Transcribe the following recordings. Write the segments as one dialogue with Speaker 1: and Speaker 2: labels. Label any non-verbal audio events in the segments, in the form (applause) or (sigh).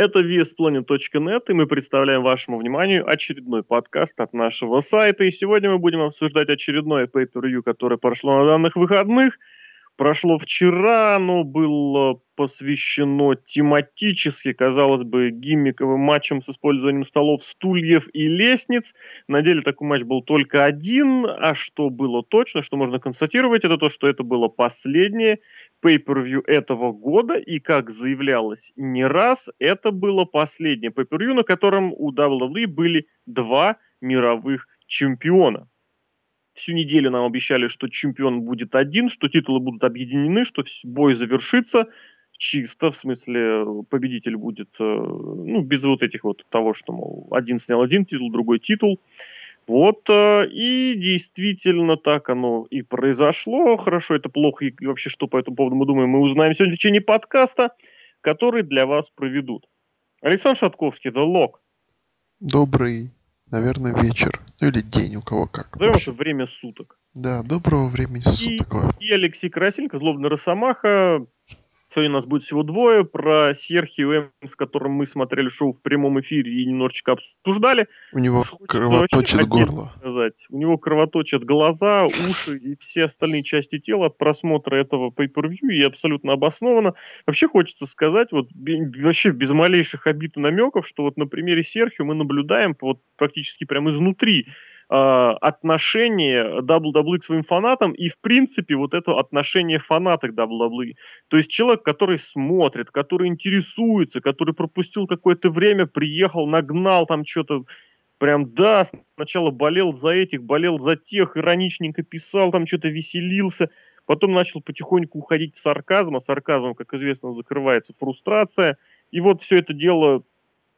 Speaker 1: Это VSPlanet.net, и мы представляем вашему вниманию очередной подкаст от нашего сайта. И сегодня мы будем обсуждать очередное pay-per-view, которое прошло на данных выходных – прошло вчера, оно было посвящено тематически, казалось бы, гиммиковым матчам с использованием столов, стульев и лестниц. На деле такой матч был только один, а что было точно, что можно констатировать, это то, что это было последнее pay-per-view этого года, и, как заявлялось не раз, это было последнее pay-per-view, на котором у WWE были два мировых чемпиона всю неделю нам обещали, что чемпион будет один, что титулы будут объединены, что бой завершится чисто, в смысле победитель будет, э, ну, без вот этих вот того, что, мол, один снял один титул, другой титул. Вот, э, и действительно так оно и произошло. Хорошо, это плохо, и вообще что по этому поводу мы думаем, мы узнаем сегодня в течение подкаста, который для вас проведут. Александр Шатковский, The Lock.
Speaker 2: Добрый наверное, вечер. Ну или день, у кого как.
Speaker 1: Назовем это время суток.
Speaker 2: Да, доброго времени суток
Speaker 1: вам. И Алексей Красильников, Злобный Росомаха, Сегодня нас будет всего двое. Про Серхио М, с которым мы смотрели шоу в прямом эфире и немножечко обсуждали.
Speaker 2: У него кровоточит горло.
Speaker 1: Сказать. У него кровоточат глаза, уши и все остальные части тела от просмотра этого pay-per-view и абсолютно обоснованно. Вообще хочется сказать, вот вообще без малейших обид и намеков, что вот на примере Серхио мы наблюдаем вот практически прямо изнутри отношение WWE к своим фанатам и, в принципе, вот это отношение фаната к WWE. То есть человек, который смотрит, который интересуется, который пропустил какое-то время, приехал, нагнал там что-то, прям, да, сначала болел за этих, болел за тех, ироничненько писал, там что-то веселился, потом начал потихоньку уходить в сарказм, а сарказмом, как известно, закрывается фрустрация, и вот все это дело э,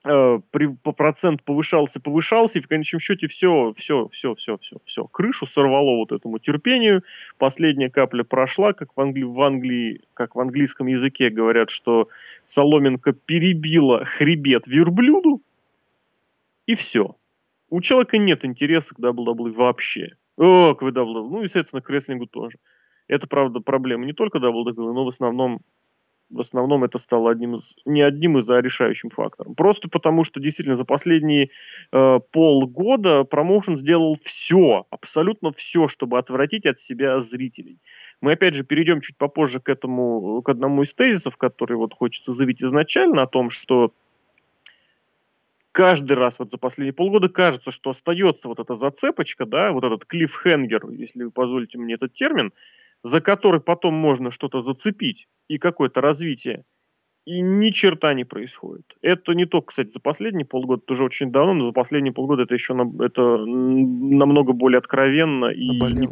Speaker 1: при, по процент повышался, повышался, и в конечном счете все, все, все, все, все, все, крышу сорвало вот этому терпению. Последняя капля прошла, как в Англии, в Англии, как в английском языке говорят, что соломинка перебила хребет верблюду, и все. У человека нет интереса к WWE вообще. О, к WWE. Ну, естественно, к рестлингу тоже. Это, правда, проблема не только WWE, но в основном в основном это стало одним из, не одним из, а решающим фактором. Просто потому, что действительно за последние э, полгода промоушен сделал все, абсолютно все, чтобы отвратить от себя зрителей. Мы опять же перейдем чуть попозже к этому, к одному из тезисов, который вот хочется заявить изначально, о том, что каждый раз вот за последние полгода кажется, что остается вот эта зацепочка, да, вот этот клиффхенгер, если вы позволите мне этот термин, за который потом можно что-то зацепить и какое-то развитие, и ни черта не происходит. Это не только, кстати, за последние полгода, это уже очень давно, но за последние полгода это еще на, это намного более откровенно. И не...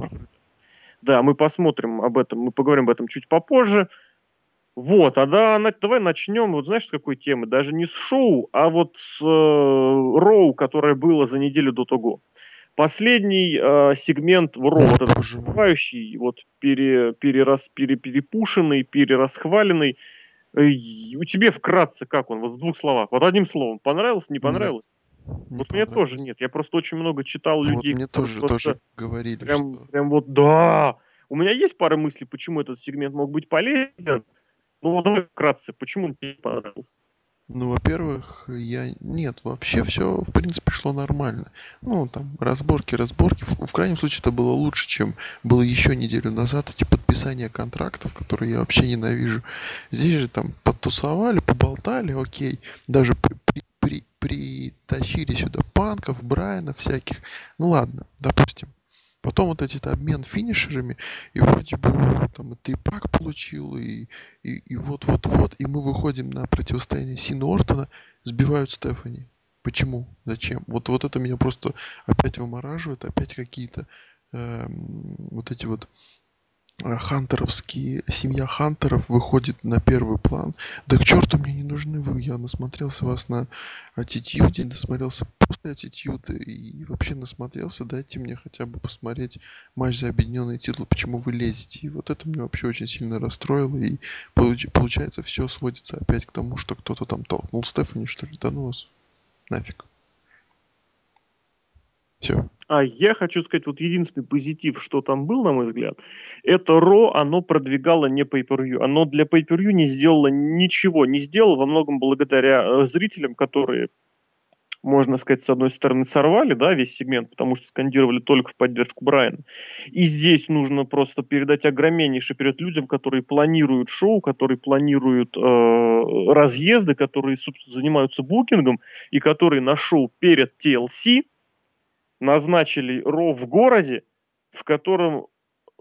Speaker 1: Да, мы посмотрим об этом, мы поговорим об этом чуть попозже. Вот, а да, давай начнем, вот знаешь, с какой темы? Даже не с шоу, а вот с э, роу, которое было за неделю до того. Последний э, сегмент в Ро, вот этот открывающий, вот пере, перерас, пере, перепушенный, перерасхваленный, э, у тебя вкратце как он, вот в двух словах, вот одним словом, понравилось, не понравилось? Нет, не вот мне тоже нет, я просто очень много читал людей.
Speaker 2: Вот мне тоже, тоже говорили,
Speaker 1: прям, что... Прям вот, да, у меня есть пара мыслей, почему этот сегмент мог быть полезен, ну, давай вкратце, почему тебе понравился?
Speaker 2: Ну, во-первых, я... Нет, вообще все, в принципе, шло нормально. Ну, там, разборки, разборки. В, крайнем случае, это было лучше, чем было еще неделю назад. Эти подписания контрактов, которые я вообще ненавижу. Здесь же там подтусовали, поболтали, окей. Даже при, при, притащили сюда панков, Брайана всяких. Ну, ладно, допустим. Потом вот этот обмен финишерами, и вроде бы там и трипак получил, и, и, и вот-вот-вот, и мы выходим на противостояние Сина Ортона, сбивают Стефани. Почему? Зачем? Вот, вот это меня просто опять вымораживает, опять какие-то э, вот эти вот хантеровские, семья хантеров выходит на первый план. Да к черту мне не нужны вы, я насмотрелся вас на аттитюде, насмотрелся после аттитюда и вообще насмотрелся, дайте мне хотя бы посмотреть матч за объединенный титул, почему вы лезете. И вот это меня вообще очень сильно расстроило, и получается все сводится опять к тому, что кто-то там толкнул Стефани, что ли, да ну вас нафиг. Все.
Speaker 1: А я хочу сказать, вот единственный позитив, что там был, на мой взгляд, это Ро, оно продвигало не pay-per-view. Оно для pay-per-view не сделало ничего. Не сделало во многом благодаря э, зрителям, которые можно сказать, с одной стороны, сорвали, да, весь сегмент, потому что скандировали только в поддержку Брайана. И здесь нужно просто передать огромнейший привет людям, которые планируют шоу, которые планируют э, разъезды, которые, собственно, занимаются букингом, и которые на шоу перед TLC назначили Ро в городе, в котором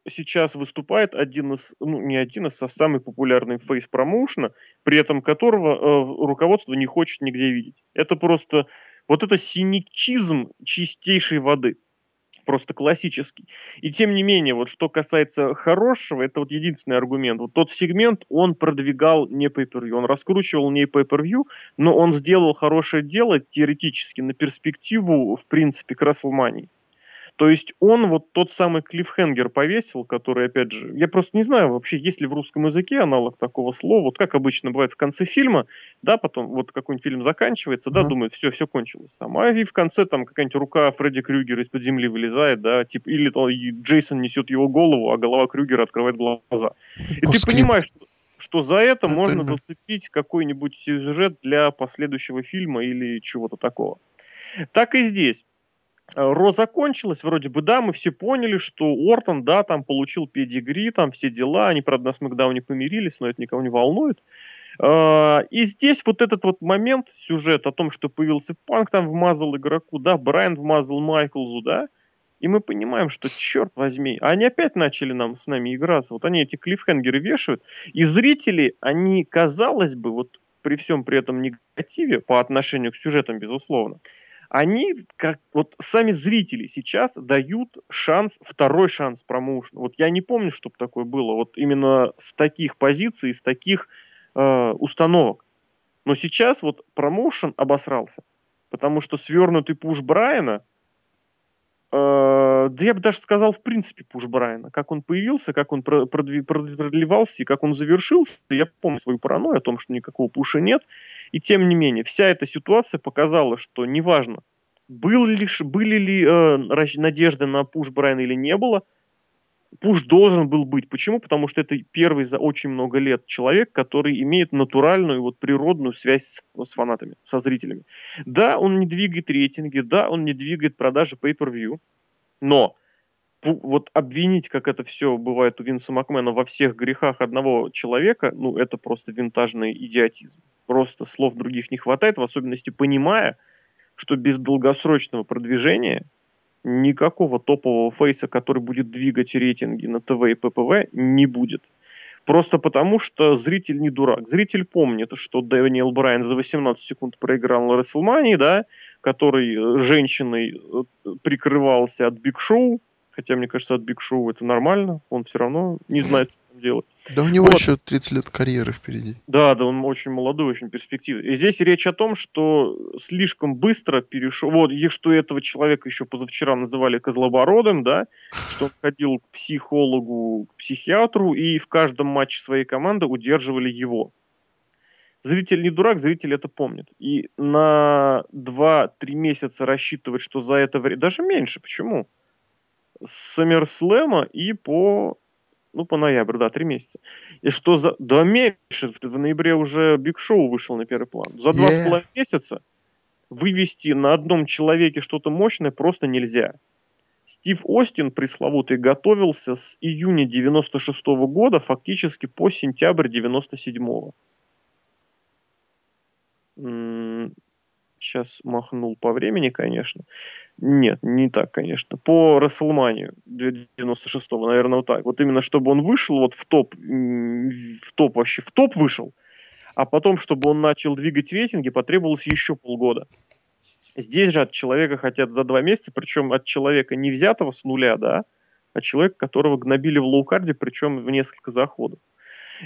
Speaker 1: сейчас выступает один из, ну не один из, а самый популярный фейс промоушена, при этом которого э, руководство не хочет нигде видеть. Это просто вот это синичизм чистейшей воды. Просто классический. И тем не менее, вот что касается хорошего, это вот единственный аргумент. Вот тот сегмент, он продвигал не pay-per-view, он раскручивал не pay-per-view, но он сделал хорошее дело теоретически на перспективу, в принципе, к WrestleMania. То есть он вот тот самый клиффхенгер повесил, который, опять же, я просто не знаю вообще, есть ли в русском языке аналог такого слова, вот как обычно бывает в конце фильма, да, потом вот какой-нибудь фильм заканчивается, да, uh-huh. думает, все, все кончилось сама, и в конце там какая-нибудь рука Фредди Крюгера из-под земли вылезает, да, типа, или Джейсон несет его голову, а голова Крюгера открывает глаза. И ты понимаешь, что что за это, это можно зацепить какой-нибудь сюжет для последующего фильма или чего-то такого. Так и здесь. Э, Ро закончилась, вроде бы, да, мы все поняли, что Ортон, да, там получил педигри, там все дела, они, правда, на Смакдауне помирились, но это никого не волнует. Э, и здесь вот этот вот момент, сюжет о том, что появился Панк, там вмазал игроку, да, Брайан вмазал Майклзу, да, и мы понимаем, что, черт возьми, они опять начали нам с нами играться. Вот они эти клиффхенгеры вешают, и зрители, они, казалось бы, вот при всем при этом негативе по отношению к сюжетам, безусловно, они, как вот сами зрители сейчас дают шанс, второй шанс промоушену. Вот я не помню, чтобы такое было, вот именно с таких позиций, с таких э, установок. Но сейчас вот промоушен обосрался, потому что свернутый пуш Брайана, да я бы даже сказал, в принципе, пуш Брайана, как он появился, как он продлевался и как он завершился, я помню свою паранойю о том, что никакого пуша нет, и тем не менее, вся эта ситуация показала, что неважно, был ли, были ли э, надежды на пуш Брайана или не было, пуш должен был быть. Почему? Потому что это первый за очень много лет человек, который имеет натуральную, вот природную связь с, с фанатами, со зрителями. Да, он не двигает рейтинги, да, он не двигает продажи pay-per-view, но вот обвинить, как это все бывает у Винса Макмена, во всех грехах одного человека, ну, это просто винтажный идиотизм. Просто слов других не хватает, в особенности понимая, что без долгосрочного продвижения никакого топового фейса, который будет двигать рейтинги на ТВ и ППВ, не будет. Просто потому, что зритель не дурак. Зритель помнит, что Дэниел Брайан за 18 секунд проиграл на Рестлмании, да, который э, женщиной э, прикрывался от Биг Шоу, Хотя, мне кажется, от Биг Шоу это нормально. Он все равно не знает, делать.
Speaker 2: Да у него вот. еще 30 лет карьеры впереди.
Speaker 1: Да, да, он очень молодой, очень перспективный. И здесь речь о том, что слишком быстро перешел... Вот, и что этого человека еще позавчера называли козлобородым, да, что он ходил к психологу, к психиатру, и в каждом матче своей команды удерживали его. Зритель не дурак, зритель это помнит. И на 2-3 месяца рассчитывать, что за это время... Даже меньше, почему? с Саммерслэма и по ну, по ноябрь, да, три месяца. И что за... Да меньше, в ноябре уже Биг Шоу вышел на первый план. За два с половиной месяца вывести на одном человеке что-то мощное просто нельзя. Стив Остин пресловутый готовился с июня 96 -го года фактически по сентябрь 97 -го. Сейчас махнул по времени, конечно. Нет, не так, конечно. По Расселманию 96-го, наверное, вот так. Вот именно чтобы он вышел вот в топ, в топ вообще, в топ вышел, а потом, чтобы он начал двигать рейтинги, потребовалось еще полгода. Здесь же от человека хотят за два месяца, причем от человека не взятого с нуля, да, а человека, которого гнобили в лоукарде, причем в несколько заходов.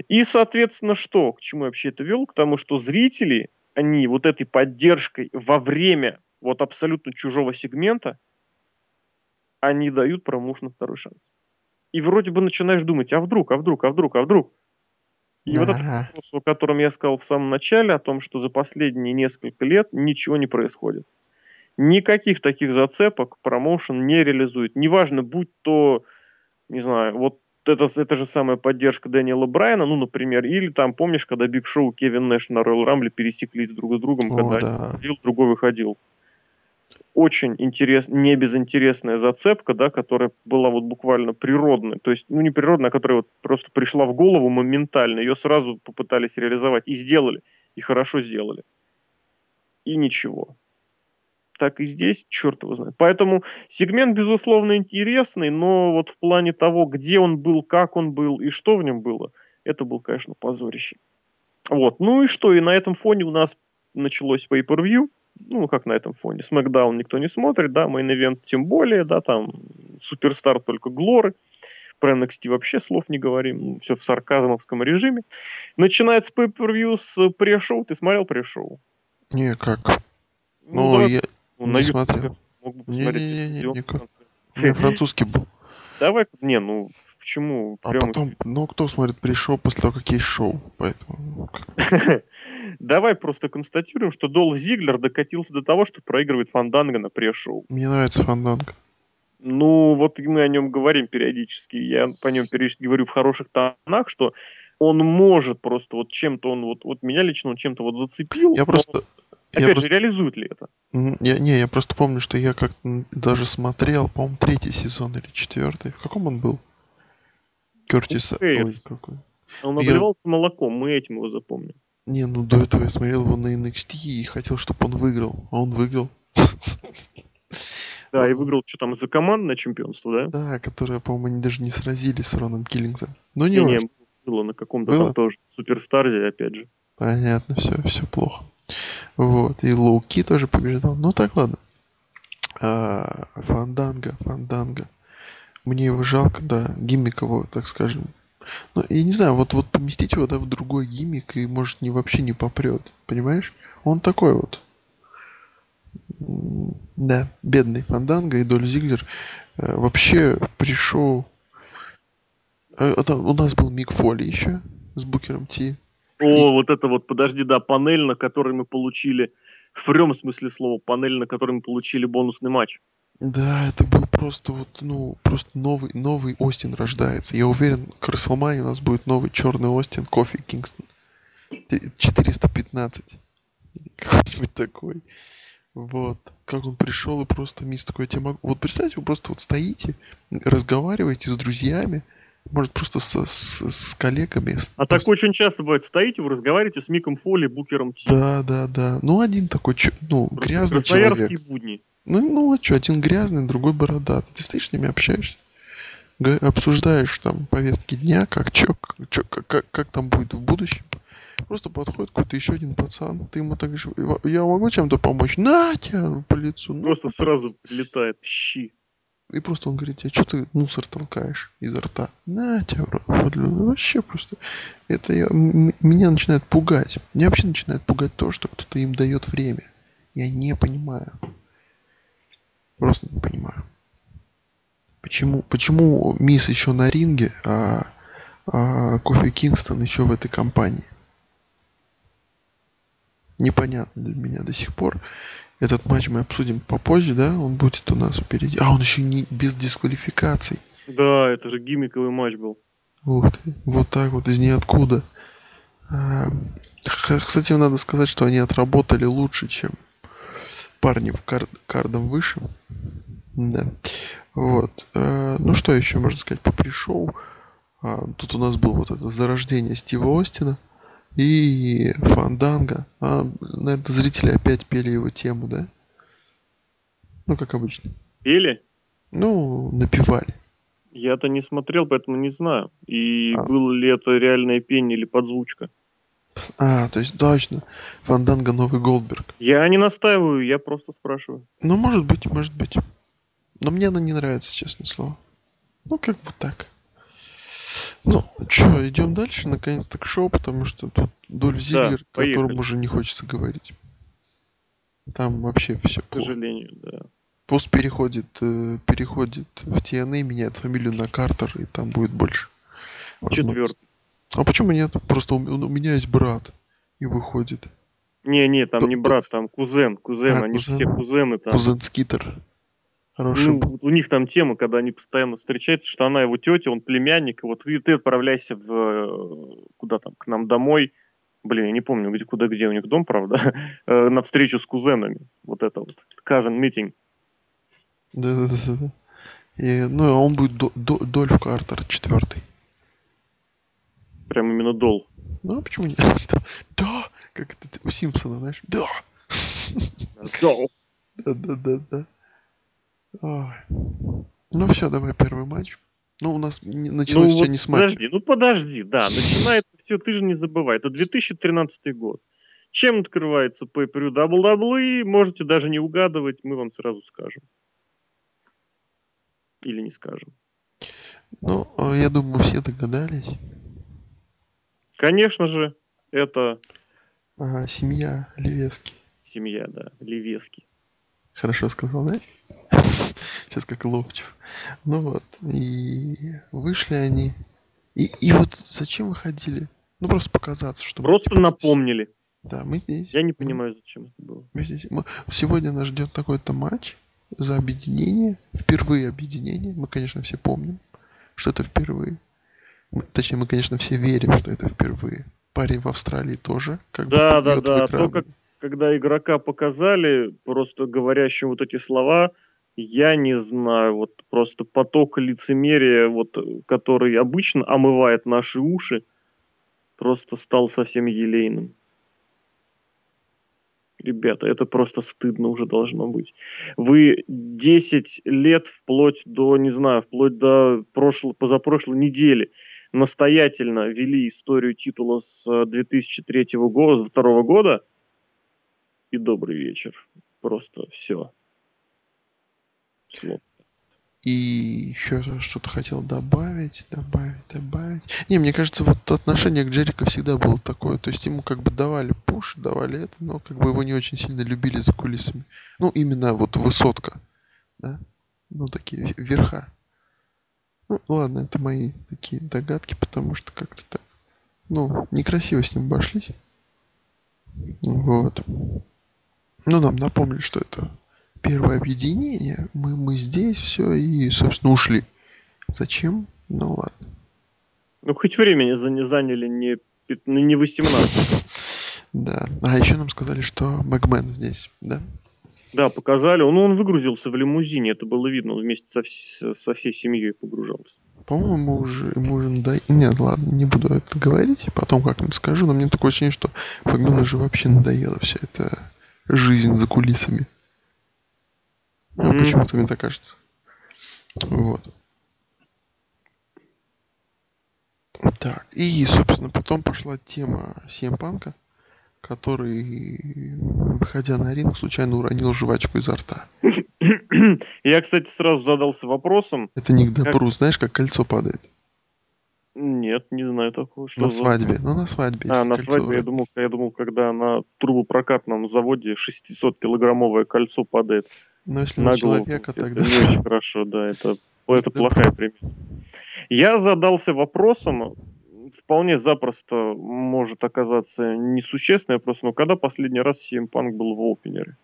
Speaker 1: И, соответственно, что? К чему я вообще это вел? К тому, что зрители, они вот этой поддержкой во время вот абсолютно чужого сегмента, они дают промоушену второй шанс. И вроде бы начинаешь думать, а вдруг, а вдруг, а вдруг, а вдруг. И ага. вот этот вопрос, о котором я сказал в самом начале, о том, что за последние несколько лет ничего не происходит. Никаких таких зацепок промоушен не реализует. Неважно, будь то, не знаю, вот это, это же самая поддержка Дэниела Брайана, ну, например, или там, помнишь, когда Биг Шоу Кевин Нэш на Роyal Рамбле пересеклись друг с другом,
Speaker 2: О,
Speaker 1: когда
Speaker 2: да.
Speaker 1: один выходил, другой выходил. Очень интерес, не безинтересная зацепка, да, которая была вот буквально природной, то есть, ну, не природная, а которая вот просто пришла в голову моментально, ее сразу попытались реализовать и сделали, и хорошо сделали. И ничего так и здесь, черт его знает. Поэтому сегмент, безусловно, интересный, но вот в плане того, где он был, как он был и что в нем было, это был, конечно, позорище. Вот. Ну и что, и на этом фоне у нас началось pay-per-view, ну, как на этом фоне. Смакдаун никто не смотрит, да, мейн ивент тем более, да, там суперстар только Глоры. Про NXT вообще слов не говорим, ну, все в сарказмовском режиме. Начинается pay-per-view с пре-шоу. Ты смотрел пре-шоу?
Speaker 2: Не, как?
Speaker 1: Ну,
Speaker 2: Ну,
Speaker 1: давай
Speaker 2: я
Speaker 1: ну,
Speaker 2: не
Speaker 1: на
Speaker 2: смотрел.
Speaker 1: мог бы посмотреть
Speaker 2: Не-не-не,
Speaker 1: телевизионный
Speaker 2: никак.
Speaker 1: концерт.
Speaker 2: У меня французский был. (laughs)
Speaker 1: Давай, не, ну почему?
Speaker 2: А
Speaker 1: Прям
Speaker 2: потом, ну, кто смотрит пришел после того, как есть шоу, поэтому... ну, (laughs)
Speaker 1: Давай просто констатируем, что Дол Зиглер докатился до того, что проигрывает Фанданга на пре-шоу.
Speaker 2: Мне нравится фанданг.
Speaker 1: Ну, вот мы о нем говорим периодически. Я по нем периодически говорю в хороших тонах, что он может просто вот чем-то он вот, вот меня лично он чем-то вот зацепил.
Speaker 2: Я
Speaker 1: но,
Speaker 2: просто... Я
Speaker 1: опять
Speaker 2: просто...
Speaker 1: же, реализует ли это?
Speaker 2: Я, не, я просто помню, что я как даже смотрел, по-моему, третий сезон или четвертый. В каком он был? Кертиса. Ой,
Speaker 1: Каец.
Speaker 2: какой.
Speaker 1: Он
Speaker 2: Я-
Speaker 1: обливался молоком, мы этим его запомним.
Speaker 2: Не, ну до этого я смотрел его на NXT и хотел, чтобы он выиграл. А он выиграл.
Speaker 1: Да, и
Speaker 2: Ну,
Speaker 1: выиграл что там за командное чемпионство, да?
Speaker 2: Да, которое, по-моему, они даже не сразились с Роном Киллингсом. Ну, не
Speaker 1: Не-не,
Speaker 2: важно.
Speaker 1: было на каком-то там тоже суперстарзе, опять же.
Speaker 2: Понятно, все, все плохо. Вот, и Лоуки тоже побеждал. Ну так, ладно. А, Фанданга, Фанданга. Мне его жалко, да, гиммик его, так скажем. Ну, я не знаю, вот, вот поместить его, да, в другой гиммик, и, может, не, вообще не попрет, понимаешь? Он такой вот. Да, бедный Фанданга и Доль Зиглер э, вообще пришел... Э, у нас был Мик Фоли еще с Букером Ти.
Speaker 1: О, вот это вот, подожди, да, панель, на которой мы получили, в прямом смысле слова, панель, на которой мы получили бонусный матч.
Speaker 2: Да, это был просто вот, ну, просто новый, новый Остин рождается. Я уверен, к Расселмане у нас будет новый черный Остин, Кофи Кингстон. Т- 415. Или Какой-нибудь такой. Вот. Как он пришел и просто мисс такой, я тебе могу... Вот представьте, вы просто вот стоите, разговариваете с друзьями, может, просто со- с, с коллегами.
Speaker 1: А так очень часто бывает, стоите, вы разговариваете с Миком Фоли, Букером Ти.
Speaker 2: Да, да, да. Ну, один такой, ну,
Speaker 1: Просто
Speaker 2: грязный человек.
Speaker 1: будни.
Speaker 2: Ну, ну а что, один грязный, другой бородатый. Ты стоишь с ними, общаешься. Обсуждаешь там повестки дня, как чё, как, чё, как, как, как там будет в будущем. Просто подходит какой-то еще один пацан. Ты ему так говоришь, «Ива- я могу чем-то помочь? На тебя по лицу. Ну,
Speaker 1: Просто сразу прилетает щи.
Speaker 2: И просто он говорит, а что ты мусор толкаешь изо рта? На тебя ну, Вообще просто. Это я, меня начинает пугать. Меня вообще начинает пугать то, что кто-то им дает время. Я не понимаю. Просто не понимаю. Почему, почему Мисс еще на ринге, а, а Кофи Кингстон еще в этой компании? Непонятно для меня до сих пор. Этот матч мы обсудим попозже, да? Он будет у нас впереди. А, он еще не без дисквалификаций.
Speaker 1: Да, это же гиммиковый матч был.
Speaker 2: Ух ты, вот так вот из ниоткуда. А, Кстати, надо сказать, что они отработали лучше, чем парни в кар- кардом выше. Да. Вот. Э, Ну что еще можно сказать по пришоу? А, Тут у нас было вот это зарождение Стива Остина и Фанданга. А, наверное, зрители опять пели его тему, да? Ну, как обычно.
Speaker 1: Пели?
Speaker 2: Ну, напевали.
Speaker 1: Я-то не смотрел, поэтому не знаю. И
Speaker 2: А.
Speaker 1: было ли это реальное пение или подзвучка.
Speaker 2: А, то есть точно. Фанданга новый Голдберг.
Speaker 1: Я не настаиваю, я просто спрашиваю.
Speaker 2: Ну, может быть, может быть. Но мне она не нравится, честное слово. Ну, как бы так. Ну, что, идем дальше, наконец-то, к шоу, потому что тут Доль Зиглер, о
Speaker 1: поехали.
Speaker 2: котором уже не хочется говорить. Там вообще все
Speaker 1: К
Speaker 2: плохо.
Speaker 1: сожалению, да.
Speaker 2: Пост переходит, э, переходит в TNA, меняет фамилию на Картер, и там будет больше.
Speaker 1: Четвертый.
Speaker 2: А почему нет? Просто у, у меня есть брат. И выходит.
Speaker 1: Не-не, там
Speaker 2: Д-
Speaker 1: не брат, там кузен, кузен,
Speaker 2: А,
Speaker 1: они же все
Speaker 2: кузен.
Speaker 1: кузены там.
Speaker 2: Кузен Скитер. Хороший
Speaker 1: Ну,
Speaker 2: был.
Speaker 1: у них там тема, когда они постоянно встречаются, что она его тетя, он племянник, и вот ты, ты отправляйся в э, куда там, к нам домой. Блин, я не помню, где, куда, где у них дом, правда, (laughs) э, на встречу с кузенами. Вот это вот. Cousin meeting.
Speaker 2: Да-да-да. И, ну, а он будет До- До- Дольф Картер, четвертый.
Speaker 1: Прям именно дол.
Speaker 2: Ну, а почему нет? (laughs) Да, как это у Симпсона, знаешь? Да.
Speaker 1: Дол. (laughs)
Speaker 2: Да-да-да-да. Ну все, давай первый матч. Ну, у нас не- началось
Speaker 1: Ну вот
Speaker 2: не с матча.
Speaker 1: подожди, ну подожди, да, начинается все, ты же не забывай, это 2013 год. Чем открывается pay per WWE, можете даже не угадывать, мы вам сразу скажем. Или не скажем.
Speaker 2: Ну, э, я думаю, все догадались.
Speaker 1: Конечно же, это
Speaker 2: Ага, семья Левески.
Speaker 1: семья, да, Левески.
Speaker 2: Хорошо сказал, да? (laughs) Сейчас как Ловчев. Ну вот. И вышли они. И, и вот зачем выходили? Ну, просто показаться, что мы,
Speaker 1: Просто напомнили.
Speaker 2: Да, мы здесь.
Speaker 1: Я не понимаю, зачем это было.
Speaker 2: мы здесь. Мы- Сегодня нас ждет такой-то матч за объединение. Впервые объединение. Мы, конечно, все помним, что это впервые. Мы- точнее, мы, конечно, все верим, что это впервые. Парень в Австралии тоже как
Speaker 1: Да,
Speaker 2: бы
Speaker 1: да, да, то, как- Когда игрока показали, просто говорящим вот эти слова, я не знаю, вот просто поток лицемерия, вот, э, который обычно омывает наши уши, просто стал совсем елейным. Ребята, это просто стыдно уже должно быть. Вы 10 лет вплоть до, не знаю, вплоть до прошлой, позапрошлой недели настоятельно вели историю титула с э, 2003 года, 2 года, и добрый вечер. Просто все. Слов.
Speaker 2: И еще что-то хотел добавить, добавить, добавить. Не, мне кажется, вот отношение к Джерико всегда было такое. То есть ему как бы давали пуш, давали это, но как бы его не очень сильно любили за кулисами. Ну, именно вот высотка. Да? Ну, такие ве- верха. Ну, ладно, это мои такие догадки, потому что как-то так. Ну, некрасиво с ним обошлись. Вот. Ну, нам напомнили, что это первое объединение. Мы, мы здесь, все, и, собственно, ушли. Зачем? Ну ладно.
Speaker 1: Ну, хоть времени за- заняли не, пят- ну, не 18.
Speaker 2: Да. А еще нам сказали, что Мэгмен здесь, да?
Speaker 1: Да, показали. Ну, он выгрузился в лимузине, это было видно. Он вместе со, вс- со всей семьей погружался.
Speaker 2: По-моему, ему уже, ему уже надоело. Нет, ладно, не буду это говорить. Потом как-нибудь скажу. Но мне такое ощущение, что Мэгмену уже вообще надоела вся эта жизнь за кулисами.
Speaker 1: Мгм.
Speaker 2: почему-то мне так кажется. Вот. Так, и, собственно, потом пошла тема CM Панка, который, выходя на ринг, случайно уронил жвачку изо рта. (coughs)
Speaker 1: Я, кстати, сразу задался вопросом.
Speaker 2: Это не к
Speaker 1: Как-
Speaker 2: добру, знаешь, как кольцо падает.
Speaker 1: Нет, не знаю такого. Что
Speaker 2: на
Speaker 1: за-
Speaker 2: свадьбе. Ну, на свадьбе.
Speaker 1: А, на
Speaker 2: кольцо
Speaker 1: свадьбе, я думал, я думал, когда на трубопрокатном заводе 600-килограммовое кольцо падает
Speaker 2: Но если
Speaker 1: на
Speaker 2: на
Speaker 1: голову.
Speaker 2: человека,
Speaker 1: это
Speaker 2: тогда...
Speaker 1: не очень хорошо, да, это, (laughs) это
Speaker 2: Да.
Speaker 1: плохая примета. Я задался вопросом, вполне запросто может оказаться несущественный вопрос, но когда последний раз CM Punk был в опенере?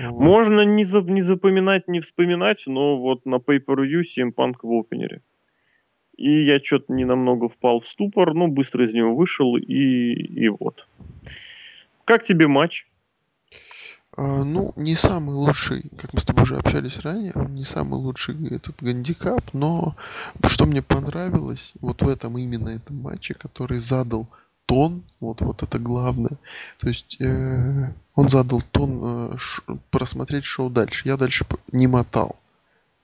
Speaker 2: Вот.
Speaker 1: Можно не, за- не запоминать, не вспоминать, но вот на Pay-Per-View CM Punk в опенере. И я что-то ненамного впал в ступор, но быстро из него вышел, и, и вот. Как тебе матч?
Speaker 2: А, ну, не самый лучший, как мы с тобой уже общались ранее, не самый лучший этот гандикап, но что мне понравилось вот в этом именно этом матче, который задал тон, вот, вот это главное. То есть э, он задал тон э, ш- просмотреть шоу дальше. Я дальше не мотал.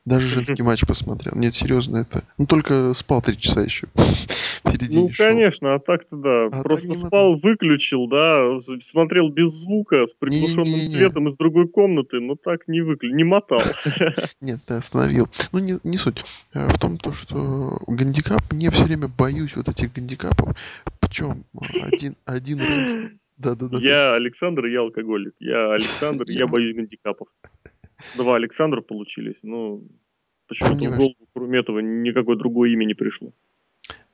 Speaker 2: Даже женский матч посмотрел. Нет, серьезно, это. Ну только спал три часа еще. (laughs) В середине
Speaker 1: Ну,
Speaker 2: шоу.
Speaker 1: конечно, а так-то да.
Speaker 2: А так
Speaker 1: Просто
Speaker 2: не
Speaker 1: спал, выключил, да, смотрел без звука, с приглушенным
Speaker 2: Не-не-не-не.
Speaker 1: светом из другой комнаты, но так не выключил, не мотал. (laughs)
Speaker 2: Нет, ты остановил. Ну, не, не суть. Э, В том, то, что гандикап, мне все время боюсь вот этих гандикапов. Причем один, (laughs) один раз... Да-да-да.
Speaker 1: Я Александр, я алкоголик. Я Александр,
Speaker 2: я
Speaker 1: боюсь гандикапов. Два Александра получились, ну, почему-то
Speaker 2: Не
Speaker 1: в голову, кроме этого, никакое другое имя не пришло.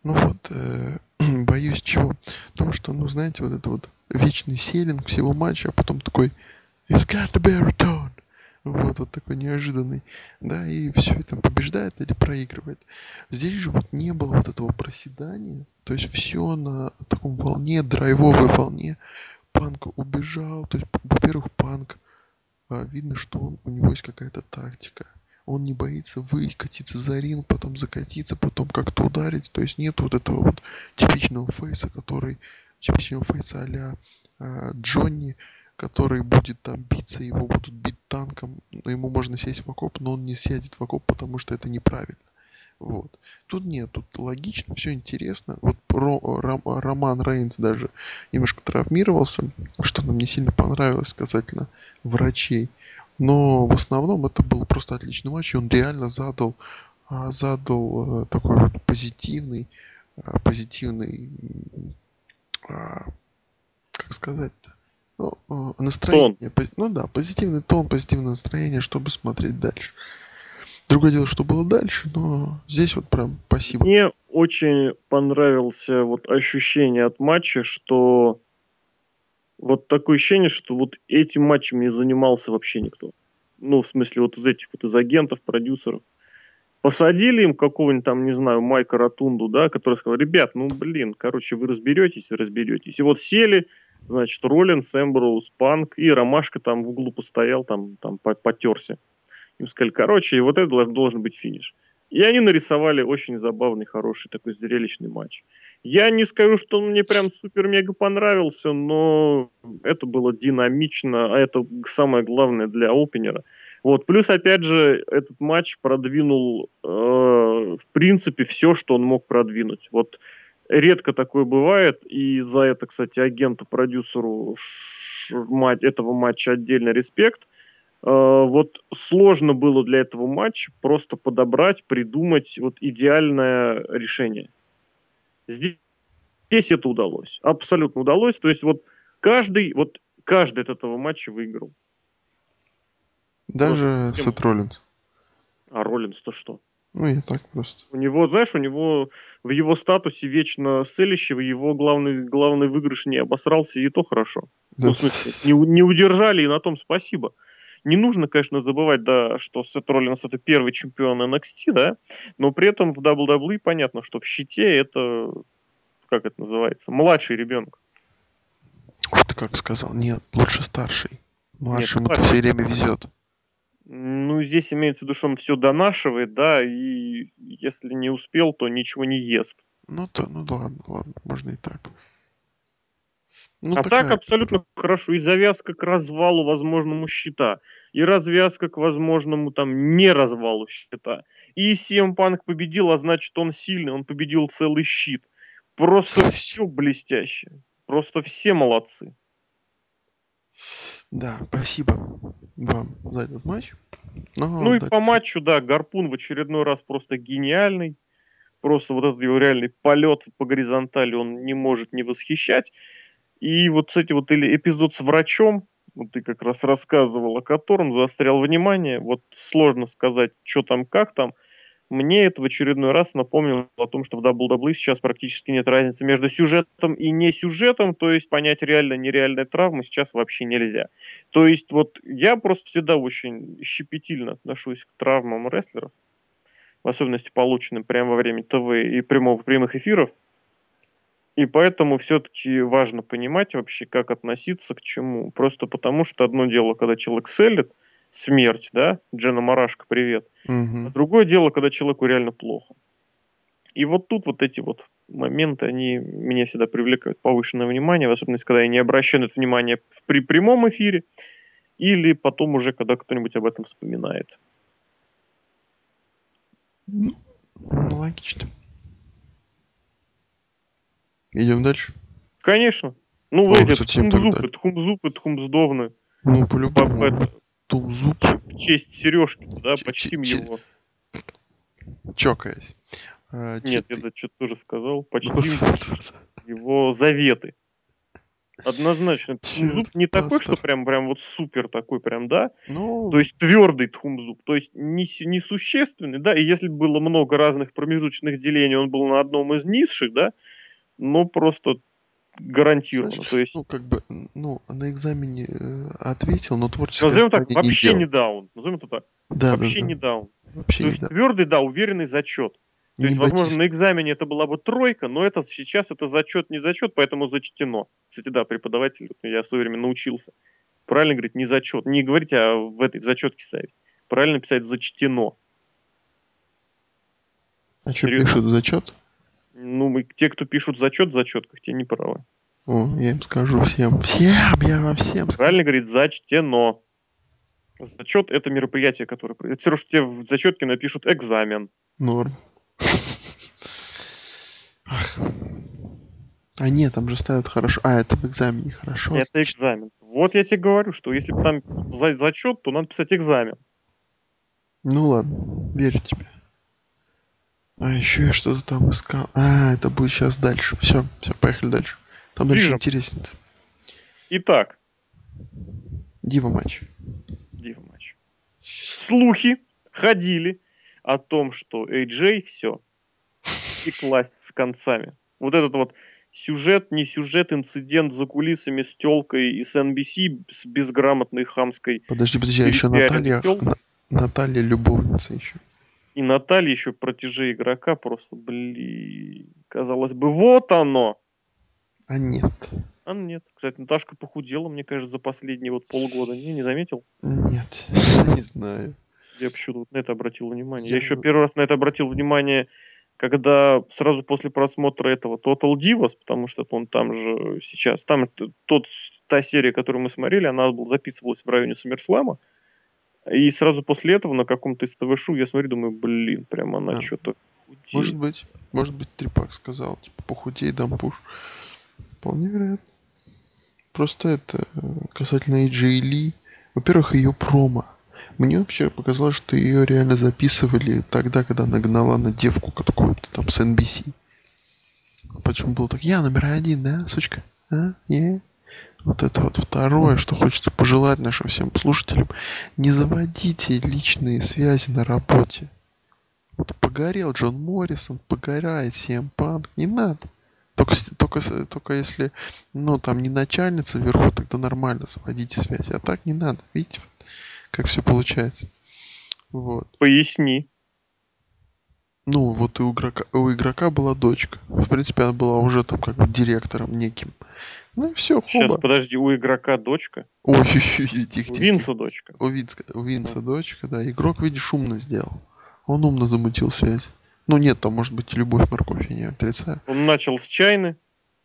Speaker 2: Ну вот, э, (clears throat) боюсь чего? Потому что, ну, знаете, вот это вот вечный селинг всего матча, а потом такой It's got to be a return. Вот, вот такой неожиданный. Да, и все это побеждает или проигрывает. Здесь же вот не было вот этого проседания. То есть все на таком волне, драйвовой волне. Панк убежал. То есть, во-первых, Панк, видно, что у него есть какая-то тактика. Он не боится выкатиться за ринг, потом закатиться, потом как-то ударить. То есть нет вот этого вот типичного фейса, который типичного фейса а-ля э, Джонни, который будет там биться, его будут бить танком, ему можно сесть в окоп, но он не сядет в окоп, потому что это неправильно. Вот. Тут нет, тут логично, все интересно. Вот Ро, Ром, Роман Рейнс даже немножко травмировался, что нам не сильно понравилось касательно врачей. Но в основном это был просто отличный матч, и он реально задал, а, задал э, такой вот позитивный, а, позитивный, а, как сказать-то, ну, э, настроение. Тон. Ну да, позитивный тон, позитивное настроение, чтобы смотреть дальше. Другое дело, что было дальше, но здесь вот прям спасибо.
Speaker 1: Мне очень понравился вот ощущение от матча, что вот такое ощущение, что вот этим матчем не занимался вообще никто. Ну, в смысле, вот из этих вот из агентов, продюсеров. Посадили им какого-нибудь там, не знаю, Майка Ротунду, да, который сказал, ребят, ну, блин, короче, вы разберетесь, разберетесь. И вот сели, значит, Роллинс, Эмброуз, Панк, и Ромашка там в углу постоял, там, там потерся. Им сказали, короче, и вот это должен, должен быть финиш. И они нарисовали очень забавный, хороший такой зрелищный матч. Я не скажу, что он мне прям супер-мега понравился, но это было динамично, а это самое главное для опенера. Вот, плюс, опять же, этот матч продвинул, э, в принципе, все, что он мог продвинуть. Вот редко такое бывает, и за это, кстати, агенту-продюсеру этого матча отдельно респект. Э, вот сложно было для этого матча просто подобрать, придумать вот идеальное решение. Здесь, здесь это удалось, абсолютно удалось. То есть вот каждый, вот каждый от этого матча выиграл.
Speaker 2: Даже Сет Роллинс.
Speaker 1: А Роллинс-то что?
Speaker 2: Ну, я так просто.
Speaker 1: У него, знаешь, у него в его статусе вечно селищего его главный, главный выигрыш не обосрался, и то хорошо. Да. Ну, в смысле, не, не удержали, и на том спасибо. Не нужно, конечно, забывать, да, что Сет Роллинс это первый чемпион NXT, да, но при этом в WWE понятно, что в щите это, как это называется, младший ребенок.
Speaker 2: Вот ты как сказал. Нет, лучше старший. Младшему-то все время везет.
Speaker 1: Ну, здесь имеется в виду, что он все донашивает, да, и если не успел, то ничего не ест.
Speaker 2: Ну, то, ну да ладно, ладно, можно и так.
Speaker 1: Ну, а так абсолютно хорошо. И завязка к развалу возможному щита, и развязка к возможному там не развалу щита. И CM Punk победил, а значит он сильный, он победил целый щит. Просто все блестяще. Просто все молодцы.
Speaker 2: Да, спасибо вам за этот матч.
Speaker 1: Но ну и по матчу, да, Гарпун в очередной раз просто гениальный. Просто вот этот его реальный полет по горизонтали он не может не восхищать. И вот, кстати, вот или эпизод с врачом, вот ты как раз рассказывал, о котором заострял внимание. Вот сложно сказать, что там, как там. Мне это в очередной раз напомнило о том, что в WWE сейчас практически нет разницы между сюжетом и не сюжетом, то есть понять реально нереальные травмы сейчас вообще нельзя. То есть вот я просто всегда очень щепетильно отношусь к травмам рестлеров, в особенности полученным прямо во время ТВ и прямого, прямых эфиров, и поэтому все-таки важно понимать вообще, как относиться к чему. Просто потому, что одно дело, когда человек селит, смерть, да, Джена Марашка, привет. Угу. А другое дело, когда человеку реально плохо. И вот тут вот эти вот моменты, они меня всегда привлекают повышенное внимание, в особенности, когда я не обращаю на это внимание при прямом эфире, или потом уже, когда кто-нибудь об этом вспоминает.
Speaker 2: Ну, логично. Идем дальше?
Speaker 1: Конечно. Ну, О, эти тхумзупы, тхумзупы, тхумздовны.
Speaker 2: Ну, по-любому.
Speaker 1: Тумзуп. В честь Сережки, да, почтим его.
Speaker 2: Чокаясь.
Speaker 1: А, Нет, я что-то тоже сказал. Почтим его заветы. Однозначно, тхумзуб не такой, что прям, прям вот супер такой, прям, да? Ну... То есть твердый тхумзуб, то есть не, несущественный, да, и если было много разных промежуточных делений, он был на одном из низших, да, ну, просто гарантированно.
Speaker 2: Знаешь,
Speaker 1: То есть,
Speaker 2: ну, как бы, ну, на экзамене э, ответил, но творческое
Speaker 1: назовем так,
Speaker 2: не
Speaker 1: вообще
Speaker 2: делал.
Speaker 1: не даун. Назовем это так.
Speaker 2: Да, да,
Speaker 1: вообще
Speaker 2: да.
Speaker 1: не даун.
Speaker 2: Вообще
Speaker 1: То
Speaker 2: не
Speaker 1: есть
Speaker 2: да.
Speaker 1: твердый, да, уверенный зачет. То
Speaker 2: Не
Speaker 1: есть, возможно, на экзамене это была бы тройка, но это сейчас это зачет, не зачет, поэтому зачтено. Кстати, да, преподаватель, я в свое время научился. Правильно говорить, не зачет. Не говорить, а в этой в зачетке ставить. Правильно писать зачтено.
Speaker 2: А что
Speaker 1: Серьезно.
Speaker 2: пишут зачет?
Speaker 1: Ну, мы, те, кто пишут зачет в зачетках, те не правы.
Speaker 2: О, я им скажу всем. Всем, я вам всем скажу.
Speaker 1: Правильно говорить зачтено. Зачет это мероприятие, которое... Это все равно, что тебе в зачетке напишут экзамен.
Speaker 2: Норм. Ах. А нет, там же ставят хорошо. А, это в экзамене хорошо.
Speaker 1: Это экзамен. Вот я тебе говорю, что если там за- зачет, то надо писать экзамен.
Speaker 2: Ну ладно, верю тебе. А еще я что-то там искал. А, это будет сейчас дальше. Все, все, поехали дальше. Там дальше
Speaker 1: Движем.
Speaker 2: интереснее.
Speaker 1: Итак,
Speaker 2: Дива матч.
Speaker 1: Дива матч. Слухи ходили о том, что AJ все, стеклась с концами. Вот этот вот сюжет, не сюжет, инцидент за кулисами с телкой и с NBC, с безграмотной хамской.
Speaker 2: Подожди, подожди, а еще Наталья, Наталья любовница еще.
Speaker 1: И Наталья еще протеже игрока просто, блин, казалось бы, вот оно.
Speaker 2: А нет.
Speaker 1: А нет. Кстати, Наташка похудела, мне кажется, за последние вот полгода. Не, не заметил?
Speaker 2: Нет, (laughs) не знаю.
Speaker 1: Я почему-то вот на это обратил внимание.
Speaker 2: Я
Speaker 1: Я еще первый раз на это обратил внимание, когда сразу после просмотра этого Total Divas, потому что он там же сейчас, там тот, та серия, которую мы смотрели, она записывалась в районе Саммерслама, и сразу после этого на каком-то из ТВ-шоу я смотрю, думаю, блин, прям она
Speaker 2: А.
Speaker 1: что-то
Speaker 2: Может быть, может быть, Трипак сказал, типа, похудей, дам пуш. Вполне вероятно. Просто это э, касательно AJ Ли. Во-первых, ее промо. Мне вообще показалось, что ее реально записывали тогда, когда она гнала на девку какую-то там с NBC. Почему было так? Я номер один, да, сучка? А? Я? Вот это вот второе, что хочется пожелать нашим всем слушателям. Не заводите личные связи на работе. Вот погорел Джон Моррисон, погорает CM Punk, не надо. Только, только, только если, ну, там не начальница вверху, тогда нормально заводите связи. А так не надо. Видите, как все получается. Вот.
Speaker 1: Поясни.
Speaker 2: Ну, вот и у игрока, у игрока была дочка. В принципе, она была уже там как бы директором неким. Ну и все,
Speaker 1: Сейчас,
Speaker 2: хоба.
Speaker 1: подожди, у игрока дочка,
Speaker 2: Ой, (laughs) ой, ой, тихо,
Speaker 1: у
Speaker 2: тихо, тихо.
Speaker 1: Винса дочка.
Speaker 2: У Винска, у Винса дочка, да. Игрок, видишь, умно сделал. Он умно замутил связь. Ну нет, там может быть любовь морковь, я не отрицаю.
Speaker 1: Он начал с чайны,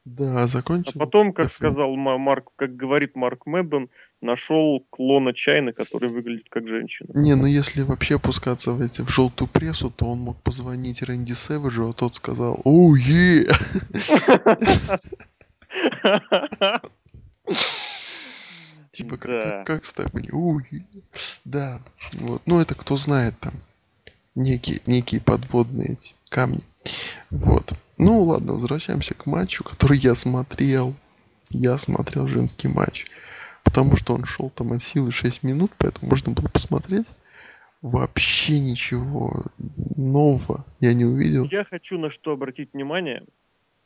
Speaker 2: Да,
Speaker 1: а
Speaker 2: закончил.
Speaker 1: потом, как сказал Ма- Марк, как говорит Марк Мэддон, нашел клона чайны, который выглядит как женщина.
Speaker 2: Не, ну если вообще опускаться в эти в желтую прессу, то он мог позвонить Рэнди Сэвиджу, а тот сказал «Оу, е!» (laughs) (laughs) Типа как,
Speaker 1: Да.
Speaker 2: как, как Стефани. «Оу, е!» Да, вот. Ну это кто знает там. Некие, некие подводные эти камни. Вот. Ну ладно, возвращаемся к матчу, который я смотрел. Я смотрел женский матч. Потому что он шел там от силы 6 минут, поэтому можно было посмотреть. Вообще ничего нового я не увидел.
Speaker 1: Я хочу на что обратить внимание.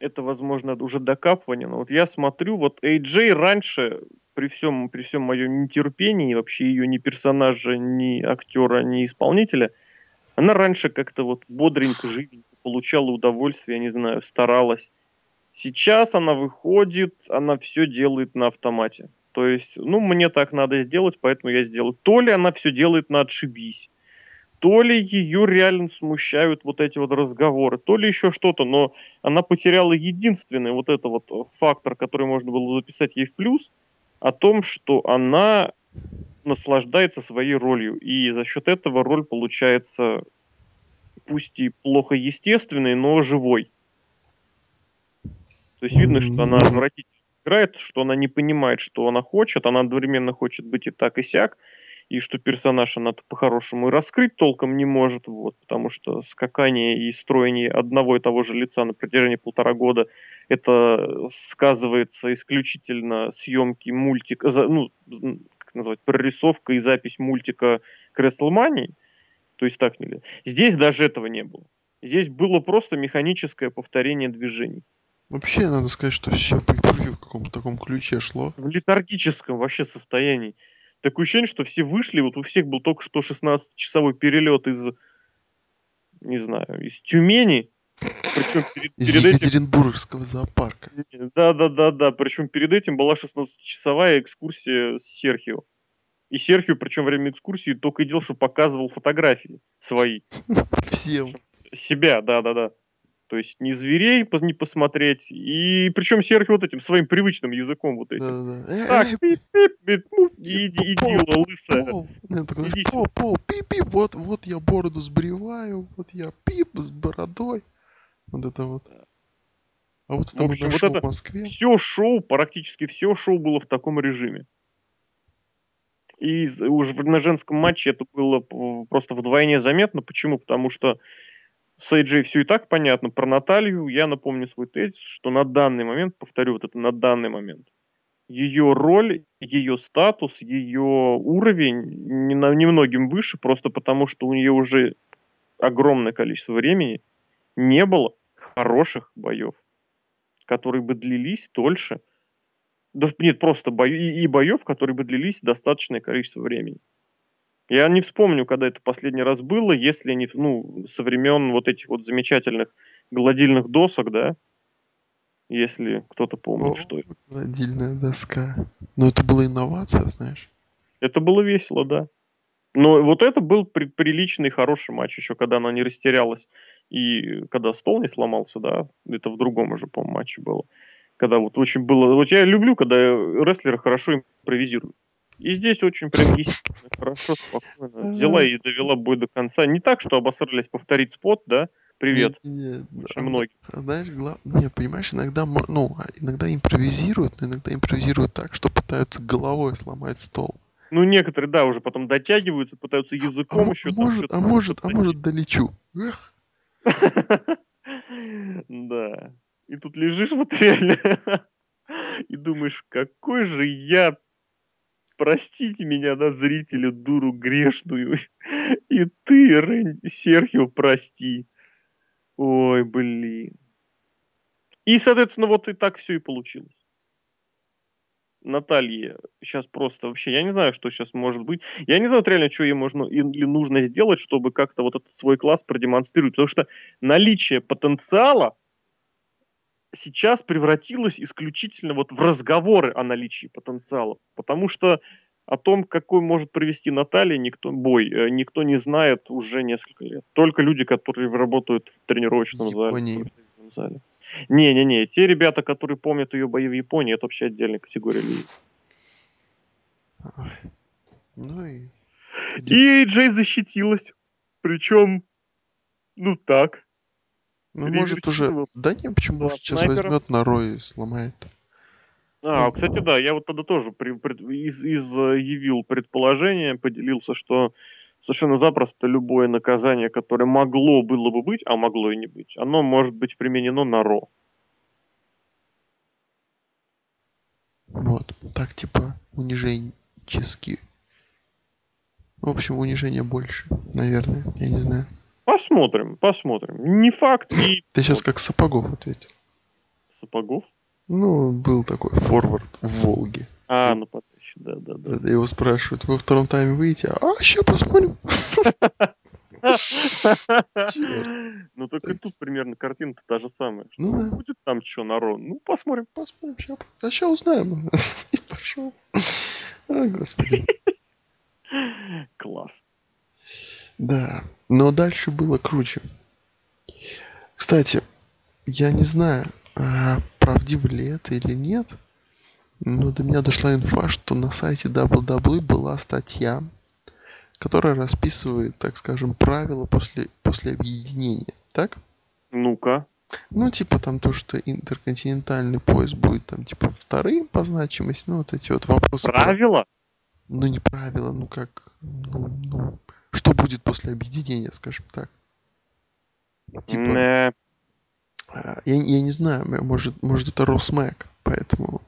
Speaker 1: Это, возможно, уже докапывание, но вот я смотрю, вот AJ раньше, при всем, при всем моем нетерпении, вообще ее ни персонажа, ни актера, ни исполнителя, она раньше как-то вот бодренько, живенько получала удовольствие, я не знаю, старалась. Сейчас она выходит, она все делает на автомате. То есть, ну, мне так надо сделать, поэтому я сделаю. То ли она все делает на отшибись, то ли ее реально смущают вот эти вот разговоры, то ли еще что-то, но она потеряла единственный вот это вот э, фактор, который можно было записать ей в плюс, о том, что она наслаждается своей ролью, и за счет этого роль получается пусть и плохо естественной, но живой. То есть видно, что она отвратительно играет, что она не понимает, что она хочет, она одновременно хочет быть и так, и сяк, и что персонаж она по-хорошему и раскрыть толком не может, вот, потому что скакание и строение одного и того же лица на протяжении полтора года, это сказывается исключительно съемки мультика, ну, как назвать, прорисовка и запись мультика к WrestleMania, то есть так нельзя. Здесь даже этого не было. Здесь было просто механическое повторение движений.
Speaker 2: Вообще, надо сказать, что все по в каком-то таком ключе шло.
Speaker 1: В летаргическом вообще состоянии. Такое ощущение, что все вышли, вот у всех был только что 16-часовой перелет из, не знаю, из Тюмени.
Speaker 2: Причем перед, из перед Екатеринбургского этим... зоопарка.
Speaker 1: Да, да, да, да. Причем перед этим была 16-часовая экскурсия с Серхио. И Серхио, причем время экскурсии, только и делал, что показывал фотографии свои. (laughs)
Speaker 2: Всем.
Speaker 1: Себя, да, да, да. То есть не зверей не посмотреть. И причем Серхио вот этим своим привычным языком вот этим. Да, да. Э, так, пип, пип, пип, ну, иди, иди, лысая. Пол,
Speaker 2: пол, пол, пип, пип, вот, вот я бороду сбриваю, вот я пип с бородой. Вот это вот.
Speaker 1: А вот это в общем, вот это в Москве. Все шоу, практически все шоу было в таком режиме. И уже на женском матче это было просто вдвойне заметно. Почему? Потому что с AJ все и так понятно. Про Наталью я напомню свой тезис, что на данный момент, повторю вот это на данный момент, ее роль, ее статус, ее уровень немногим выше, просто потому что у нее уже огромное количество времени не было хороших боев, которые бы длились дольше. Да нет, просто бою, и, и боев, которые бы длились достаточное количество времени. Я не вспомню, когда это последний раз было, если не, ну, со времен вот этих вот замечательных гладильных досок, да, если кто-то помнит, О, что это.
Speaker 2: Гладильная доска. Но это была инновация, знаешь.
Speaker 1: Это было весело, да. Но вот это был при, приличный, хороший матч, еще когда она не растерялась и когда стол не сломался, да, это в другом уже, по-моему, матче было. Когда вот очень было... Вот я люблю, когда рестлеры хорошо импровизируют. И здесь очень прям (laughs) естественно, хорошо, спокойно. Взяла и довела бой до конца. Не так, что обосрались повторить спот, да? Привет.
Speaker 2: Нет. Очень а, многим. А, знаешь, глав... не, понимаешь, иногда, ну, а иногда импровизируют, но иногда импровизируют так, что пытаются головой сломать стол.
Speaker 1: Ну, некоторые, да, уже потом дотягиваются, пытаются языком
Speaker 2: а,
Speaker 1: еще.
Speaker 2: Может, а может, а может долечу.
Speaker 1: Да. И тут лежишь вот реально (laughs) и думаешь, какой же я простите меня, да, зрителя, дуру грешную. И ты, Рен... Серхио, прости. Ой, блин. И, соответственно, вот и так все и получилось. Наталье сейчас просто вообще, я не знаю, что сейчас может быть. Я не знаю вот реально, что ей можно или нужно сделать, чтобы как-то вот этот свой класс продемонстрировать. Потому что наличие потенциала сейчас превратилось исключительно вот в разговоры о наличии потенциала. Потому что о том, какой может провести Наталья, никто, бой, э, никто не знает уже несколько лет. Только люди, которые работают в тренировочном Японии. зале. Не-не-не, те ребята, которые помнят ее бои в Японии, это вообще отдельная категория людей. Ну и... И Джей защитилась. Причем, ну так,
Speaker 2: ну, может уже... Да не, почему? Может, сейчас снайпера. возьмет на Рой и сломает.
Speaker 1: А, ну. кстати, да, я вот тогда тоже при, пред, из, изъявил предположение, поделился, что совершенно запросто любое наказание, которое могло было бы быть, а могло и не быть, оно может быть применено на Ро.
Speaker 2: Вот, так типа униженчески. В общем, унижение больше, наверное, я не знаю.
Speaker 1: Посмотрим, посмотрим. Не факт и...
Speaker 2: Ты сейчас как Сапогов ответил.
Speaker 1: Сапогов?
Speaker 2: Ну, был такой форвард в Волге.
Speaker 1: А, и... ну да, да, да.
Speaker 2: Его спрашивают, вы во втором тайме выйдете? А, сейчас посмотрим. (laughs)
Speaker 1: Ну, только тут примерно картина-то та же самая. Ну, да. Будет там что, народ? Ну, посмотрим.
Speaker 2: Посмотрим, сейчас. А сейчас узнаем. (laughs) И пошел. О, господи.
Speaker 1: Класс.
Speaker 2: Да, но дальше было круче. Кстати, я не знаю, а правдиво ли это или нет, но до меня дошла инфа, что на сайте WWE была статья, которая расписывает, так скажем, правила после, после объединения. Так?
Speaker 1: Ну-ка.
Speaker 2: Ну, типа там то, что интерконтинентальный пояс будет там, типа, вторым по значимости, ну, вот эти вот вопросы.
Speaker 1: Правила? Про...
Speaker 2: Ну, не правила, ну как, ну, ну, что будет после объединения, скажем так? Типа, не. А, я, я не знаю, может, может это Росмэк, поэтому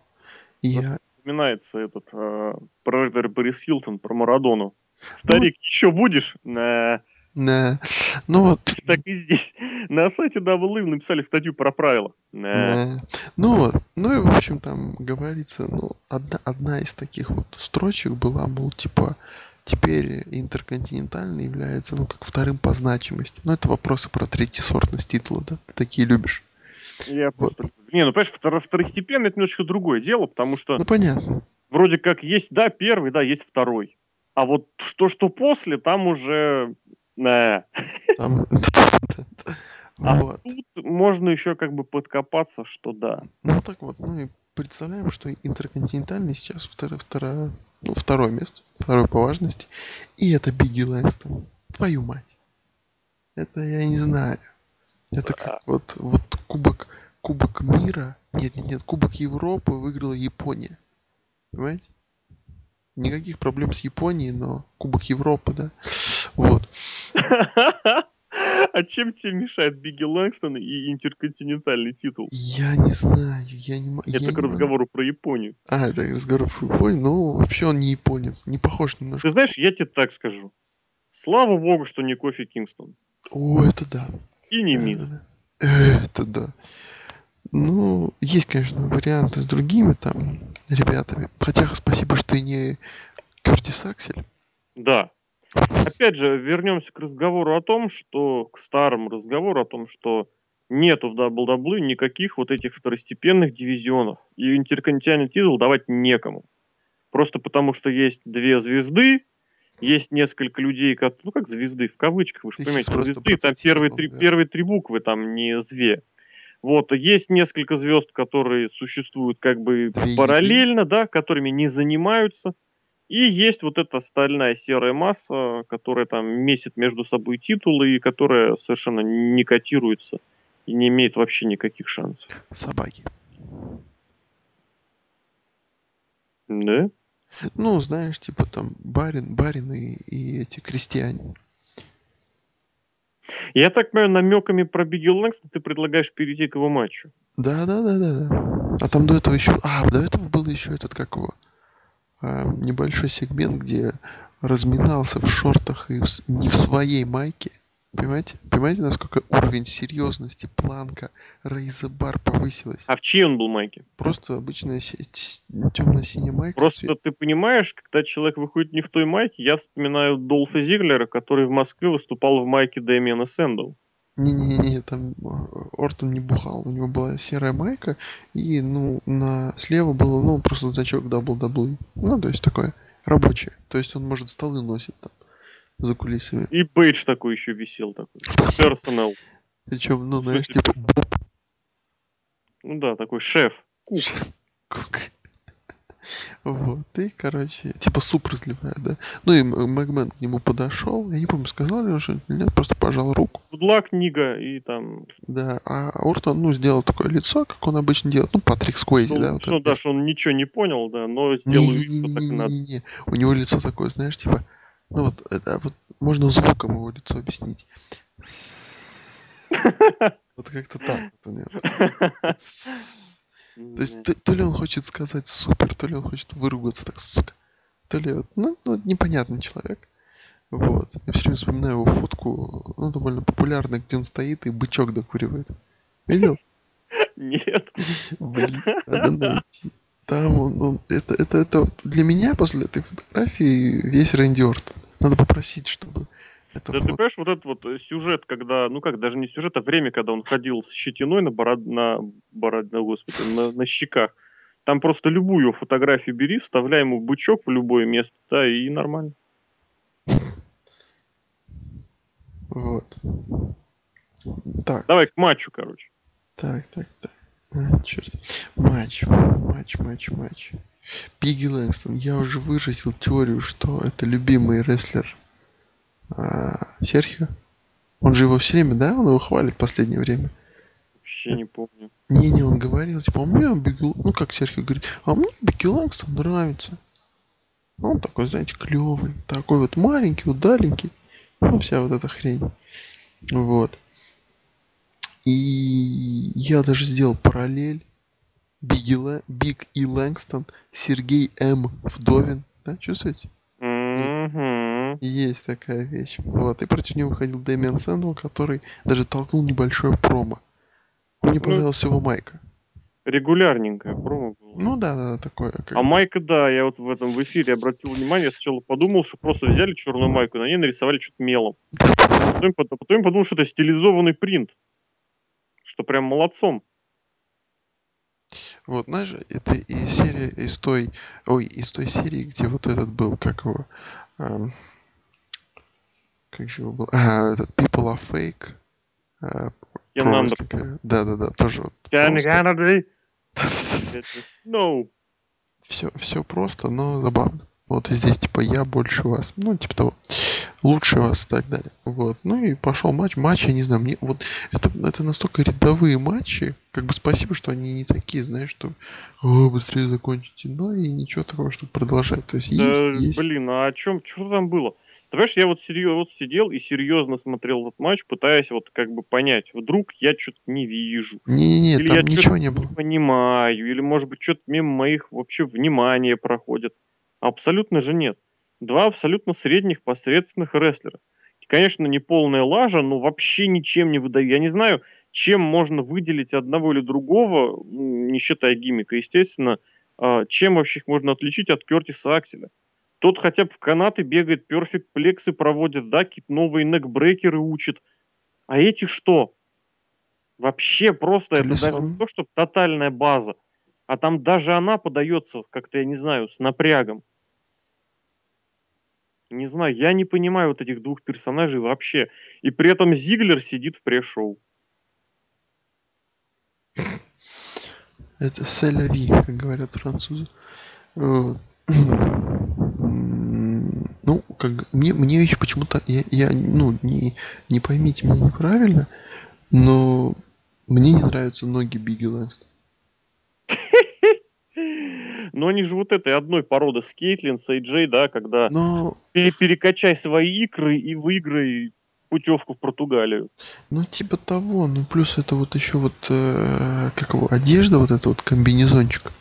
Speaker 2: я...
Speaker 1: Вспоминается этот э, про Борис Хилтон, про Марадону. Старик, ну, еще будешь? Не.
Speaker 2: Да. Ну вот.
Speaker 1: Так и здесь. На сайте Double Live написали статью про правила. Да.
Speaker 2: Ну вот. Ну и, в общем, там говорится, ну, одна, одна из таких вот строчек была, мол, типа, теперь интерконтинентальный является, ну, как вторым по значимости. Но это вопросы про третьесортность титула, да? Ты такие любишь.
Speaker 1: Я вот. просто... Не, ну, понимаешь, втор- второстепенно это немножечко другое дело, потому что...
Speaker 2: Ну, понятно.
Speaker 1: Вроде как есть, да, первый, да, есть второй. А вот что, что после, там уже... Там... (laughs) (laughs) А вот. тут можно еще как бы подкопаться, что да.
Speaker 2: Ну так вот, ну и представляем, что интерконтинентальный сейчас второе, второе, ну, второе место, второе по важности. И это Бигги Лэнгстон. Твою мать. Это я не знаю. Это как вот, вот кубок, кубок мира, нет, нет, нет, кубок Европы выиграла Япония. Понимаете? Никаких проблем с Японией, но Кубок Европы, да. Вот. (laughs)
Speaker 1: А чем тебе мешает Бигги Лэнгстон и интерконтинентальный титул?
Speaker 2: Я не знаю, я не могу.
Speaker 1: Это к разговору про Японию.
Speaker 2: А, это к разговору про Японию, ну, вообще он не японец, не похож немножко.
Speaker 1: Ты знаешь, я тебе так скажу. Слава богу, что не Кофи Кингстон.
Speaker 2: О, это да.
Speaker 1: И не Мисс.
Speaker 2: Это да. Ну, есть, конечно, варианты с другими там ребятами. Хотя спасибо, что ты не Кертис Аксель.
Speaker 1: Да. Опять же, вернемся к разговору о том, что, к старому разговору о том, что нету в WWE никаких вот этих второстепенных дивизионов. И интерконтинентальный титул давать некому. Просто потому, что есть две звезды, есть несколько людей, как, ну как звезды, в кавычках, вы же понимаете, звезды, там первые три, первые три буквы, там не зве. Вот, есть несколько звезд, которые существуют как бы параллельно, да, которыми не занимаются. И есть вот эта стальная серая масса, которая там месит между собой титулы и которая совершенно не котируется и не имеет вообще никаких шансов.
Speaker 2: Собаки.
Speaker 1: Да?
Speaker 2: Ну, знаешь, типа там барин, барин и, и эти крестьяне.
Speaker 1: Я так понимаю, намеками про Бигги Лэнгстон ты предлагаешь перейти к его матчу.
Speaker 2: Да, да, да, да, да. А там до этого еще. А, до этого был еще этот как его небольшой сегмент, где разминался в шортах и не в своей майке Понимаете? Понимаете, насколько уровень серьезности, планка, Рейза Бар повысилась?
Speaker 1: А в чьей он был майке?
Speaker 2: Просто обычная темно-синяя майка.
Speaker 1: Просто ты понимаешь, когда человек выходит не в той майке, я вспоминаю Долфа Зиглера, который в Москве выступал в майке Дэмиана Сэндл.
Speaker 2: Не-не-не, там а, Ортон не бухал, у него была серая майка, и, ну, на слева было, ну, просто значок WWE. Ну, то есть такое рабочее. То есть он может столы носить там за кулисами.
Speaker 1: И бейдж такой еще висел такой. Персонал.
Speaker 2: Причем, ну, знаешь, типа...
Speaker 1: Ну да, такой шеф. Кук.
Speaker 2: Вот, и, короче, типа суп разливает, да. Ну и Мэгмен к нему подошел, я не помню, сказал ли он что нет, просто пожал руку.
Speaker 1: Дудла книга и там...
Speaker 2: Да, а Ортон, ну, сделал такое лицо, как он обычно делает, ну, Патрик Сквейзи, да.
Speaker 1: Вот что, да, что он ничего не понял, да, но сделал вид, что так надо. Не-не-не,
Speaker 2: у него лицо такое, знаешь, типа, ну вот, это вот можно звуком его лицо объяснить. Вот как-то так вот у него. То есть то, то ли он хочет сказать супер, то ли он хочет выругаться так, сука. То ли вот, ну, ну непонятный человек. Вот. Я все время вспоминаю его фотку, ну, довольно популярную, где он стоит и бычок докуривает. Видел?
Speaker 1: Нет.
Speaker 2: Блин, надо найти. Там он, он это, это, это для меня после этой фотографии весь Рэнди Ортон. Надо попросить, чтобы
Speaker 1: это да, вот. ты понимаешь, вот этот вот э, сюжет, когда, ну как, даже не сюжет, а время, когда он ходил с щетиной на бород, на бород, на, господи, на, на щеках. Там просто любую фотографию бери, вставляй ему бычок в любое место, да, и нормально.
Speaker 2: Вот. Так.
Speaker 1: Давай к матчу, короче.
Speaker 2: Так, так, так. А, черт. Матч, матч, матч, матч. Пигги Лэнгстон. Я уже выразил теорию, что это любимый рестлер Серхио. Он же его все время, да? Он его хвалит в последнее время.
Speaker 1: Вообще не помню.
Speaker 2: Не-не, он говорил, типа, а мне Бигги... Ну, как Серхио говорит, а мне Бигги Лэнгстон нравится. Он такой, знаете, клевый. Такой вот маленький, удаленький. Ну, вся вот эта хрень. Вот. И я даже сделал параллель. Биг, Лэ... Бигги Лэнгстон, Сергей М. Вдовин. Да, чувствуете?
Speaker 1: Mm-hmm. Мгм.
Speaker 2: Есть такая вещь. Вот. И против него выходил Дэмиан Сэндоу, который даже толкнул небольшое промо. Мне
Speaker 1: Ну,
Speaker 2: понравилась его майка.
Speaker 1: регулярненькое промо было.
Speaker 2: Ну да, да, такое. Как
Speaker 1: А майка, да, я вот в этом в эфире обратил внимание, я сначала подумал, что просто взяли черную майку, на ней нарисовали что-то мелом. Потом, под- потом подумал, что это стилизованный принт. Что прям молодцом.
Speaker 2: Вот, знаешь, это и серия из той, ой, из той серии, где вот этот был, как его, ам, как же его был, а, этот People are Fake, а,
Speaker 1: Кен
Speaker 2: про
Speaker 1: Андерсон.
Speaker 2: wrestling. Да, да, да, тоже вот просто.
Speaker 1: No.
Speaker 2: Все, все просто, но забавно. Вот и здесь, типа, я больше вас. Ну, типа того. Лучше вас и так далее. Вот. Ну и пошел матч. Матч, я не знаю, мне вот это, это настолько рядовые матчи. Как бы спасибо, что они не такие, знаешь, что О, быстрее закончите. Но и ничего такого, чтобы продолжать. То есть
Speaker 1: Да,
Speaker 2: есть, есть.
Speaker 1: блин, а о чем, что там было? Ты понимаешь, я вот серьезно вот сидел и серьезно смотрел этот матч, пытаясь вот как бы понять, вдруг я что-то не вижу,
Speaker 2: Не-не-не,
Speaker 1: или
Speaker 2: там
Speaker 1: я
Speaker 2: ничего не
Speaker 1: не
Speaker 2: было.
Speaker 1: понимаю, или может быть что-то мимо моих вообще внимания проходит. Абсолютно же нет. Два абсолютно средних посредственных рестлера. И, конечно, не полная лажа, но вообще ничем не выдаю. Я не знаю, чем можно выделить одного или другого, м, не считая гиммика, естественно, а, чем вообще их можно отличить от Кертиса Акселя. Тот хотя бы в канаты бегает, перфект плексы проводит, да, какие-то новые некбрекеры учит. А эти что? Вообще просто это даже не
Speaker 2: Колесо.
Speaker 1: то, что тотальная база, а там даже она подается как-то, я не знаю, с напрягом. Не знаю, я не понимаю вот этих двух персонажей вообще. И при этом Зиглер сидит в пресс-шоу.
Speaker 2: Это селяви, как говорят французы. Вот. Как мне, мне еще почему-то, я, я, ну, не, не поймите меня неправильно, но мне не нравятся ноги Бигги. (laughs)
Speaker 1: Но они же вот этой одной породы с Кейтлин, с Джей, да, когда
Speaker 2: Но,
Speaker 1: пе- перекачай свои икры и выиграй путевку в Португалию.
Speaker 2: ну, типа того, ну, плюс это вот еще вот, э, как его, одежда, вот это вот комбинезончик.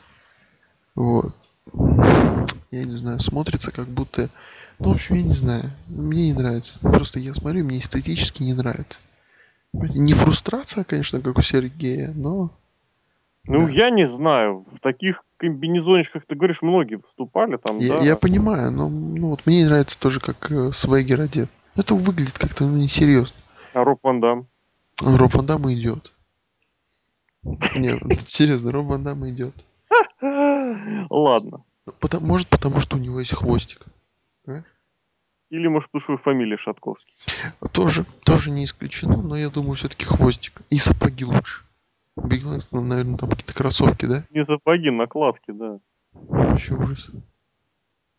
Speaker 2: Вот. Я не знаю, смотрится как будто, ну, в общем, я не знаю, мне не нравится. Просто я смотрю, мне эстетически не нравится. Не фрустрация, конечно, как у Сергея, но
Speaker 1: Ну,
Speaker 2: да.
Speaker 1: я не знаю, в таких комбинезончиках, ты говоришь, многие выступали там,
Speaker 2: Я,
Speaker 1: да.
Speaker 2: я понимаю, но ну, вот мне не нравится тоже, как э, Свегер одет. Это выглядит как-то ну, несерьезно.
Speaker 1: А Роб Ван Дам?
Speaker 2: Роб Ван Дам идет. Нет, (laughs) серьезно, Роб Ван Дам идет.
Speaker 1: Ладно.
Speaker 2: Потому, может, потому что у него есть хвостик.
Speaker 1: Или, может, потому что фамилия Шатковский.
Speaker 2: Тоже, тоже не исключено, но я думаю, все-таки хвостик. И сапоги лучше. Биг наверное, там какие-то кроссовки, да?
Speaker 1: Не сапоги, накладки, да.
Speaker 2: Вообще ужас.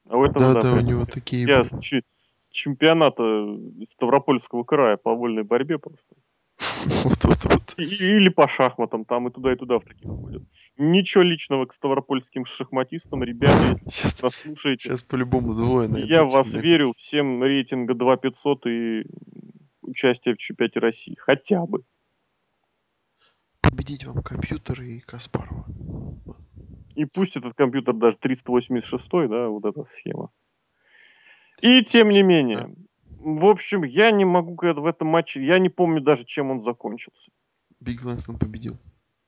Speaker 1: А у этого,
Speaker 2: Да,
Speaker 1: да,
Speaker 2: да, у него такие...
Speaker 1: Я с, чемпионата Ставропольского края по вольной борьбе просто. (laughs)
Speaker 2: Вот, вот, вот.
Speaker 1: Или по шахматам, там и туда, и туда в таких ходят. Ничего личного к ставропольским шахматистам, ребята, если
Speaker 2: Сейчас,
Speaker 1: нас слушаете.
Speaker 2: сейчас по-любому двое
Speaker 1: Я в вас
Speaker 2: найдутся.
Speaker 1: верю, всем рейтинга 2500 и участие в чемпионате России. Хотя бы.
Speaker 2: Победить вам компьютер и Каспарова.
Speaker 1: И пусть этот компьютер даже 386, да, вот эта схема. И тем не менее. В общем, я не могу когда в этом матче, я не помню даже, чем он закончился.
Speaker 2: Биг Лэнгстон победил.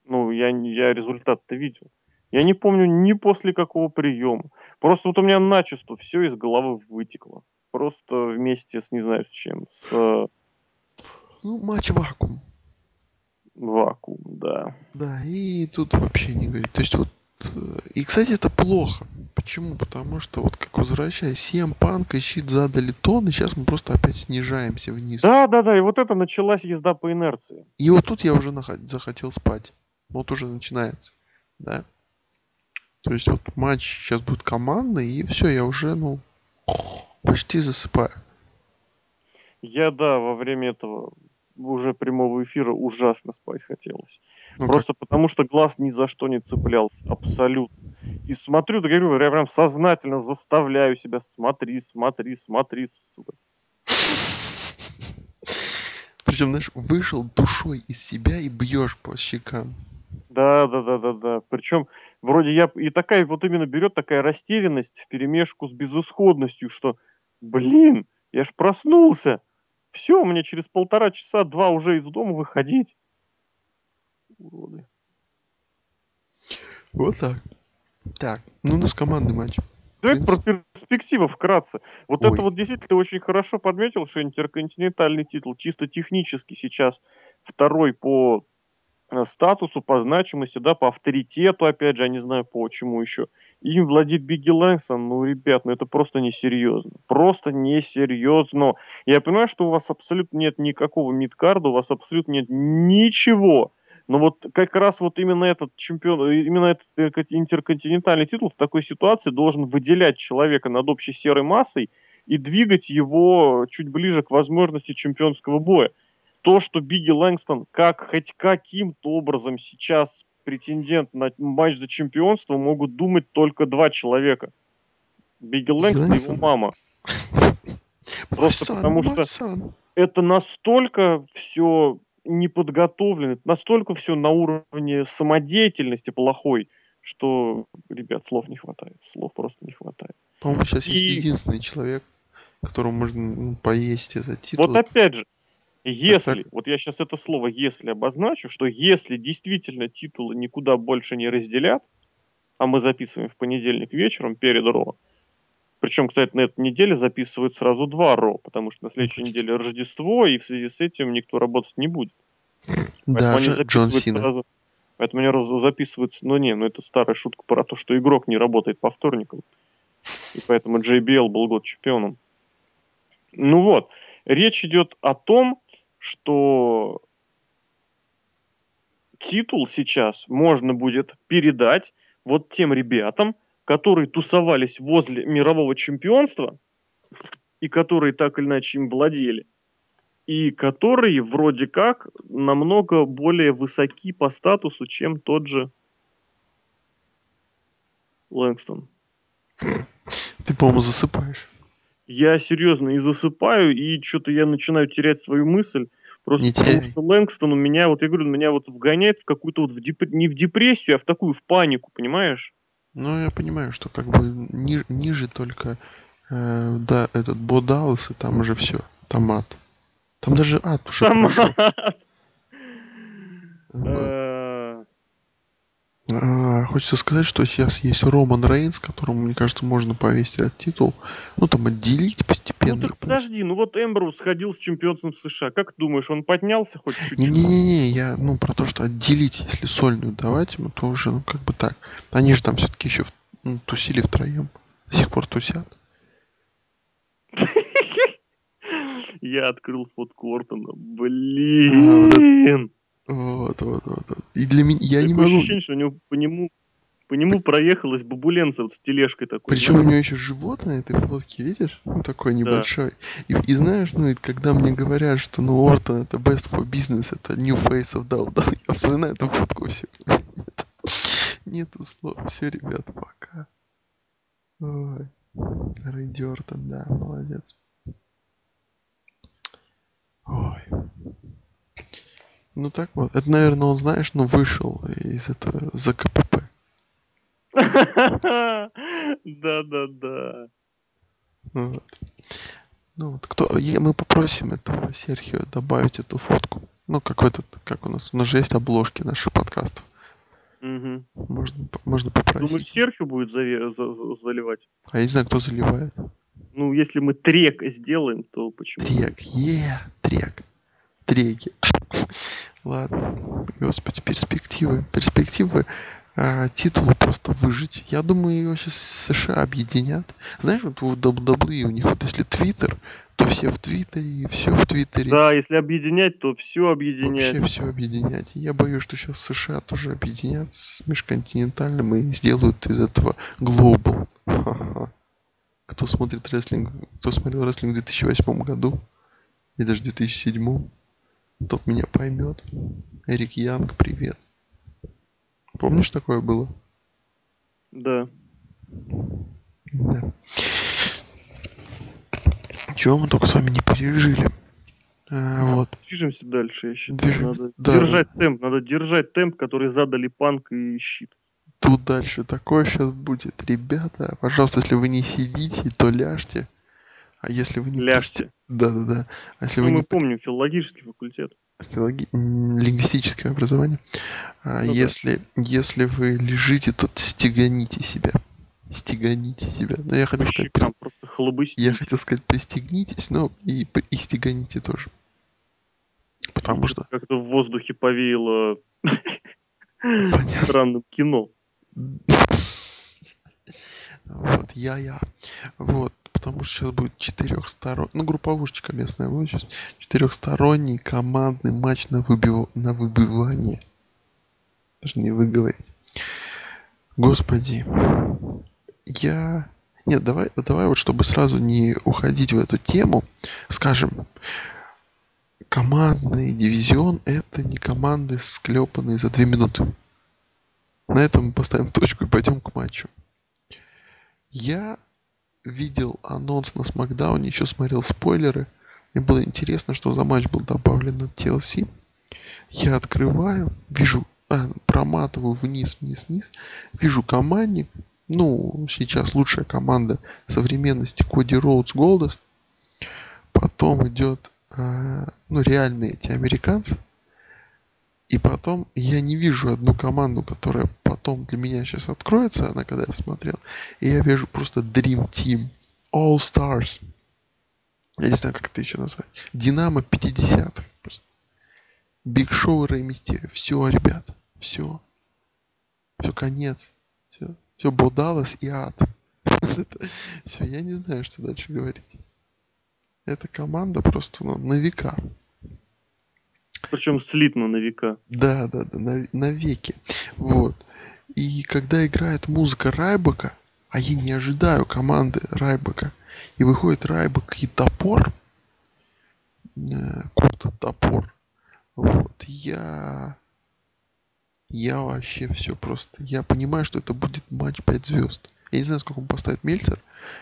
Speaker 1: Ну, я, я результат-то видел. Я не помню ни после какого приема. Просто вот у меня начисто все из головы вытекло. Просто вместе с, не знаю, с чем, с э,
Speaker 2: Ну, матч вакуум.
Speaker 1: вакуум, да.
Speaker 2: Да, и тут вообще не говорить. То есть вот... И, кстати, это плохо. Почему? Потому что вот как возвращаясь, CM Punk и Щит задали тон, и сейчас мы просто опять снижаемся вниз.
Speaker 1: Да, да, да, и вот это началась езда по инерции.
Speaker 2: И вот тут я уже нахо- захотел спать. Вот уже начинается. Да. То есть вот матч сейчас будет командный, и все, я уже, ну, почти засыпаю.
Speaker 1: Я, да, во время этого уже прямого эфира ужасно спать хотелось.
Speaker 2: Ну,
Speaker 1: Просто потому, что глаз ни за что не цеплялся. Абсолютно. И смотрю, да говорю, я прям сознательно заставляю себя смотри, смотри, смотри, сука.
Speaker 2: Причем, знаешь, вышел душой из себя и бьешь по щекам.
Speaker 1: Да, да, да, да, да. Причем вроде я и такая вот именно берет такая растерянность в перемешку с безысходностью, что Блин, я ж проснулся. Все, мне через полтора часа, два уже из дома выходить. Уроды.
Speaker 2: Вот так. Так, ну у нас командный матч.
Speaker 1: Давай про перспективы вкратце. Вот
Speaker 2: Ой.
Speaker 1: это вот действительно ты очень хорошо подметил, что интерконтинентальный титул чисто технически сейчас второй по э, статусу, по значимости, да, по авторитету, опять же, я не знаю по чему еще. Им владеет Бигги Лэнгсон, ну, ребят, ну это просто несерьезно. Просто несерьезно. Я понимаю, что у вас абсолютно нет никакого мидкарда, у вас абсолютно нет ничего. Но вот как раз вот именно этот чемпион, именно этот интерконтинентальный титул в такой ситуации должен выделять человека над общей серой массой и двигать его чуть ближе к возможности чемпионского боя. То, что Бигги Лэнгстон как хоть каким-то образом сейчас претендент на матч за чемпионство, могут думать только два человека. Бигги Лэнгстон и его мама. (laughs) Просто потому что это настолько все неподготовлен, настолько все на уровне самодеятельности плохой, что, ребят, слов не хватает. Слов просто не хватает.
Speaker 2: По-моему, сейчас и... есть единственный человек, которому можно ну, поесть этот титул.
Speaker 1: Вот опять же, если, так, вот я сейчас это слово «если» обозначу, что если действительно титулы никуда больше не разделят, а мы записываем в понедельник вечером перед Ро, причем, кстати, на этой неделе записывают сразу два РО, потому что на следующей неделе Рождество, и в связи с этим никто работать не будет.
Speaker 2: Даже Джон Сина.
Speaker 1: Сразу, поэтому они записываются, ну не, ну это старая шутка про то, что игрок не работает по вторникам. И поэтому JBL был год чемпионом. Ну вот, речь идет о том, что титул сейчас можно будет передать вот тем ребятам, которые тусовались возле мирового чемпионства и которые так или иначе им владели, и которые вроде как намного более высоки по статусу, чем тот же Лэнгстон.
Speaker 2: Ты, по-моему, засыпаешь.
Speaker 1: Я серьезно и засыпаю, и что-то я начинаю терять свою мысль. Просто не потому теряй. что Лэнгстон у меня, вот я говорю, меня вот вгоняет в какую-то вот в деп... не в депрессию, а в такую в панику, понимаешь?
Speaker 2: Ну, я понимаю, что как бы ни, ниже только, э, да, этот Бодалс, и там уже все, там ад. Там даже ад уже! А, (laughs) хочется сказать, что сейчас есть Роман Рейнс, которому, мне кажется, можно повесить этот титул. Ну, там отделить постепенно. Ну, так
Speaker 1: подожди, ну вот Эмбрус сходил с чемпионством США. Как думаешь, он поднялся хоть чуть-чуть?
Speaker 2: Не-не-не, я, ну, про то, что отделить, если сольную давать ему, то уже, ну, как бы так. Они же там все-таки еще ну, тусили втроем. До сих пор тусят. (laughs)
Speaker 1: Я открыл фотку Ортона. Блин!
Speaker 2: Вот, вот, вот, вот. И для меня я Такое не могу.
Speaker 1: ощущение, что у него по нему по нему проехалась бабуленца вот с тележкой такой.
Speaker 2: Причем знаешь? у него еще живот на этой фотке, видишь? Ну, такой небольшой. Да. И, и знаешь, ну, и когда мне говорят, что, ну, Ортон это best for business, это new face of WWE, я вспоминаю эту фотку все. Нету слов. Все, ребята, пока. Ой. Рэнди Ортон, да, молодец. Ой. Ну так вот. Это, наверное, он, знаешь, ну вышел из этого за КПП. (laughs)
Speaker 1: Да-да-да.
Speaker 2: Вот. Ну вот, кто, мы попросим этого Серхио добавить эту фотку. Ну, как в этот, как у нас, у нас же есть обложки наших подкастов.
Speaker 1: Угу.
Speaker 2: Можно, можно попросить.
Speaker 1: Думаешь, Серхио будет за, за, за, заливать?
Speaker 2: А я не знаю, кто заливает.
Speaker 1: Ну, если мы трек сделаем, то почему?
Speaker 2: Трек, е, yeah, трек. Треки. (laughs) Ладно, господи, перспективы. Перспективы а, титулу просто выжить. Я думаю, его сейчас США объединят. Знаешь, вот в WWE у них вот если Твиттер, то все в Твиттере, и все в Твиттере.
Speaker 1: Да, если объединять, то все объединять.
Speaker 2: Вообще все объединять. Я боюсь, что сейчас США тоже объединят с межконтинентальным и сделают из этого глобал. Кто смотрит рестлинг, кто смотрел рестлинг в 2008 году, и даже в 2007, тот меня поймет. Эрик Янг, привет. Помнишь, такое было?
Speaker 1: Да.
Speaker 2: Да. Чего мы только с вами не пережили. А, вот.
Speaker 1: Движемся дальше, я считаю. Движем... Надо да. держать темп, надо держать темп, который задали панк и щит.
Speaker 2: Тут дальше такое сейчас будет. Ребята, пожалуйста, если вы не сидите, то ляжьте. А если вы не
Speaker 1: Ляжьте.
Speaker 2: Да-да-да. А если
Speaker 1: ну,
Speaker 2: вы
Speaker 1: мы
Speaker 2: не
Speaker 1: помним филологический факультет.
Speaker 2: Филологи... Лингвистическое образование. А
Speaker 1: Ну,
Speaker 2: если, да. если вы лежите, то стеганите себя. Стеганите себя. Ну, я хотел
Speaker 1: По
Speaker 2: сказать...
Speaker 1: щекам просто хлобыстите.
Speaker 2: Я хотел сказать, пристегнитесь, но и, и стеганите тоже. Потому что...
Speaker 1: Как-то в воздухе повеяло странным кино. (laughs)
Speaker 2: Вот, я-я. Вот, потому что сейчас будет четырехсторонний, ну, групповушечка местная будет. Четырехсторонний командный матч на, выбив... на выбивание. Даже не выговорить. Господи. Я... Нет, давай, давай вот, чтобы сразу не уходить в эту тему, скажем, командный дивизион это не команды, склепанные за две минуты. На этом мы поставим точку и пойдем к матчу. Я видел анонс на Смакдауне, еще смотрел спойлеры. Мне было интересно, что за матч был добавлен от TLC. Я открываю, вижу, а, проматываю вниз, вниз, вниз. Вижу командник. Ну, сейчас лучшая команда современности Коди Роудс Голдест. Потом идет, э, ну, реальные эти американцы. И потом я не вижу одну команду, которая потом для меня сейчас откроется, она когда я смотрел. И я вижу просто Dream Team. All Stars. Я не знаю, как это еще назвать. Динамо 50-х. Биг Шоу и Рэй Мистерио. Все, ребят. Все. Все, конец. Все. Все, Бодалас и ад. (laughs) Все, я не знаю, что дальше говорить. Эта команда просто ну, на века.
Speaker 1: Причем слитно на века.
Speaker 2: Да, да, да, на, на веки. Вот. И когда играет музыка Райбака, а я не ожидаю команды Райбака, и выходит Райбак и топор, э, Курт топор, вот, я... Я вообще все просто. Я понимаю, что это будет матч 5 звезд. Я не знаю, сколько он поставит Мельцер.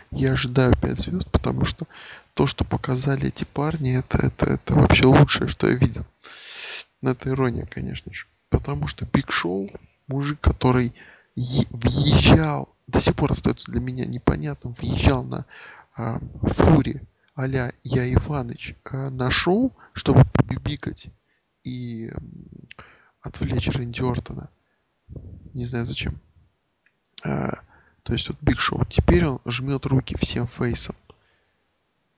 Speaker 2: Я ожидаю 5 звезд, потому что то, что показали эти парни, это, это, это вообще лучшее, что я видел. Это ирония, конечно же. Потому что Биг Шоу, мужик, который въезжал, до сих пор остается для меня непонятным, въезжал на а, фуре а-ля Я Иваныч а, на шоу, чтобы побибикать и отвлечь Рэнди Ортона. Не знаю зачем. А, то есть вот Биг Шоу. Теперь он жмет руки всем фейсам.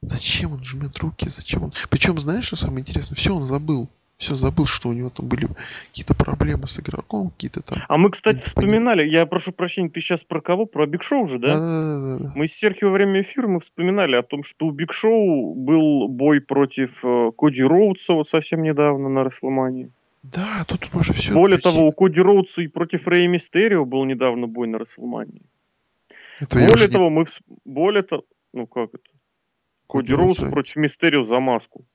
Speaker 2: Зачем он жмет руки? Зачем он? Причем, знаешь, что самое интересное? Все он забыл. Все забыл, что у него там были какие-то проблемы с игроком, какие-то там.
Speaker 1: А мы, кстати, вспоминали, я прошу прощения, ты сейчас про кого? Про Биг Шоу же, да?
Speaker 2: Да, да, да, да.
Speaker 1: Мы с Серхио во время эфира мы вспоминали о том, что у Биг Шоу был бой против э, Коди Роудса вот совсем недавно на Рестлмании.
Speaker 2: Да, тут уже все.
Speaker 1: Более того, у Коди Роудса и против Рэй Мистерио был недавно бой на Рестлмании. Это более того, не... мы вс... более того, ну как это? Коди, Коди Роудс против Мистерио за маску.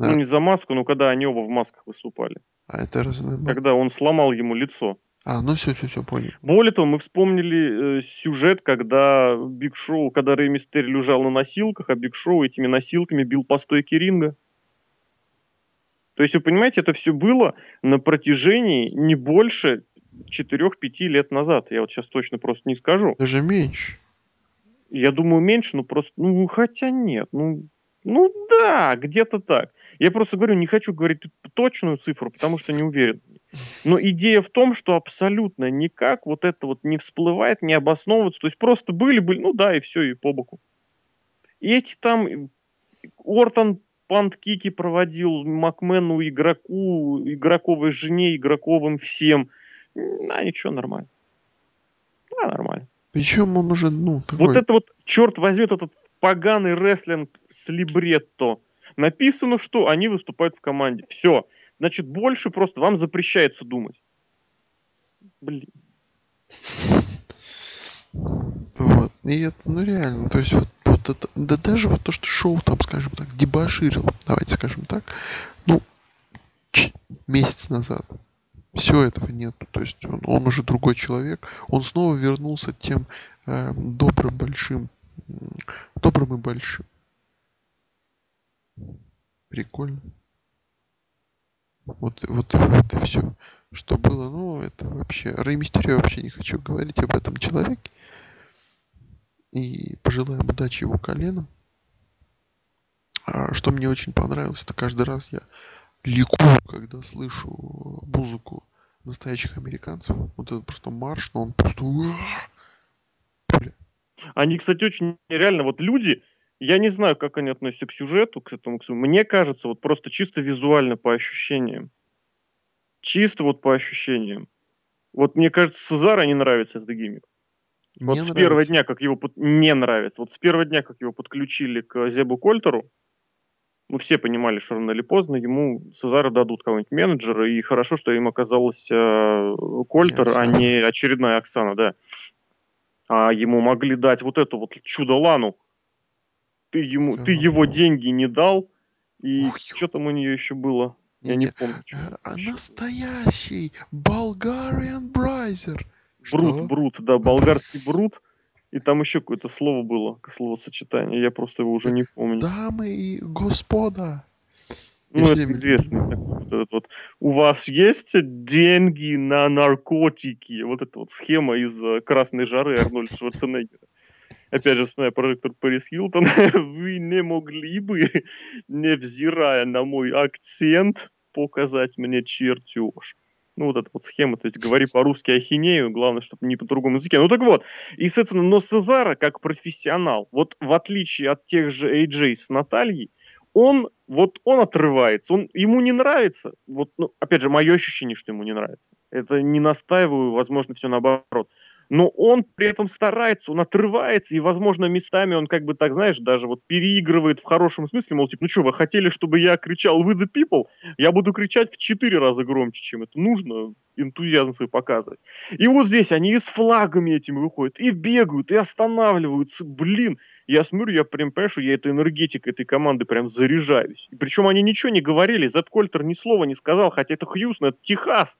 Speaker 1: Да. Ну, не за маску, но когда они оба в масках выступали.
Speaker 2: А это раз...
Speaker 1: Когда он сломал ему лицо.
Speaker 2: А, ну все, все, все, понял.
Speaker 1: Более того, мы вспомнили э, сюжет, когда Биг Шоу, когда Рэй Мистерио лежал на носилках, а Биг Шоу этими носилками бил по стойке ринга. То есть, вы понимаете, это все было на протяжении не больше 4-5 лет назад. Я вот сейчас точно просто не скажу.
Speaker 2: Даже меньше.
Speaker 1: Я думаю, меньше, ну просто, ну хотя нет, ну, ну да, где-то так. Я просто говорю, не хочу говорить точную цифру, потому что не уверен. Но идея в том, что абсолютно никак вот это вот не всплывает, не обосновывается. То есть просто были-были, ну да, и все, и по боку. И эти там... Ортон пант-кики проводил Макмену, игроку, игроковой жене, игроковым всем. А, ничего, нормально. А, нормально.
Speaker 2: Причем он уже, ну, такой...
Speaker 1: Вот это вот, черт возьмет, этот поганый рестлинг с либретто Написано, что они выступают в команде. Все. Значит, больше просто вам запрещается думать. Блин.
Speaker 2: Вот. И это, ну реально, то есть вот, вот это, да даже вот то, что шоу там, скажем так, дебаширил, давайте скажем так, ну, месяц назад. Все этого нет. То есть он, он уже другой человек. Он снова вернулся тем э, добрым большим, добрым и большим. Прикольно. Вот, вот, вот и все. Что было, ну, это вообще... Рэй Мистерио вообще не хочу говорить об этом человеке. и пожелаем удачи его коленам. А что мне очень понравилось, это каждый раз я ликую, когда слышу музыку настоящих американцев. Вот это просто марш, но он просто...
Speaker 1: Они, кстати, очень реально, вот люди, я не знаю, как они относятся к сюжету, к этому, к мне кажется, вот просто чисто визуально по ощущениям. Чисто вот по ощущениям. Вот мне кажется, Сезара не нравится этот гиммик. Мне вот нравится. с первого дня, как его под... не нравится, вот с первого дня, как его подключили к Зебу Кольтеру, ну, все понимали, что рано или поздно ему Сезара дадут кого-нибудь менеджера, и хорошо, что им оказалось э, Кольтер, а не очередная Оксана, да. А ему могли дать вот эту вот чудо-лану. Ты, ему, ты его деньги не дал, и что там у нее еще было? Я не, не помню.
Speaker 2: А, настоящий Bulgarian Брайзер.
Speaker 1: Брут, брут, да, болгарский брут. И там еще какое-то слово было, словосочетание, я просто его уже не помню.
Speaker 2: Дамы и господа.
Speaker 1: Ну, Если... это известный такой вот этот вот. У вас есть деньги на наркотики? Вот эта вот схема из э, «Красной жары» Арнольда Шварценеггера. Опять же, вспоминая прожектор Пэрис Хилтон, (laughs) вы не могли бы, невзирая на мой акцент, показать мне чертеж. Ну, вот эта вот схема, то есть говори по-русски ахинею, главное, чтобы не по другому языке. Ну, так вот, и, соответственно, но Сезара, как профессионал, вот в отличие от тех же AJ с Натальей, он вот он отрывается, он ему не нравится. Вот, ну, опять же, мое ощущение, что ему не нравится. Это не настаиваю, возможно, все наоборот но он при этом старается, он отрывается, и, возможно, местами он как бы так, знаешь, даже вот переигрывает в хорошем смысле, мол, типа, ну что, вы хотели, чтобы я кричал «Вы the people»? Я буду кричать в четыре раза громче, чем это нужно, энтузиазм свой показывать. И вот здесь они и с флагами этими выходят, и бегают, и останавливаются, блин. Я смотрю, я прям понимаю, что я этой энергетикой этой команды прям заряжаюсь. И причем они ничего не говорили, Зет Кольтер ни слова не сказал, хотя это Хьюстон, это Техас.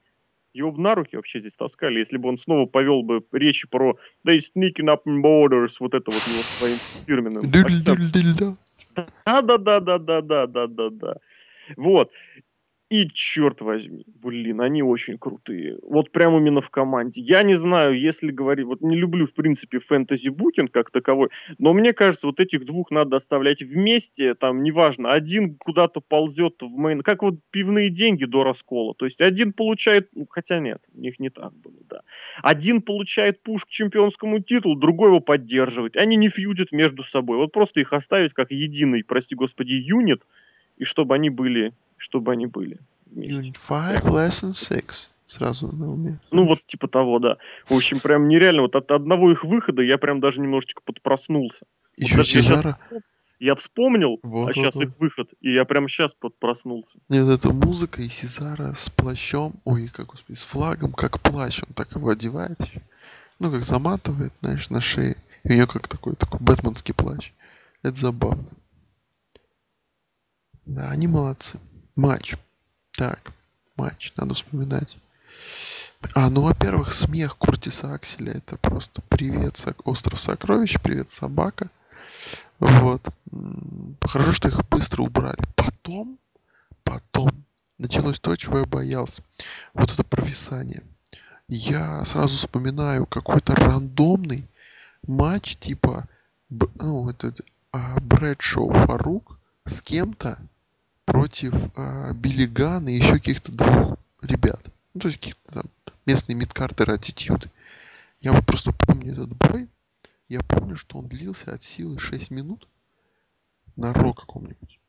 Speaker 1: Его бы на руки вообще здесь таскали, если бы он снова повел бы речи про «They sneaking up in borders», вот это вот его своим фирменным Да-да-да-да-да-да-да-да. Вот. И черт возьми, блин, они очень крутые. Вот прям именно в команде. Я не знаю, если говорить, вот не люблю, в принципе, фэнтези-букинг как таковой, но мне кажется, вот этих двух надо оставлять вместе, там, неважно, один куда-то ползет в мейн, как вот пивные деньги до раскола. То есть один получает, ну, хотя нет, у них не так было, да. Один получает пуш к чемпионскому титулу, другой его поддерживает. Они не фьюдят между собой. Вот просто их оставить как единый, прости господи, юнит, и чтобы они были чтобы они были.
Speaker 2: Unit 5, Lesson 6. Сразу на уме.
Speaker 1: Ну, вот типа того, да. В общем, прям нереально. Вот от одного их выхода я прям даже немножечко подпроснулся.
Speaker 2: Еще вот Сезара.
Speaker 1: Я, вспомнил, вот, а вот, сейчас вот. их выход, и я прям сейчас подпроснулся.
Speaker 2: Вот эта музыка и Сезара с плащом, ой, как господи, с флагом, как плащ, он так его одевает. Ну, как заматывает, знаешь, на шее. И у нее как такой, такой бэтменский плащ. Это забавно. Да, они молодцы. Матч. Так, матч, надо вспоминать. А, ну, во-первых, смех Куртиса Акселя. Это просто привет, сок... остров сокровищ, привет, собака. Вот. Хорошо, что их быстро убрали. Потом, потом началось то, чего я боялся. Вот это провисание. Я сразу вспоминаю какой-то рандомный матч типа ну, этот а, Брэдшоу Фарук с кем-то против э, Билли Гана и еще каких-то двух ребят. Ну, то есть каких-то там местные мидкартеры аттитюды. Я вот просто помню этот бой. Я помню, что он длился от силы 6 минут на ро каком-нибудь.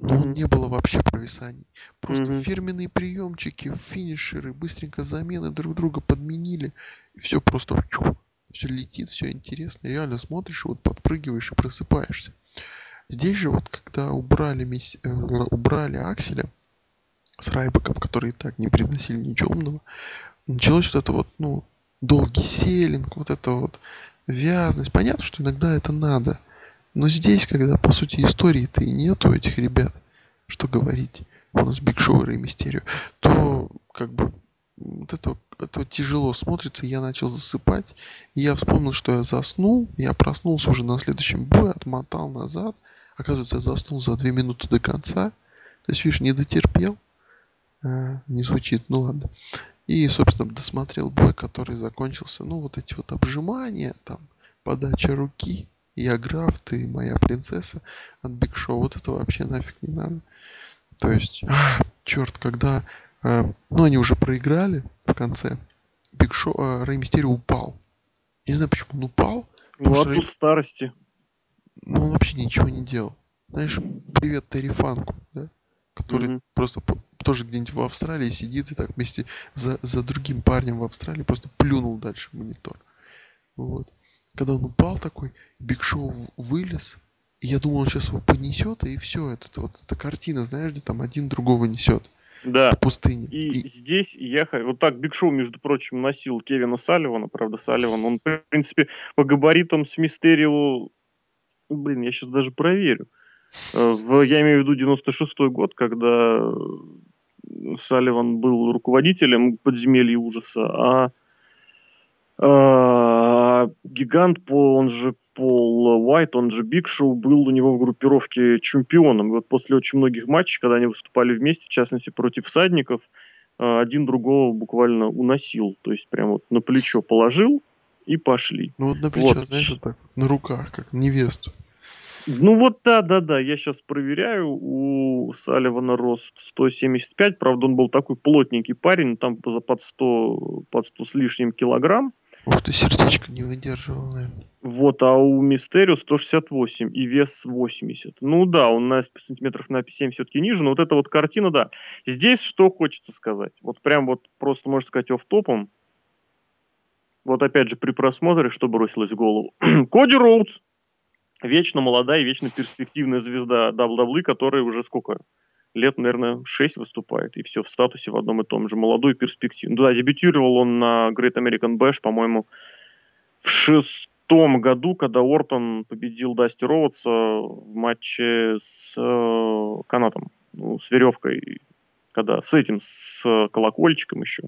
Speaker 2: Но mm-hmm. не было вообще провисаний. Просто mm-hmm. фирменные приемчики, финишеры, быстренько замены друг друга подменили. И все просто все летит, все интересно. Реально смотришь, вот подпрыгиваешь и просыпаешься. Здесь же вот когда убрали, мисс... Э, убрали Акселя с Райбеком, которые так не приносили ничего умного, началось вот это вот, ну, долгий селинг, вот это вот вязность. Понятно, что иногда это надо. Но здесь, когда, по сути, истории-то и нету этих ребят, что говорить, у нас Биг Шоу и Мистерию, то, как бы, вот это, это тяжело смотрится, я начал засыпать, и я вспомнил, что я заснул, я проснулся уже на следующем бое, отмотал назад, Оказывается, я заснул за две минуты до конца. То есть, видишь, не дотерпел. А, не звучит, ну ладно. И, собственно, досмотрел бой, который закончился. Ну, вот эти вот обжимания, там, подача руки, я граф, ты моя принцесса от Биг Шоу. Вот это вообще нафиг не надо. То есть, а, черт, когда... Э, ну, они уже проиграли в конце. Биг Шоу, э, Рэй Мистерио упал. Не знаю, почему он упал.
Speaker 1: Ну,
Speaker 2: Потому
Speaker 1: от
Speaker 2: что
Speaker 1: старости.
Speaker 2: Ну, он вообще ничего не делал. Знаешь, привет Терри Фанку, да? Который
Speaker 1: Мгм.
Speaker 2: просто тоже где-нибудь в Австралии сидит и так вместе за, за другим парнем в Австралии просто плюнул дальше в монитор. Вот. Когда он упал такой, Биг Шоу вылез, и я думал, он сейчас его понесет, и все, это вот эта картина, знаешь, где там один другого несет
Speaker 1: Да.
Speaker 2: по пустыне.
Speaker 1: И,
Speaker 2: И,
Speaker 1: здесь я вот так Биг Шоу, между прочим, носил Кевина Салливана, правда, Салливан, он, в принципе, по габаритам с Мистерио, блин, я сейчас даже проверю. Э, В, я имею в виду 96-й год, когда Салливан был руководителем подземелья ужаса, а, а, гигант, по, он же Пол Уайт, он же Биг Шоу, был у него в группировке чемпионом. И вот после очень многих матчей, когда они выступали вместе, в частности против всадников, э, один другого буквально уносил. То есть прям вот на плечо положил и пошли.
Speaker 2: ну вот на плечо,
Speaker 1: Вот.
Speaker 2: знаешь, вот так на руках, как невесту.
Speaker 1: Ну вот да, да, да, я сейчас проверяю, у Салливана рост 175, правда он был такой плотненький парень, там под 100, под 100 с лишним килограмм,
Speaker 2: Ух ты, сердечко не выдерживал, наверное.
Speaker 1: вот, а у Мистерио 168 и вес 80. Ну да, он на сантиметров на 7 все-таки ниже, но вот эта вот картина, да. Здесь что хочется сказать, вот прям вот просто, можно сказать, оф-топом, вот опять же при просмотре, что бросилось в голову. (clears throat) Коди Роудс, вечно молодая вечно перспективная звезда WWE, которая уже сколько? Лет, наверное, 6 выступает, и все в статусе в одном и том же. Молодой перспективный. Да, дебютировал он на Great American Bash, по-моему, в шестом году, когда Ортон победил Дасти Роудса в матче с э, канатом, ну, с веревкой, когда с этим, с колокольчиком еще.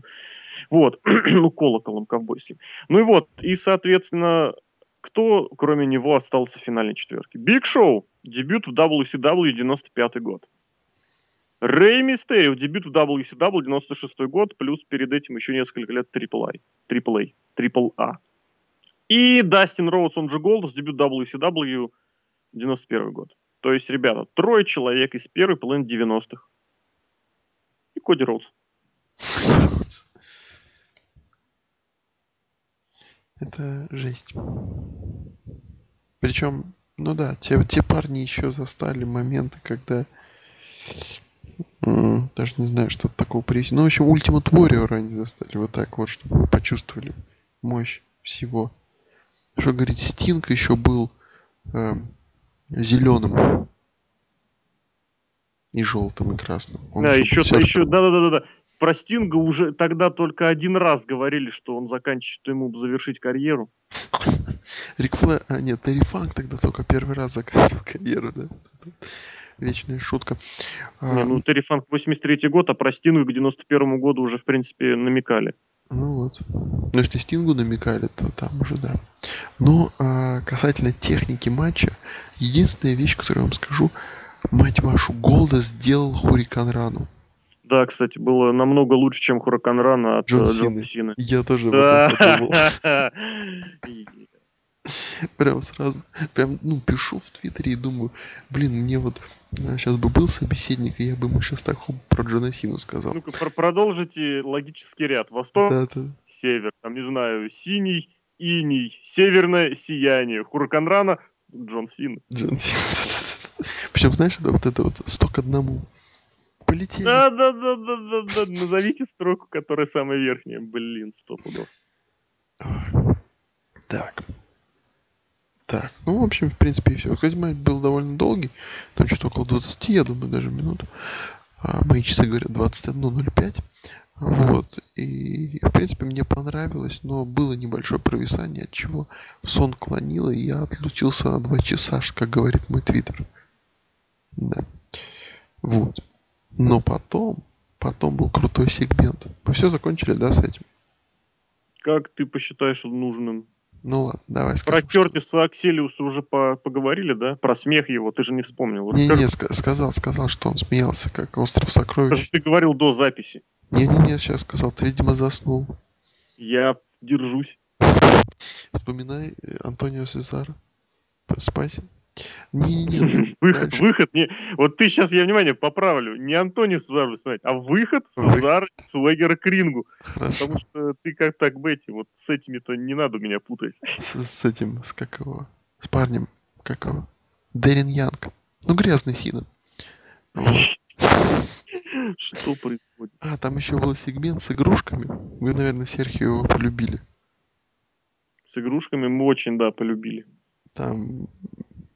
Speaker 1: Вот, (clears throat) ну, колоколом ковбойским. Ну и вот, и, соответственно, кто, кроме него, остался в финальной четверке? Биг Шоу, дебют в WCW 95 год. Рэй Мистерио, дебют в WCW 96 год, плюс перед этим еще несколько лет AAA. AAA. И Дастин Роудс, он же Голдс, дебют WCW 91 год. То есть, ребята, трое человек из первой половины 90-х. И Коди Роудс.
Speaker 2: Это жесть. Причем, ну да, те, те парни еще застали моменты, когда даже не знаю, что такого привести. Ну, в общем, Ultimate Warrior они застали вот так вот, чтобы вы почувствовали мощь всего. Что говорить, Стинг еще был зеленым и желтым и красным. Он
Speaker 1: Да, еще, еще, да, да, да, да. Про Стинга уже тогда только один раз говорили, что он заканчивает, что ему завершить карьеру.
Speaker 2: Рик Флэр... А, нет, Терри Фанк тогда только первый раз заканчивал карьеру, да? Вечная шутка. А,
Speaker 1: Не, ну Терри Фанк 83 год, а про Стинга к 91 году уже, в принципе, намекали.
Speaker 2: Ну вот. Ну, если Стингу намекали, то там уже да. Но а, касательно техники матча, единственная вещь, которую я вам скажу, мать вашу, Голда сделал Хурикан Рану.
Speaker 1: Да, кстати, было намного лучше, чем Хуракан Рана от
Speaker 2: Джон
Speaker 1: э,
Speaker 2: Сины.
Speaker 1: Джона Сины.
Speaker 2: Я тоже об этом подумал.
Speaker 1: Да. (laughs)
Speaker 2: Прям сразу, прям, ну, пишу в Твиттере и думаю, блин, мне вот сейчас бы был собеседник, и я бы ему сейчас так хоп, про Джона Сину сказал.
Speaker 1: Ну-ка, про- продолжите логический ряд. Восток,
Speaker 2: Да, да.
Speaker 1: север, там, не знаю, синий, иний, северное сияние. Хуракан Рана, Джон Син.
Speaker 2: Джон Сина. (laughs) Причем, знаешь, это вот это вот сто к одному. Полетели.
Speaker 1: Да, да, да, да, да, да. Назовите строку, которая самая верхняя. Блин, сто пудов.
Speaker 2: Так. Так, ну, в общем, в принципе, и все. Кстати, матч был довольно долгий. Там что-то около 20, я думаю, даже минут. А мои часы говорят 21.05. Вот. И, в принципе, мне понравилось, но было небольшое провисание, от чего в сон клонило, и я отлучился на 2 часа, как говорит мой твиттер. Да. Вот. Но потом, потом был крутой сегмент. Мы все закончили, да, с этим?
Speaker 1: Как ты посчитаешь нужным?
Speaker 2: Ну ладно, давай
Speaker 1: Про
Speaker 2: скажем. что-
Speaker 1: Кертиса Акселиуса уже по- поговорили, да? Про смех его, ты же не вспомнил.
Speaker 2: Не-не,
Speaker 1: Расскажи.
Speaker 2: ска- сказал, сказал, что он смеялся, как остров сокровищ.
Speaker 1: ты говорил до записи.
Speaker 2: Не-не-не, сейчас сказал, ты, видимо, заснул.
Speaker 1: Я держусь.
Speaker 2: Вспоминай э, Антонио Сезара. (laughs)
Speaker 1: Выход, выход. Не, вот ты сейчас, я внимание, поправлю. Не Антонио Сезару смотреть, а выход Сезар Суэгера к рингу. Потому что ты как так, Бетти, вот с этими-то не надо меня путать.
Speaker 2: С, с этим, с как его? С парнем, как его? Дэрин Янг. Ну, грязный Сина. (laughs)
Speaker 1: Что происходит?
Speaker 2: А, там еще был сегмент с игрушками. Вы, наверное, Серхио его полюбили.
Speaker 1: С игрушками мы очень, да, полюбили.
Speaker 2: Там,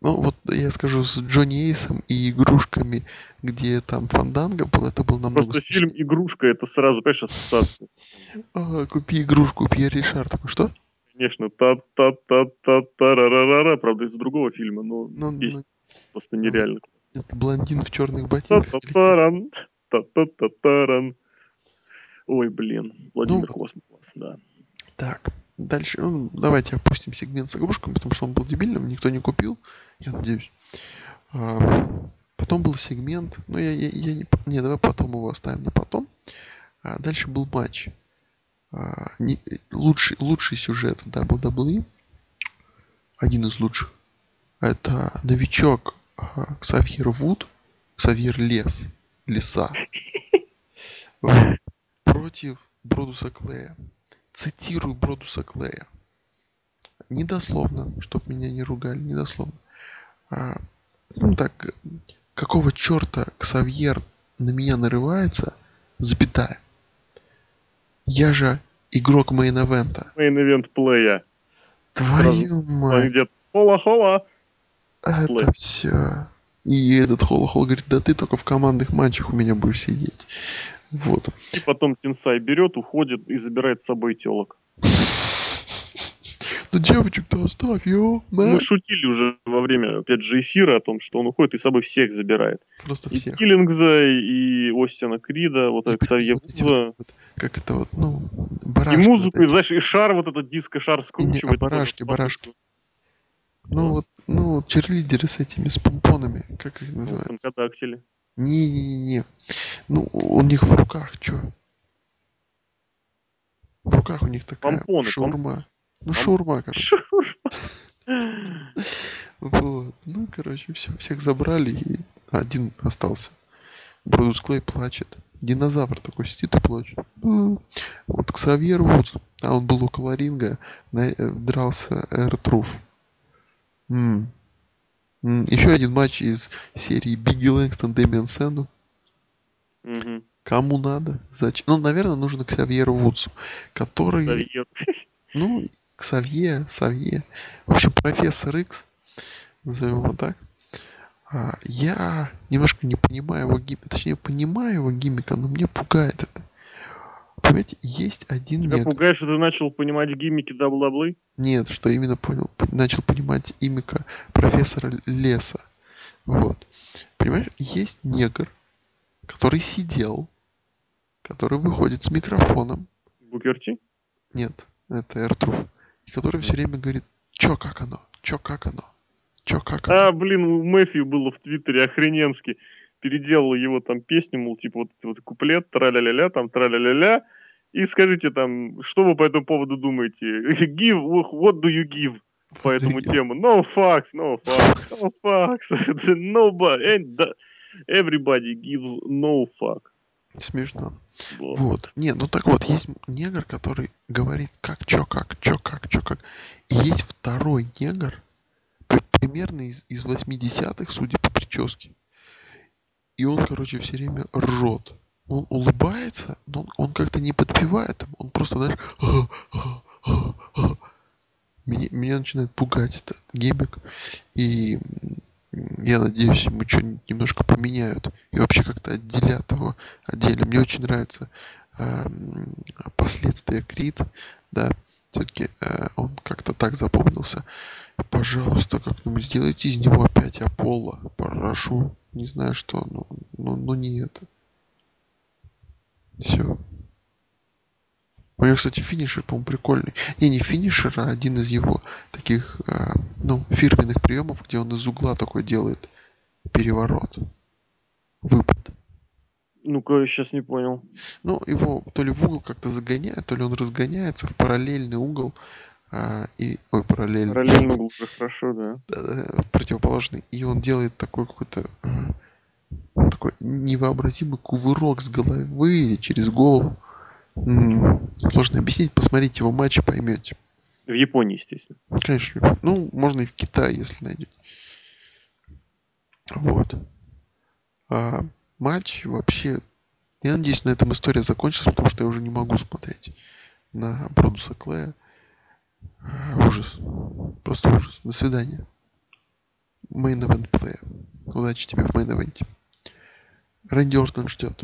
Speaker 2: ну вот я скажу, с Джонни Эйсом и игрушками, где там Фанданга был, это был намного
Speaker 1: Просто фильм «Игрушка» — это сразу, понимаешь, ассоциация.
Speaker 2: Ага, купи игрушку, Пьер Ришар. Такой, что?
Speaker 1: Конечно, та та та та та ра ра ра правда, из другого фильма, но
Speaker 2: Ну,
Speaker 1: песня
Speaker 2: ну,
Speaker 1: просто нереально.
Speaker 2: это блондин в черных
Speaker 1: та
Speaker 2: ботинках.
Speaker 1: та таран та та та таран Ой, блин, Владимир
Speaker 2: Ну,
Speaker 1: Космос, да.
Speaker 2: Так, дальше, ну, давайте опустим сегмент с игрушками, потому что он был дебильным, никто не купил, я надеюсь. А, потом был сегмент, ну, я, я, я не, не, давай потом его оставим на потом. А, дальше был матч. А, не, лучший, лучший сюжет в WWE, один из лучших, это новичок а, Ксавьер Вуд, Ксавьер Лес, Леса, (laughs) против Бродуса Клея. Цитирую Бродуса Клея. Недословно, чтоб меня не ругали, недословно. А, ну так, какого черта Ксавьер на меня нарывается, запятая. Я же игрок мейн-эвента.
Speaker 1: Мейн-эвент плея.
Speaker 2: Твою
Speaker 1: Он
Speaker 2: мать,
Speaker 1: где-то хола-хола.
Speaker 2: это
Speaker 1: плей.
Speaker 2: все. И этот Холохол говорит, да ты только в командных матчах у меня будешь сидеть. Вот.
Speaker 1: И потом Тинсай берет, уходит и забирает с собой телок. (laughs)
Speaker 2: Ну девочек-то оставь, ё,
Speaker 1: Мы шутили уже во время, опять же, эфира о том, что он уходит и с собой всех забирает.
Speaker 2: Просто
Speaker 1: И
Speaker 2: всех.
Speaker 1: Киллингза, и Остина Крида, вот
Speaker 2: И
Speaker 1: Ксавье
Speaker 2: вот вот- вот, как это вот, ну,
Speaker 1: И
Speaker 2: барашки.
Speaker 1: музыку,
Speaker 2: вот
Speaker 1: и, знаешь, и шар, вот этот диско-шар скручивает.
Speaker 2: а барашки, барашки.
Speaker 1: Послушаю.
Speaker 2: Ну вот, ну вот черлидеры с этими, с помпонами, как их
Speaker 1: Ну,
Speaker 2: называют?
Speaker 1: тонкодактили.
Speaker 2: Не-не-не. Ну, у них в руках что? В руках у них такая
Speaker 1: Помпоны,
Speaker 2: шаурма. Ну,
Speaker 1: пом-
Speaker 2: шаурма, короче. Вот. Ну, короче, все, всех забрали, и один остался. Бродус Клей плачет. Динозавр такой сидит и плачет. М. Вот Ксавьер Вудс, а он был около ринга, э, дрался Эртруф. Еще один матч из серии Бигги Лэнгстон, Дэмиан Сэнду.
Speaker 1: Мгм.
Speaker 2: Кому надо? Зачем? Ну, наверное, нужно Ксавьеру Вудсу, который...
Speaker 1: Ксавье. (laughs)
Speaker 2: Ну, Ксавье, Савье. В общем, профессор Икс, назовем его так. А, я немножко не понимаю его гиммика. Точнее, понимаю его гиммика, но мне пугает это. Понимаете, есть один
Speaker 1: Тебя
Speaker 2: негр.
Speaker 1: пугает, что ты начал понимать гиммики double
Speaker 2: Нет, что именно понял. Начал понимать гиммика профессора Икса. Вот. Понимаешь, есть негр, который сидел, который выходит с микрофоном.
Speaker 1: Букерти?
Speaker 2: Нет, это Эртруф. И который все время говорит, чё, как оно? Чё, как оно? Чё, как оно?
Speaker 1: А, блин, у Мэфью было в Твиттере охрененски. Переделал его там песню, мол, типа вот, вот куплет, траля-ля-ля, там траля-ля-ля. И скажите там, что вы по этому поводу думаете? (laughs) Give, what do you give? По этому тему. No fucks, no fucks, no fucks. (laughs) Nobody, and everybody gives no fuck.
Speaker 2: Смешно.
Speaker 1: Вот.
Speaker 2: Вот. Не, ну так вот, есть негр, который говорит, как, чё, как, чё, как, чё, как. И есть второй негр, при- примерно из, из 80-х, судя по прическе. И он, короче, все время ржет. Он улыбается, но он, как-то не подпевает. Он просто, знаешь, меня, меня начинает пугать этот гиммик. И я надеюсь, ему что-нибудь немножко поменяют. И вообще как-то отделят его отдельно. Мне очень нравится эм, последствия Крит. Да, все-таки он как-то так запомнился. Пожалуйста, как-нибудь сделайте из него опять Аполло. Прошу. Не знаю что, но, но, но не это. Все. У него, кстати, финишер, по-моему, прикольный. Не, не финишер, а один из его таких, э, ну, фирменных приемов, где он из угла такой делает переворот. Выпад.
Speaker 1: Ну-ка, сейчас не понял.
Speaker 2: Ну, его то ли в угол как-то загоняют, то ли он разгоняется в параллельный угол, а, и, ой, параллельно.
Speaker 1: Параллельно уже хорошо, да.
Speaker 2: Противоположный. И он делает такой какой-то такой невообразимый кувырок с головы или через голову. Сложно объяснить, посмотрите его матч и поймете.
Speaker 1: В Японии, естественно.
Speaker 2: Конечно. Ну, можно и в Китае, если найдете. Вот. А матч вообще... Я надеюсь, на этом история закончится, потому что я уже не могу смотреть на Бродуса Клея. Ужас. Просто ужас. До свидания. Main Event Player. Удачи тебе в Main Event. Рэнди Ортон ждет.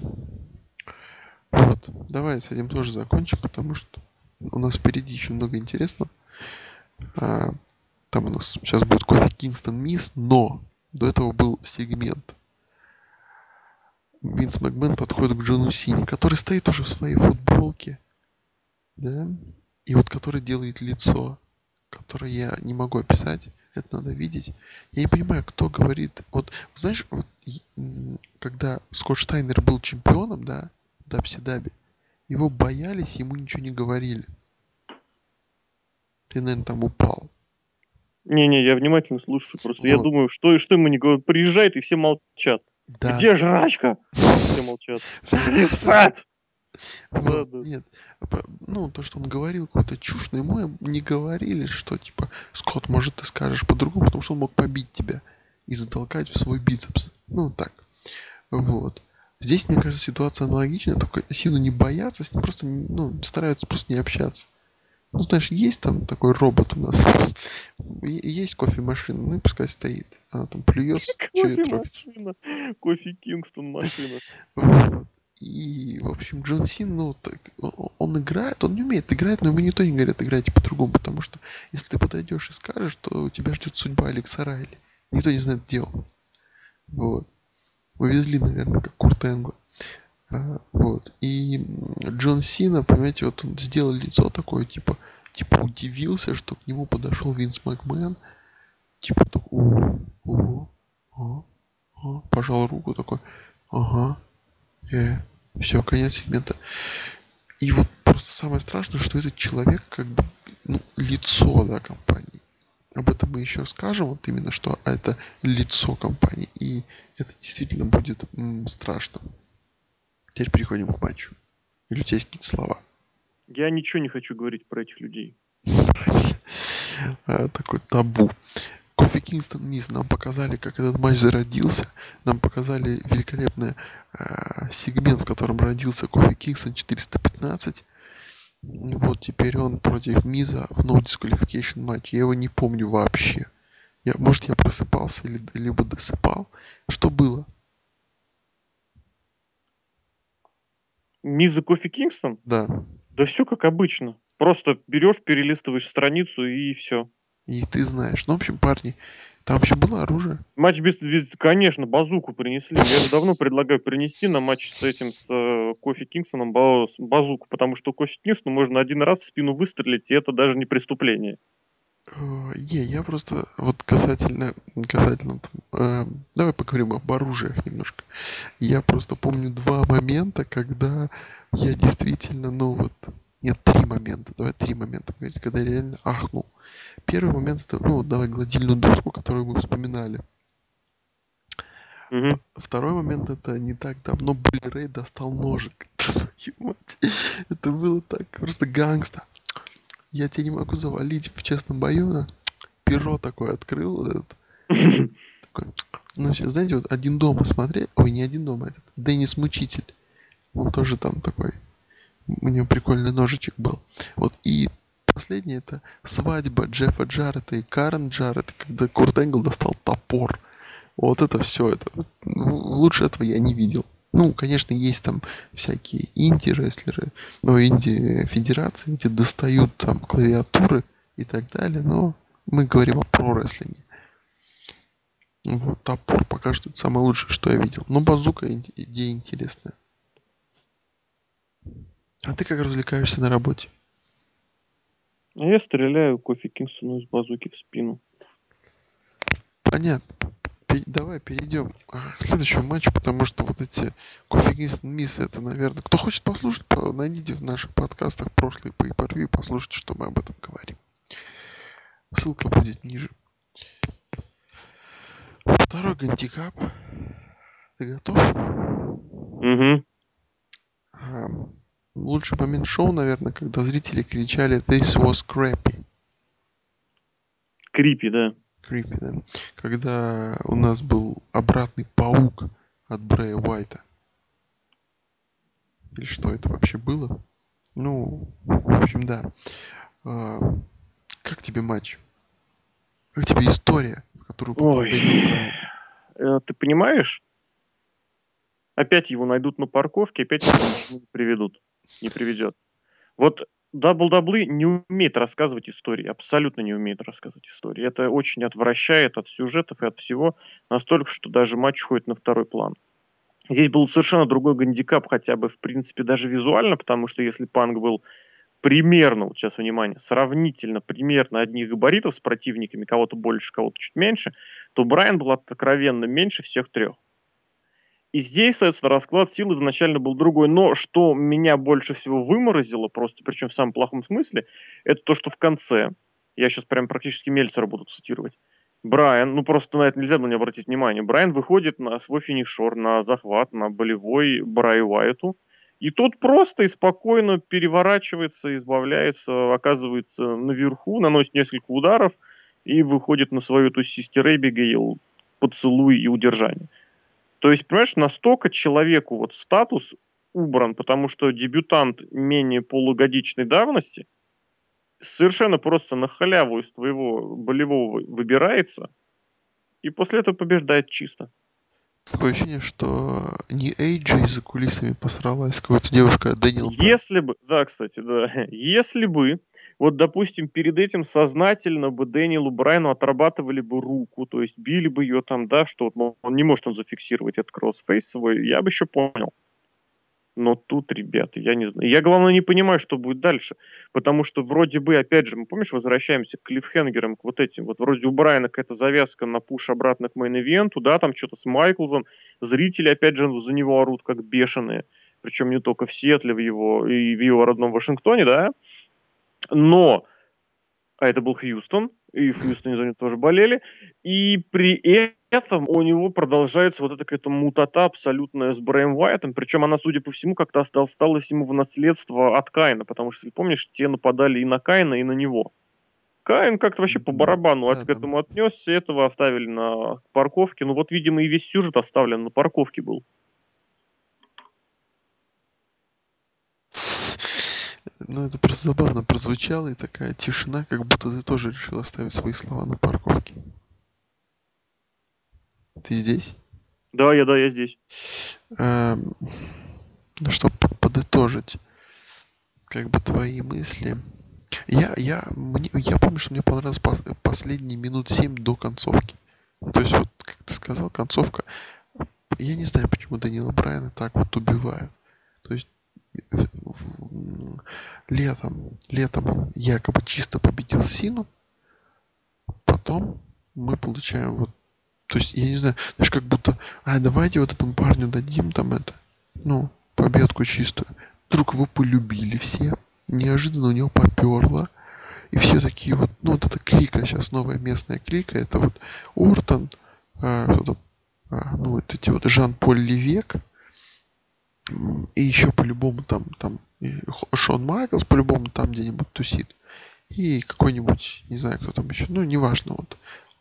Speaker 2: Вот. Давай с этим тоже закончим, потому что у нас впереди еще много интересного. А, там у нас сейчас будет кофе Кингстон Мисс, но до этого был сегмент. Винс Макмен подходит к Джону Сини, который стоит уже в своей футболке, да, и вот который делает лицо, которое я не могу описать, это надо видеть. Я не понимаю, кто говорит, вот, знаешь, вот, когда Скотт Штайнер был чемпионом, да, Дабси-Даби, его боялись, ему ничего не говорили. Ты, наверное, там упал.
Speaker 1: Не-не, я внимательно слушаю. Просто вот. я думаю, что, что ему не говорят. Приезжает, и все молчат. Да. Где жрачка? Все молчат. (laughs) Фэт!
Speaker 2: Вот, нет, ну, то, что он говорил, какую-то чушь, но ему не говорили, что, типа, Скотт, может, ты скажешь по-другому, потому что он мог побить тебя и затолкать в свой бицепс. Ну, так. Вот. Здесь, мне кажется, ситуация аналогичная, только Сину не боятся, с ним просто, ну, стараются просто не общаться. Ну, знаешь, есть там такой робот у нас. (laughs) Есть кофемашина, ну и пускай стоит. Она там плюется, что и.
Speaker 1: Кофе Кингстон машина. (laughs)
Speaker 2: И, в общем, Джон Син, ну, так, он играет, он не умеет играть, но ему никто не говорит, играйте по-другому, потому что если ты подойдешь и скажешь, то тебя ждет судьба Алекса Райли. Никто не знает, где он. Вот. Увезли, наверное, как Курт Энгла. А, вот. И Джон Сина, понимаете, вот он сделал лицо такое, типа, типа удивился, что к нему подошел Винс Макмен, типа такой, о, о, о, пожал руку такой, ага, э, все, конец сегмента. И вот просто самое страшное, что этот человек как бы ну, лицо да, компании. Об этом мы еще скажем, вот именно что это лицо компании. И это действительно будет м, страшно. Теперь переходим к матчу. Или у тебя есть какие-то слова?
Speaker 1: Я ничего не хочу говорить про этих людей. (laughs)
Speaker 2: А, такой табу. Кофи Кингстон Мисс нам показали, как этот матч зародился. Нам показали великолепный э, сегмент, в котором родился Кофи Кингстон 415. И вот теперь он против Миза в No Disqualification матче. Я его не помню вообще. Я, может, я просыпался или, либо досыпал. Что было?
Speaker 1: Миза Кофи Кингстон?
Speaker 2: Да.
Speaker 1: Да все как обычно. Просто берешь, перелистываешь страницу и все.
Speaker 2: И ты знаешь. Ну, в общем, парни, там вообще было оружие?
Speaker 1: Матч без, без конечно, базуку принесли. Я же давно предлагаю принести на матч с этим, с э, Кофи Кингстоном базуку, потому что Кофи Кингстону можно один раз в спину выстрелить, и это даже не преступление.
Speaker 2: Не, я просто вот касательно, касательно, э, давай поговорим об оружиях немножко. Я просто помню два момента, когда я действительно, ну вот, нет, три момента, давай три момента говорить, когда я реально ахнул. Первый момент это, ну вот давай гладильную доску, которую мы вспоминали.
Speaker 1: Угу.
Speaker 2: Второй момент это не так давно Билли Рэй достал ножик. (laughs) Это было так просто гангста я тебя не могу завалить в честном бою. А? Перо такое открыл. Этот, (laughs) такой, ну, все, знаете, вот один дома смотреть. Ой, не один дома, этот Деннис Мучитель. Он тоже там такой. У него прикольный ножичек был. Вот. И последнее это свадьба Джеффа Джаррета и Карен Джаррет, когда Курт Энгл достал топор. Вот это все. Это, ну, лучше этого я не видел. Ну, конечно, есть там всякие инди-рестлеры, но инди-федерации, где достают там клавиатуры и так далее, но мы говорим о про-рестлинге. Вот, топор пока что это самое лучшее, что я видел. Но базука идея интересная. А ты как развлекаешься на работе?
Speaker 1: А я стреляю кофе Кингстону из базуки в спину.
Speaker 2: Понятно давай перейдем к следующему матчу, потому что вот эти Кофе Кингстон Мисс, это, наверное... Кто хочет послушать, найдите в наших подкастах прошлые per и послушайте, что мы об этом говорим. Ссылка будет ниже. Второй гандикап. Ты готов?
Speaker 1: Угу.
Speaker 2: А, лучший момент шоу, наверное, когда зрители кричали «This was crappy».
Speaker 1: Крипи, да.
Speaker 2: Крипи, да. Когда у нас был обратный паук от Брэя Уайта. Или что это вообще было? Ну, в общем, да. А, как тебе матч? Как тебе история, в которую
Speaker 1: Ой. Э, Ты понимаешь? Опять его найдут на парковке, опять его приведут. Не приведет. Вот WWE не умеет рассказывать истории, абсолютно не умеет рассказывать истории. Это очень отвращает от сюжетов и от всего, настолько, что даже матч уходит на второй план. Здесь был совершенно другой гандикап, хотя бы, в принципе, даже визуально, потому что если Панк был примерно, вот сейчас внимание, сравнительно примерно одних габаритов с противниками, кого-то больше, кого-то чуть меньше, то Брайан был откровенно меньше всех трех. И здесь, соответственно, расклад сил изначально был другой. Но что меня больше всего выморозило, просто причем в самом плохом смысле, это то, что в конце, я сейчас прям практически Мельцера буду цитировать, Брайан, ну просто на это нельзя было не обратить внимание, Брайан выходит на свой финишер, на захват, на болевой Брай Уайту, и тот просто и спокойно переворачивается, избавляется, оказывается наверху, наносит несколько ударов и выходит на свою эту систер Эбигейл поцелуй и удержание. То есть, понимаешь, настолько человеку вот статус убран, потому что дебютант менее полугодичной давности совершенно просто на халяву из твоего болевого выбирается и после этого побеждает чисто.
Speaker 2: Такое ощущение, что не Эй Джей за кулисами посралась какая-то девушка, а Дэниел Брайан.
Speaker 1: Если бы, да, кстати, да, (laughs) если бы, вот, допустим, перед этим сознательно бы Дэниелу Брайану отрабатывали бы руку, то есть били бы ее там, да, что вот, он не может он зафиксировать этот кроссфейс свой, я бы еще понял. Но тут, ребята, я не знаю. Я, главное, не понимаю, что будет дальше. Потому что вроде бы, опять же, мы, помнишь, возвращаемся к клиффхенгерам, к вот этим. Вот вроде у Брайана какая-то завязка на пуш обратно к мейн-ивенту, да, там что-то с Майклзом. Зрители, опять же, за него орут как бешеные. Причем не только в Сиэтле, в его, и в его родном Вашингтоне, да. Но, а это был Хьюстон, и в Хьюстоне за него тоже болели. И при этом у него продолжается вот эта какая-то мутата абсолютная с Брэем Уайтом. Причем она, судя по всему, как-то осталась ему в наследство от Кайна. Потому что, если помнишь, те нападали и на Кайна, и на него. Кайн как-то вообще по барабану
Speaker 2: Да,
Speaker 1: от- к этому отнесся, этого оставили на парковке. Ну вот, видимо, и весь сюжет оставлен на парковке был.
Speaker 2: Ну, это просто забавно прозвучало, и такая тишина, как будто ты тоже решил оставить свои слова на парковке. Ты здесь?
Speaker 1: Да, я, да, я здесь.
Speaker 2: Эм, ну, чтобы подытожить, как бы твои мысли. Я, я, мне, я помню, что мне понравилось пос- последние минут 7 до концовки. Ну, То есть, вот, как ты сказал, концовка. Я не знаю, почему Данила Брайана так вот убивают. То есть, летом, летом якобы чисто победил Сину, потом мы получаем вот, то есть, я не знаю, знаешь, как будто, а давайте вот этому парню дадим там это, ну, победку чистую. Вдруг его полюбили все, неожиданно у него поперло, и все такие вот, ну, вот эта клика, сейчас новая местная клика, это вот Ортон, а, кто-то, а, ну, вот эти вот Жан-Поль Левек, и еще по-любому там, там Шон Майклс по-любому там где-нибудь тусит. И какой-нибудь, не знаю, кто там еще, ну, неважно, вот,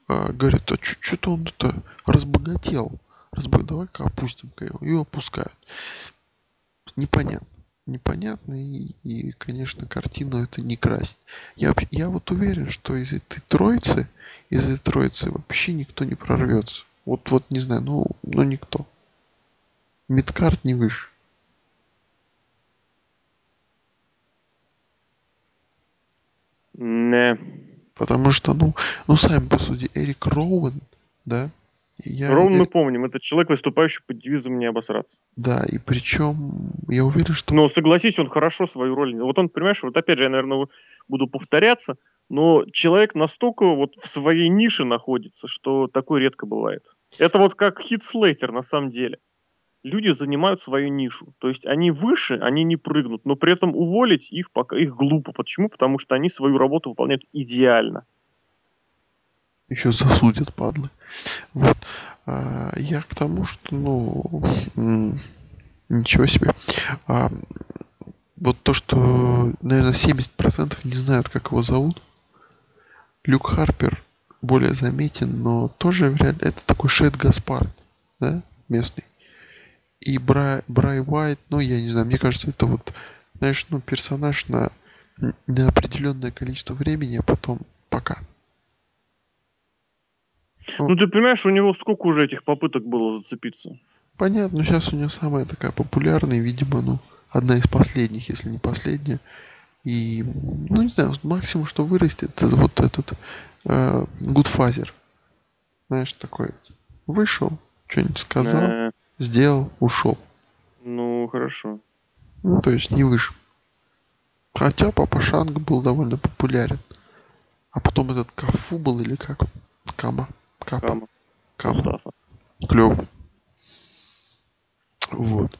Speaker 2: а, говорят, а что-то он это разбогател. Разбог... Давай-ка опустим-ка его. И опускают. Непонятно. Непонятно и, и, конечно, картину это не красит. Я, я вот уверен, что из этой троицы, из этой троицы вообще никто не прорвется. Вот, вот, не знаю, ну, ну никто. Мидкарт не выше.
Speaker 1: Не.
Speaker 2: Потому что, ну, ну сами посуди, Эрик Роуэн, да? Я,
Speaker 1: Ровно мы
Speaker 2: Эрик-
Speaker 1: помним, это человек, выступающий под девизом «Не обосраться».
Speaker 2: Да, и причем я уверен, что
Speaker 1: Но согласись, он хорошо свою роль. Вот он, понимаешь, вот опять же, я, наверное, буду повторяться, но человек настолько вот в своей нише находится, что такое редко бывает. Это вот как Хит Слейтер на самом деле. Люди занимают свою нишу. То есть они выше, они не прыгнут, но при этом уволить их пока их глупо. Почему? Потому что они свою работу выполняют идеально.
Speaker 2: Еще засудят, падлы. Вот. А, я к тому, что, ну, ничего себе. А, вот то, что, наверное, 70% не знают, как его зовут. Люк Харпер более заметен, но тоже вряд ли. Это такой Шет Гаспар, да, местный. И Брай, Брай Уайт, ну, я не знаю, мне кажется, это вот, знаешь, ну, персонаж на неопределенное количество времени, а потом пока.
Speaker 1: Ну, ты понимаешь, у него сколько уже этих попыток было зацепиться?
Speaker 2: Понятно, сейчас у него самая такая популярная, видимо, ну, одна из последних, если не последняя. И, ну, не знаю, максимум, что вырастет, это вот этот э, Godfather. Знаешь, такой вышел, что-нибудь сказал, э... сделал, ушел.
Speaker 1: Ну, хорошо.
Speaker 2: Ну, то есть не выше. Хотя Папа Шанго был довольно популярен. А потом этот Кама был или как? Кама. Капа.
Speaker 1: Кама.
Speaker 2: Кама. Мустафа. Клёв. Вот.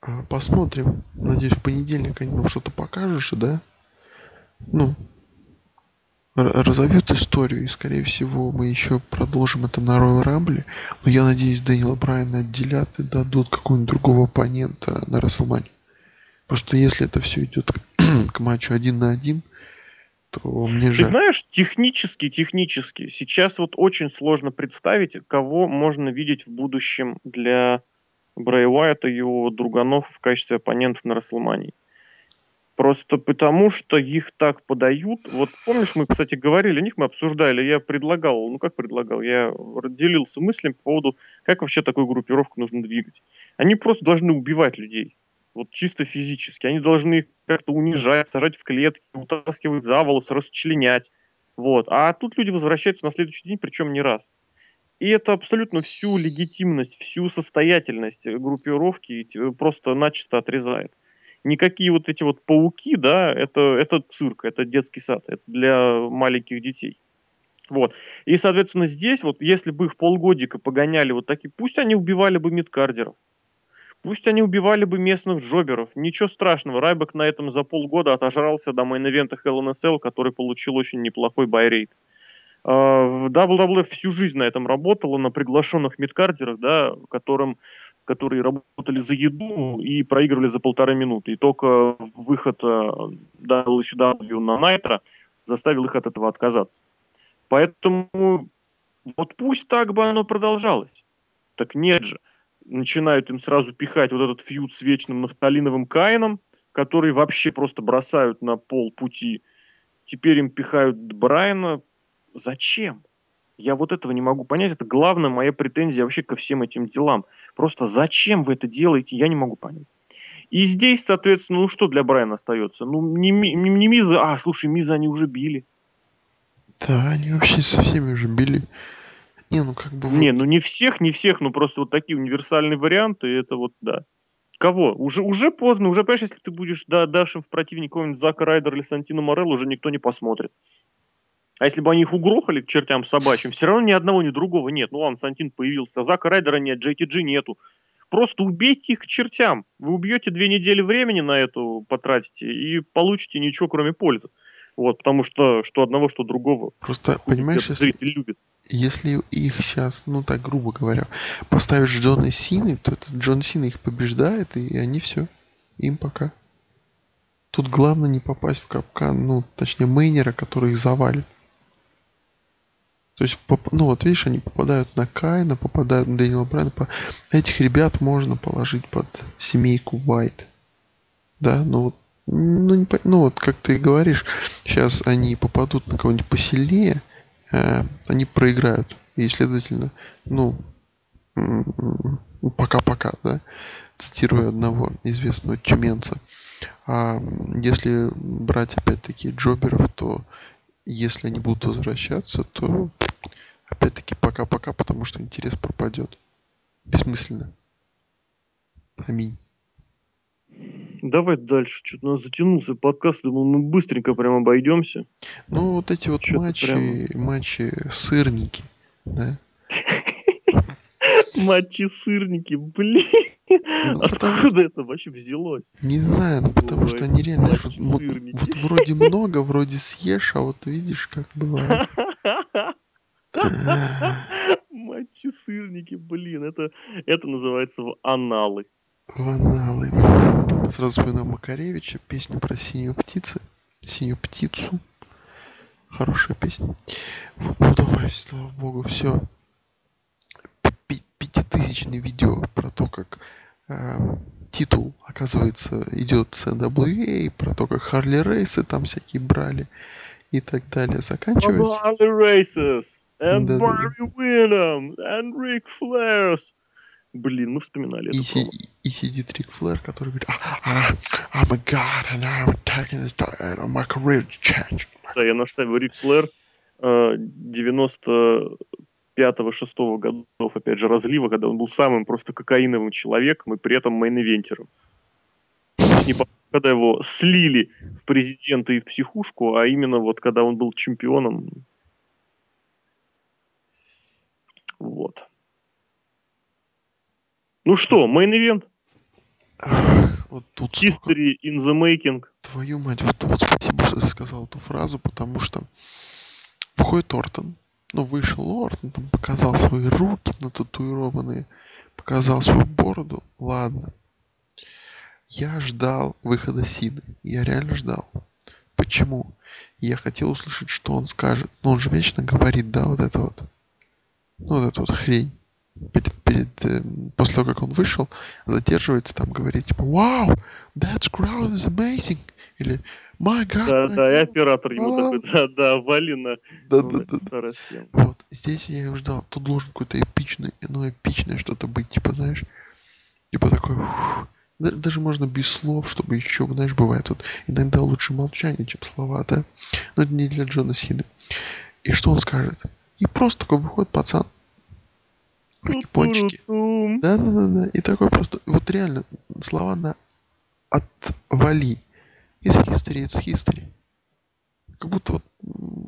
Speaker 2: А, посмотрим. Надеюсь, в понедельник они нам что-то покажешь, да? Ну, разовьют историю, и, скорее всего, мы еще продолжим это на Royal Rumble. Но я надеюсь, Дэниела Брайана отделят и дадут какого-нибудь другого оппонента на WrestleMania. Просто если это все идет (clears throat) к матчу один на один, то мне же...
Speaker 1: Ты знаешь, технически, технически, сейчас вот очень сложно представить, кого можно видеть в будущем для Брэй Уайта и его друганов в качестве оппонентов на Расселмании. Просто потому, что их так подают. Вот помнишь, мы, кстати, говорили о них, мы обсуждали, я предлагал, ну как предлагал, я делился мыслями по поводу, как вообще такую группировку нужно двигать. Они просто должны убивать людей. Вот чисто физически. Они должны их как-то унижать, сажать в клетки, утаскивать за волосы, расчленять. Вот. А тут люди возвращаются на следующий день, причем не раз. И это абсолютно всю легитимность, всю состоятельность группировки просто начисто отрезает. Никакие вот эти вот пауки, да, это, это цирк, это детский сад, это для маленьких детей. Вот. И, соответственно, здесь, вот если бы их полгодика погоняли вот такие, пусть они убивали бы мидкардеров, пусть они убивали бы местных джоберов, ничего страшного, Райбек на этом за полгода отожрался до a Cell, который получил очень неплохой байрейт. Uh, WWE всю жизнь на этом работала, на приглашенных мидкардерах, да, которым, которые работали за еду и проигрывали за полторы минуты. И только выход WCW на Найтро заставил их от этого отказаться. Поэтому вот пусть так бы оно продолжалось. Так нет же. Начинают им сразу пихать вот этот фьюд с вечным нафталиновым Каином, который вообще просто бросают на пол пути. Теперь им пихают Брайана, Зачем? Я вот этого не могу понять. Это главная моя претензия вообще ко всем этим делам. Просто зачем вы это делаете, я не могу понять. И здесь, соответственно, ну что для Брайана остается? Ну, не, не, не Миза, а, слушай, Миза они уже били.
Speaker 2: Да, они вообще со всеми уже били. Не, ну как бы...
Speaker 1: Не, ну не всех, не всех, ну просто вот такие универсальные варианты, это вот, да. Кого? Уже, уже поздно, уже, понимаешь, если ты будешь да, дашь им в противник какого-нибудь Зака Райдера или Сантино Морелло, уже никто не посмотрит. А если бы они их угрохали к чертям собачьим, все равно ни одного, ни другого нет. Ну ладно, Сантин появился, Зака Райдера нет, JTG нету. Просто убейте их к чертям. Вы убьете две недели времени на эту потратите и получите ничего, кроме пользы. Вот, потому что что одного, что другого.
Speaker 2: Просто, понимаешь, если, любит. если их сейчас, ну так грубо говоря, поставишь Джона Сины, то этот Джон Сина их побеждает, и они все. Им пока. Тут главное не попасть в капкан, ну, точнее, мейнера, который их завалит. То есть, ну вот видишь, они попадают на Кайна, попадают на Дэниела Брайана. Этих ребят можно положить под семейку Уайт. Да, ну вот, ну, не, ну вот, как ты говоришь, сейчас они попадут на кого-нибудь посильнее, э, они проиграют. И, следовательно, ну, пока-пока, да, цитирую одного известного тюменца. А если брать опять-таки джоберов, то если они будут возвращаться, то опять-таки пока-пока, потому что интерес пропадет. Бессмысленно. Аминь.
Speaker 1: Давай дальше. Что-то у нас затянулся подкаст. Думал, мы быстренько прям обойдемся.
Speaker 2: Ну, вот эти вот матчи, прям... матчи сырники, да? (laughs)
Speaker 1: Матчи сырники, блин. Ну, Откуда это вообще взялось?
Speaker 2: Не знаю, ну потому что они реально вот, вот вроде много, вроде съешь, а вот видишь, как бывает. (laughs) (laughs)
Speaker 1: Матчи сырники, блин, это, это называется в аналы.
Speaker 2: В аналы. Сразу вспоминаю Макаревича, песню про синюю птицу. Синюю птицу. Хорошая песня. Вот, ну давай, слава богу, все. Пятитысячное видео про то, как э, титул, оказывается, идет с NWA, про то, как Харли Рейсы там всякие брали и так далее. Заканчивается.
Speaker 1: Harley Races, and да, Barry да. Windham, and Ric Flairs. Блин, мы вспоминали
Speaker 2: и, си- и сидит Рик Флэр, который говорит, ah, I'm a god and I'm taking this and my career changed.
Speaker 1: Да, я наставил Рик Флэр 95-6 годов, опять же, разлива, когда он был самым просто кокаиновым человеком и при этом мейн-ивентером. Когда его слили в президента и в психушку, а именно вот когда он был чемпионом. Вот. Ну что, main event?
Speaker 2: Вот тут
Speaker 1: History in the making.
Speaker 2: Твою мать, вот, вот спасибо, что ты сказал эту фразу, потому что входит Ортон, ну, вышел Ортон, там показал свои руки нататуированные, показал свою бороду, ладно. Я ждал выхода Сиды, я реально ждал. Почему? Я хотел услышать, что он скажет. Но он же вечно говорит, да, вот это вот. Ну, вот эту вот хрень. Перед, перед э, после того, как он вышел, задерживается, там говорит, типа, вау, that crowd is amazing, или my god,
Speaker 1: Да,
Speaker 2: my
Speaker 1: да,
Speaker 2: god,
Speaker 1: и оператор ему такой, да, да, вали на,
Speaker 2: да, да, да, старая
Speaker 1: схема.
Speaker 2: Вот, здесь я его ждал, тут должен какой-то эпичный, ну, эпичное что-то быть, типа, знаешь, типа такой, фух, даже можно без слов, чтобы еще, знаешь, бывает, вот иногда лучше молчание, чем слова, да, но это не для Джона Сины. И что он скажет? И просто такой выходит пацан, пончики. Да, да, да, да. И такой просто, вот реально, слова на отвали. Из history, it's history. Как будто вот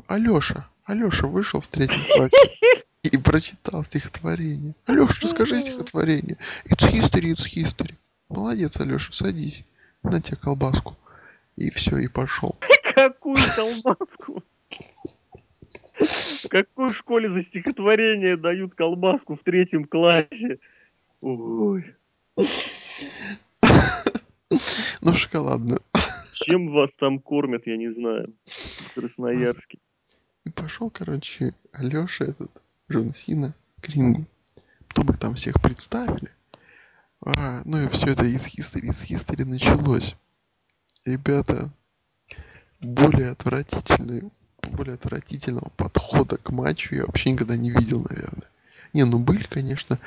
Speaker 2: Алёша, Алёша вышел в третьем классе (laughs) и прочитал стихотворение. Алёша, расскажи стихотворение. It's history, it's history. Молодец, Алёша, садись. На тебе колбаску. И все, и пошел. (laughs)
Speaker 1: Какую колбаску? В какой школе за стихотворение дают колбаску в третьем классе? Ой.
Speaker 2: Ну, шоколадную.
Speaker 1: Чем вас там кормят, я не знаю. В Красноярске.
Speaker 2: И пошел, короче, Алеша этот, Джон Сина, к рингу. Потом их там всех представили. А, ну и все это из history, из history началось. Ребята, более отвратительные более отвратительного подхода к матчу я вообще никогда не видел, наверное. Не, ну были, конечно,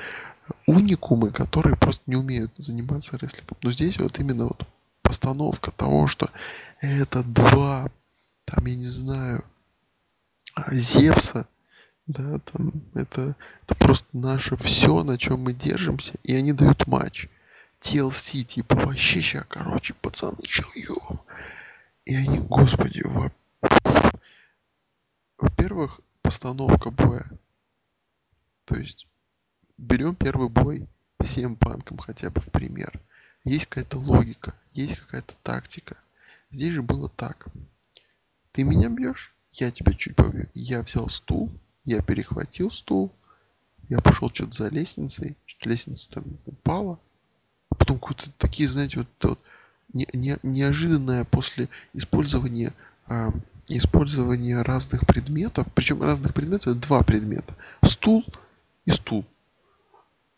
Speaker 2: уникумы, которые просто не умеют заниматься рестлингом. Но здесь вот именно вот постановка того, что это два, там, я не знаю, Зевса, да, там, это, это просто наше все, на чем мы держимся, и они дают матч. TLC, типа, вообще сейчас, короче, пацаны, чуем. И они, господи, во-первых, постановка боя. То есть берем первый бой всем панком хотя бы в пример. Есть какая-то логика, есть какая-то тактика. Здесь же было так. Ты меня бьешь, я тебя чуть побью. Я взял стул, я перехватил стул, я пошел что-то за лестницей, что лестница там упала. Потом какие-то такие, знаете, вот, вот не, не, неожиданное после использования а, использование разных предметов, причем разных предметов, два предмета, стул и стул.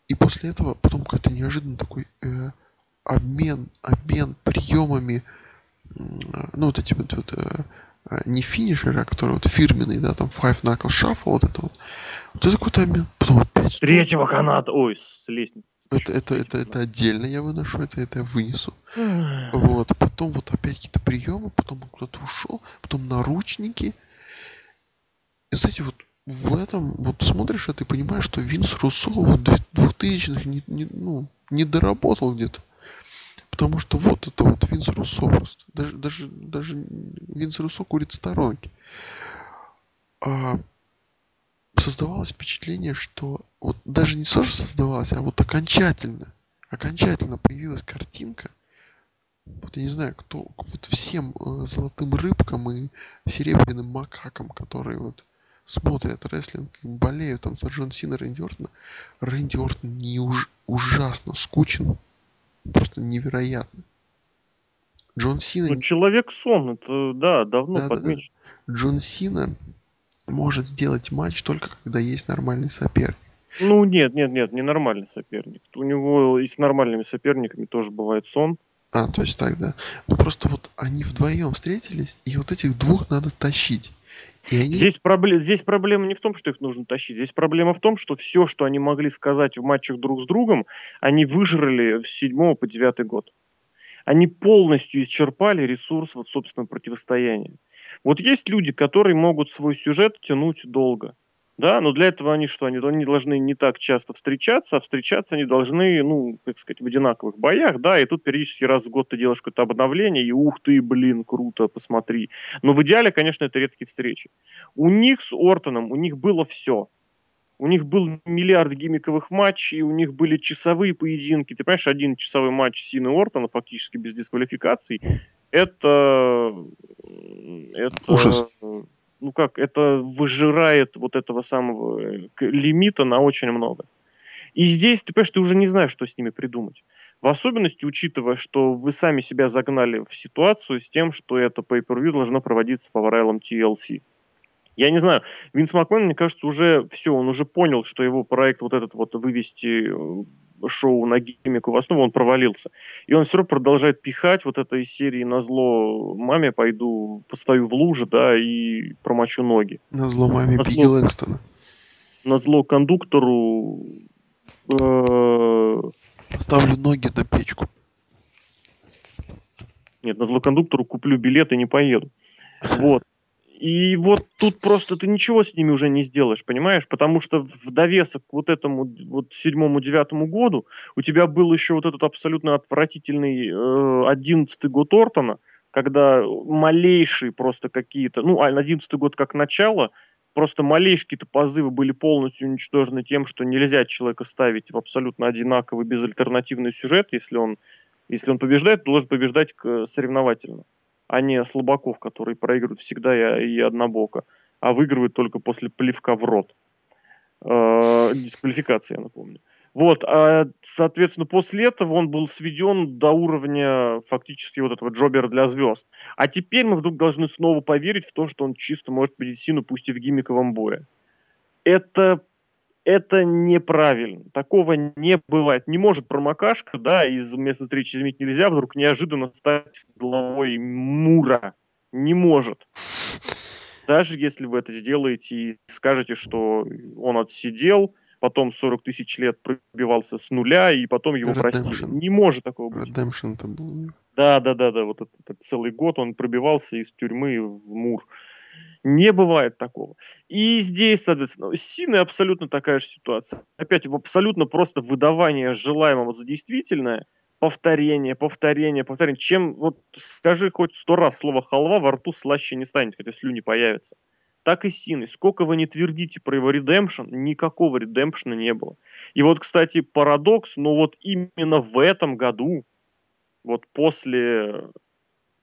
Speaker 2: И после этого потом какой-то неожиданный такой э, обмен, обмен приемами, э, ну вот эти вот, вот э, э, не финишеры, а которые вот фирменные, да, там Five Knuckle Shuffle, вот это вот. Вот это какой-то обмен. Потом опять.
Speaker 1: С третьего каната, ой, с лестницы.
Speaker 2: Это, это, это, это отдельно я выношу, это, это я вынесу. Вот, потом вот опять какие-то приемы, потом куда-то ушел, потом наручники. И, знаете, вот в этом, вот смотришь это и понимаешь, что Винс Руссо в 2000-х не, не, ну, не доработал где-то. Потому что вот это вот Винс Руссо просто. Даже, даже, даже Винс Руссо курит сторонки. А создавалось впечатление, что вот даже не то, что создавалось, а вот окончательно, окончательно появилась картинка, вот я не знаю, кто, вот всем э, золотым рыбкам и серебряным макакам, которые вот смотрят рестлинг, болеют там за Джон Сина, Рэнди Ортона. Рэнди Ортон не уж, ужасно скучен. Просто невероятно. Джон Сина...
Speaker 1: Ну, Человек-сон, это, да, давно да, подмечено.
Speaker 2: Да, да. Джон Сина может сделать матч только когда есть нормальный соперник.
Speaker 1: Ну, нет, нет, нет, не нормальный соперник. У него и с нормальными соперниками тоже бывает сон.
Speaker 2: А, то есть так, да. Ну просто вот они вдвоем встретились, и вот этих двух надо тащить.
Speaker 1: И они... здесь, пробле... здесь проблема не в том, что их нужно тащить. Здесь проблема в том, что все, что они могли сказать в матчах друг с другом, они выжрали с 7 по 9 год. Они полностью исчерпали ресурс вот собственного противостояния. Вот есть люди, которые могут свой сюжет тянуть долго. Да, но для этого они что? Они, должны не так часто встречаться, а встречаться они должны, ну, как сказать, в одинаковых боях, да, и тут периодически раз в год ты делаешь какое-то обновление, и ух ты, блин, круто, посмотри. Но в идеале, конечно, это редкие встречи. У них с Ортоном, у них было все. У них был миллиард гимиковых матчей, у них были часовые поединки. Ты понимаешь, один часовой матч Сины Ортона фактически без дисквалификаций. Это... Это... Ужас ну как, это выжирает вот этого самого э, лимита на очень много. И здесь, ты понимаешь, ты уже не знаешь, что с ними придумать. В особенности, учитывая, что вы сами себя загнали в ситуацию с тем, что это pay-per-view должно проводиться по правилам TLC. Я не знаю, Винс Макмен, мне кажется, уже все, он уже понял, что его проект вот этот вот вывести э, шоу на гиммику в основу, он провалился. И он все равно продолжает пихать вот этой серии на зло маме пойду, постою в луже, да, и промочу ноги.
Speaker 2: На зло маме Пиги Лэнгстона.
Speaker 1: На зло кондуктору...
Speaker 2: Э... Поставлю ноги на печку.
Speaker 1: Нет, на зло кондуктору куплю билет и не поеду. Вот. И вот тут просто ты ничего с ними уже не сделаешь, понимаешь? Потому что в довесок к вот этому вот седьмому-девятому году у тебя был еще вот этот абсолютно отвратительный э, одиннадцатый э, год Ортона, когда малейшие просто какие-то, ну, а одиннадцатый год как начало, просто малейшие какие-то позывы были полностью уничтожены тем, что нельзя человека ставить в абсолютно одинаковый безальтернативный сюжет, если он, если он побеждает, то должен побеждать соревновательно а не слабаков, которые проигрывают всегда и, и однобоко, а выигрывают только после плевка в рот. Э, дисквалификация, я напомню. Вот, а, соответственно, после этого он был сведен до уровня фактически вот этого джобера для звезд. А теперь мы вдруг должны снова поверить в то, что он чисто может победить Сину, пусть и в гиммиковом бое. Это это неправильно. Такого не бывает. Не может промокашка, да, из места встречи изменить нельзя, вдруг неожиданно стать главой Мура. Не может. Даже если вы это сделаете и скажете, что он отсидел, потом 40 тысяч лет пробивался с нуля, и потом его Redemption. простили. Не может такого быть. Redemption это был. Да, да, да, да. Вот этот, этот целый год он пробивался из тюрьмы в Мур. Не бывает такого. И здесь, соответственно, с абсолютно такая же ситуация. Опять абсолютно просто выдавание желаемого за действительное, повторение, повторение, повторение. Чем, вот скажи хоть сто раз слово халва, во рту слаще не станет, хотя слюни появятся. Так и с Синой. Сколько вы не твердите про его редемпшн, никакого редемпшна не было. И вот, кстати, парадокс, но вот именно в этом году, вот после,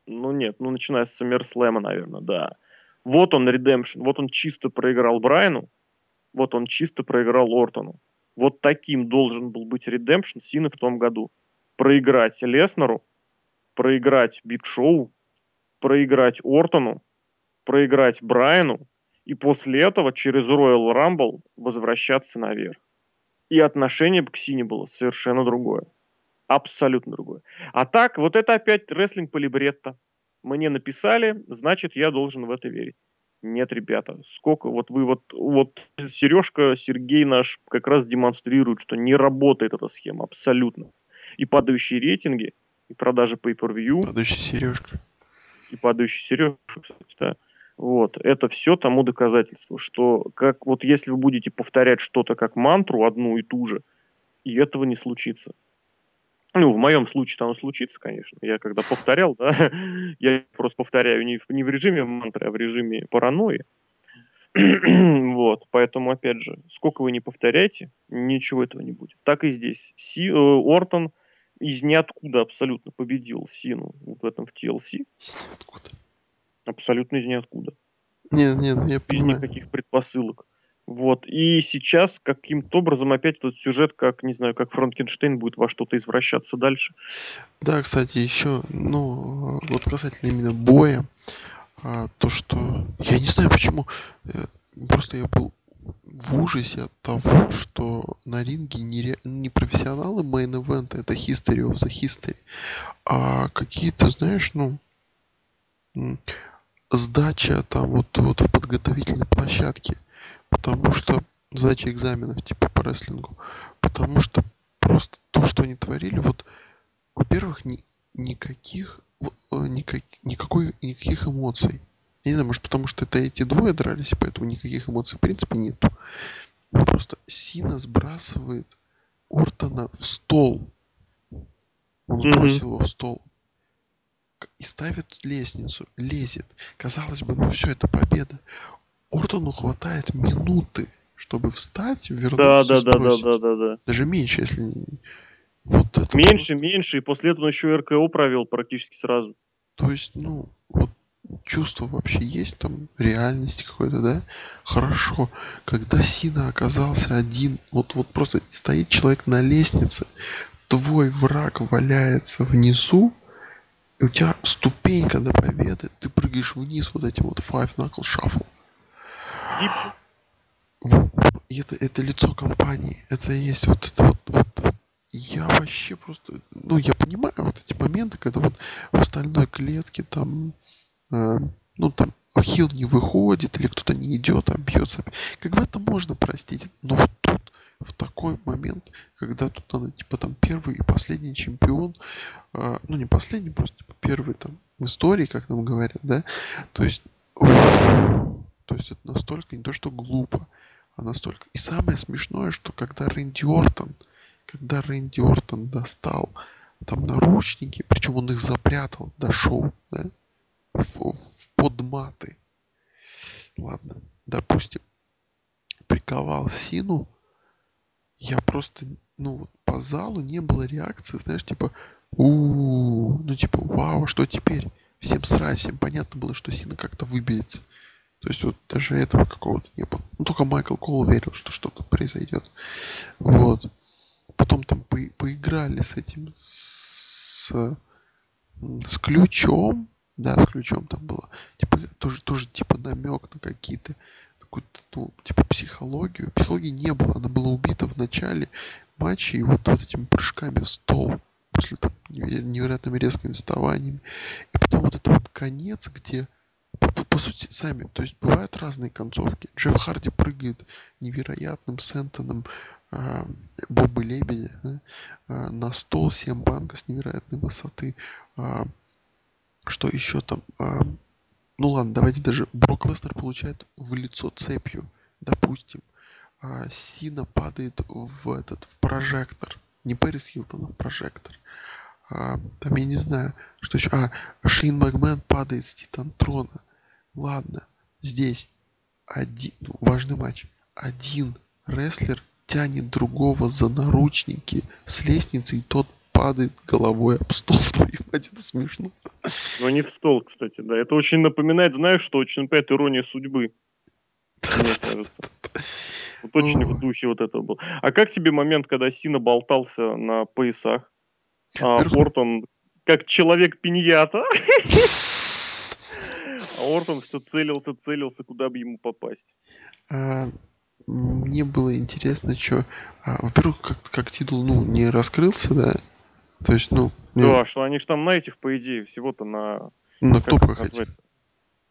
Speaker 1: ну нет, ну начиная с SummerSlam, наверное, да, вот он редемпшн, вот он чисто проиграл Брайану, вот он чисто проиграл Ортону. Вот таким должен был быть редемпшн Сины в том году. Проиграть Леснеру, проиграть Биг Шоу, проиграть Ортону, проиграть Брайану, и после этого через Royal Rumble возвращаться наверх. И отношение к Сине было совершенно другое. Абсолютно другое. А так, вот это опять рестлинг по либретто мне написали, значит, я должен в это верить. Нет, ребята, сколько, вот вы вот, вот Сережка, Сергей наш как раз демонстрирует, что не работает эта схема абсолютно. И падающие рейтинги, и продажи pay-per-view.
Speaker 2: Падающий Сережка.
Speaker 1: И падающий Сережка, кстати, да. Вот, это все тому доказательство, что как вот если вы будете повторять что-то как мантру одну и ту же, и этого не случится. Ну, в моем случае там случится, конечно. Я когда повторял, да, (laughs) я просто повторяю не в, не в режиме мантры, а в режиме паранойи. (clears throat) вот, поэтому, опять же, сколько вы не повторяете, ничего этого не будет. Так и здесь. Си, э, Ортон из ниоткуда абсолютно победил Сину вот в этом в TLC. Абсолютно из ниоткуда.
Speaker 2: Не, не, ну я
Speaker 1: без
Speaker 2: понимаю.
Speaker 1: никаких предпосылок. Вот. И сейчас каким-то образом опять этот сюжет, как, не знаю, как Франкенштейн будет во что-то извращаться дальше.
Speaker 2: Да, кстати, еще, ну, вот касательно именно боя, а, то, что я не знаю почему, э, просто я был в ужасе от того, что на ринге не, ре... не профессионалы мейн ивента, это history of the history, а какие-то, знаешь, ну, сдача там вот, вот в подготовительной площадке, потому что сдача экзаменов типа по рестлингу, потому что просто то, что они творили, вот, во-первых, ни, никаких, э, никак, никакой, никаких эмоций. Я не знаю, может потому что это эти двое дрались, и поэтому никаких эмоций в принципе нету. Ну, просто Сина сбрасывает Ортона в стол. Он сбросил его в стол. И ставит лестницу, лезет. Казалось бы, ну все, это победа. Ортону хватает минуты, чтобы встать, вернуться,
Speaker 1: да, да,
Speaker 2: сбросить.
Speaker 1: Да, да, да, да, да.
Speaker 2: Даже меньше, если... Вот
Speaker 1: это меньше, просто... меньше, и после этого он еще РКО провел практически сразу.
Speaker 2: То есть, ну, вот чувство вообще есть там, реальность какой-то, да? Хорошо. Когда Сина оказался один, вот, вот просто стоит человек на лестнице, твой враг валяется внизу, и у тебя ступенька до победы, ты прыгаешь вниз вот этим вот Five Knuckle Shuffle. Это, это лицо компании, это есть вот это вот, вот, я вообще просто, ну я понимаю вот эти моменты, когда вот в остальной клетке там Э, ну там хил не выходит или кто-то не идет, а бьется. Как бы это можно простить. Но вот тут, в такой момент, когда тут надо, типа, там, первый и последний чемпион, э, ну, не последний, просто, типа, первый, там, в истории, как нам говорят, да, то есть, то есть это настолько не то, что глупо, а настолько... И самое смешное, что когда Рэнди Ортон, когда Рэнди Ортон достал там наручники, причем он их запрятал до шоу, да, в, в подматы. Ладно, допустим, приковал Сину, я просто, ну, по залу не было реакции, знаешь, типа, у, ну, типа, вау, что теперь? Всем срать, всем понятно было, что Сина как-то выберется. То есть вот даже этого какого-то не было. Ну, только Майкл Кол верил, что что-то произойдет. Вот. Потом там по поиграли с этим, с, с ключом, да, с ключом там было. Типа, тоже, тоже типа намек на какие-то какую-то, ну, типа психологию. Психологии не было, она была убита в начале матча и вот, вот этими прыжками в стол после там, невероятными резкими вставаниями. И потом вот этот вот конец, где по, сути сами, то есть бывают разные концовки. Джефф Харди прыгает невероятным сентоном э, Бобы Лебедя да, э, на стол Сем Банка с невероятной высоты. Э, что еще там? А, ну ладно, давайте даже Брок Лестер получает в лицо цепью, допустим. А Сина падает в этот в прожектор. Не Пэрис Хилтон, а в прожектор. А, там я не знаю, что еще. А, Шейн Макмен падает с Титантрона. Ладно, здесь один, ну, важный матч. Один рестлер тянет другого за наручники с лестницы, и тот падает головой об стол. (laughs) Твою мать, это смешно.
Speaker 1: Но не в стол, кстати, да. Это очень напоминает, знаешь, что очень напоминает ирония судьбы. Мне кажется. Вот очень в духе вот этого был. А как тебе момент, когда Сина болтался на поясах? А Ортон как человек пиньята. (laughs) А Ортон все целился, целился, куда бы ему попасть.
Speaker 2: А, мне было интересно, что... А, во-первых, как, как титул ну, не раскрылся, да, то есть, ну...
Speaker 1: Да, не... что они же там на этих, по идее, всего-то на...
Speaker 2: На кнопках этих.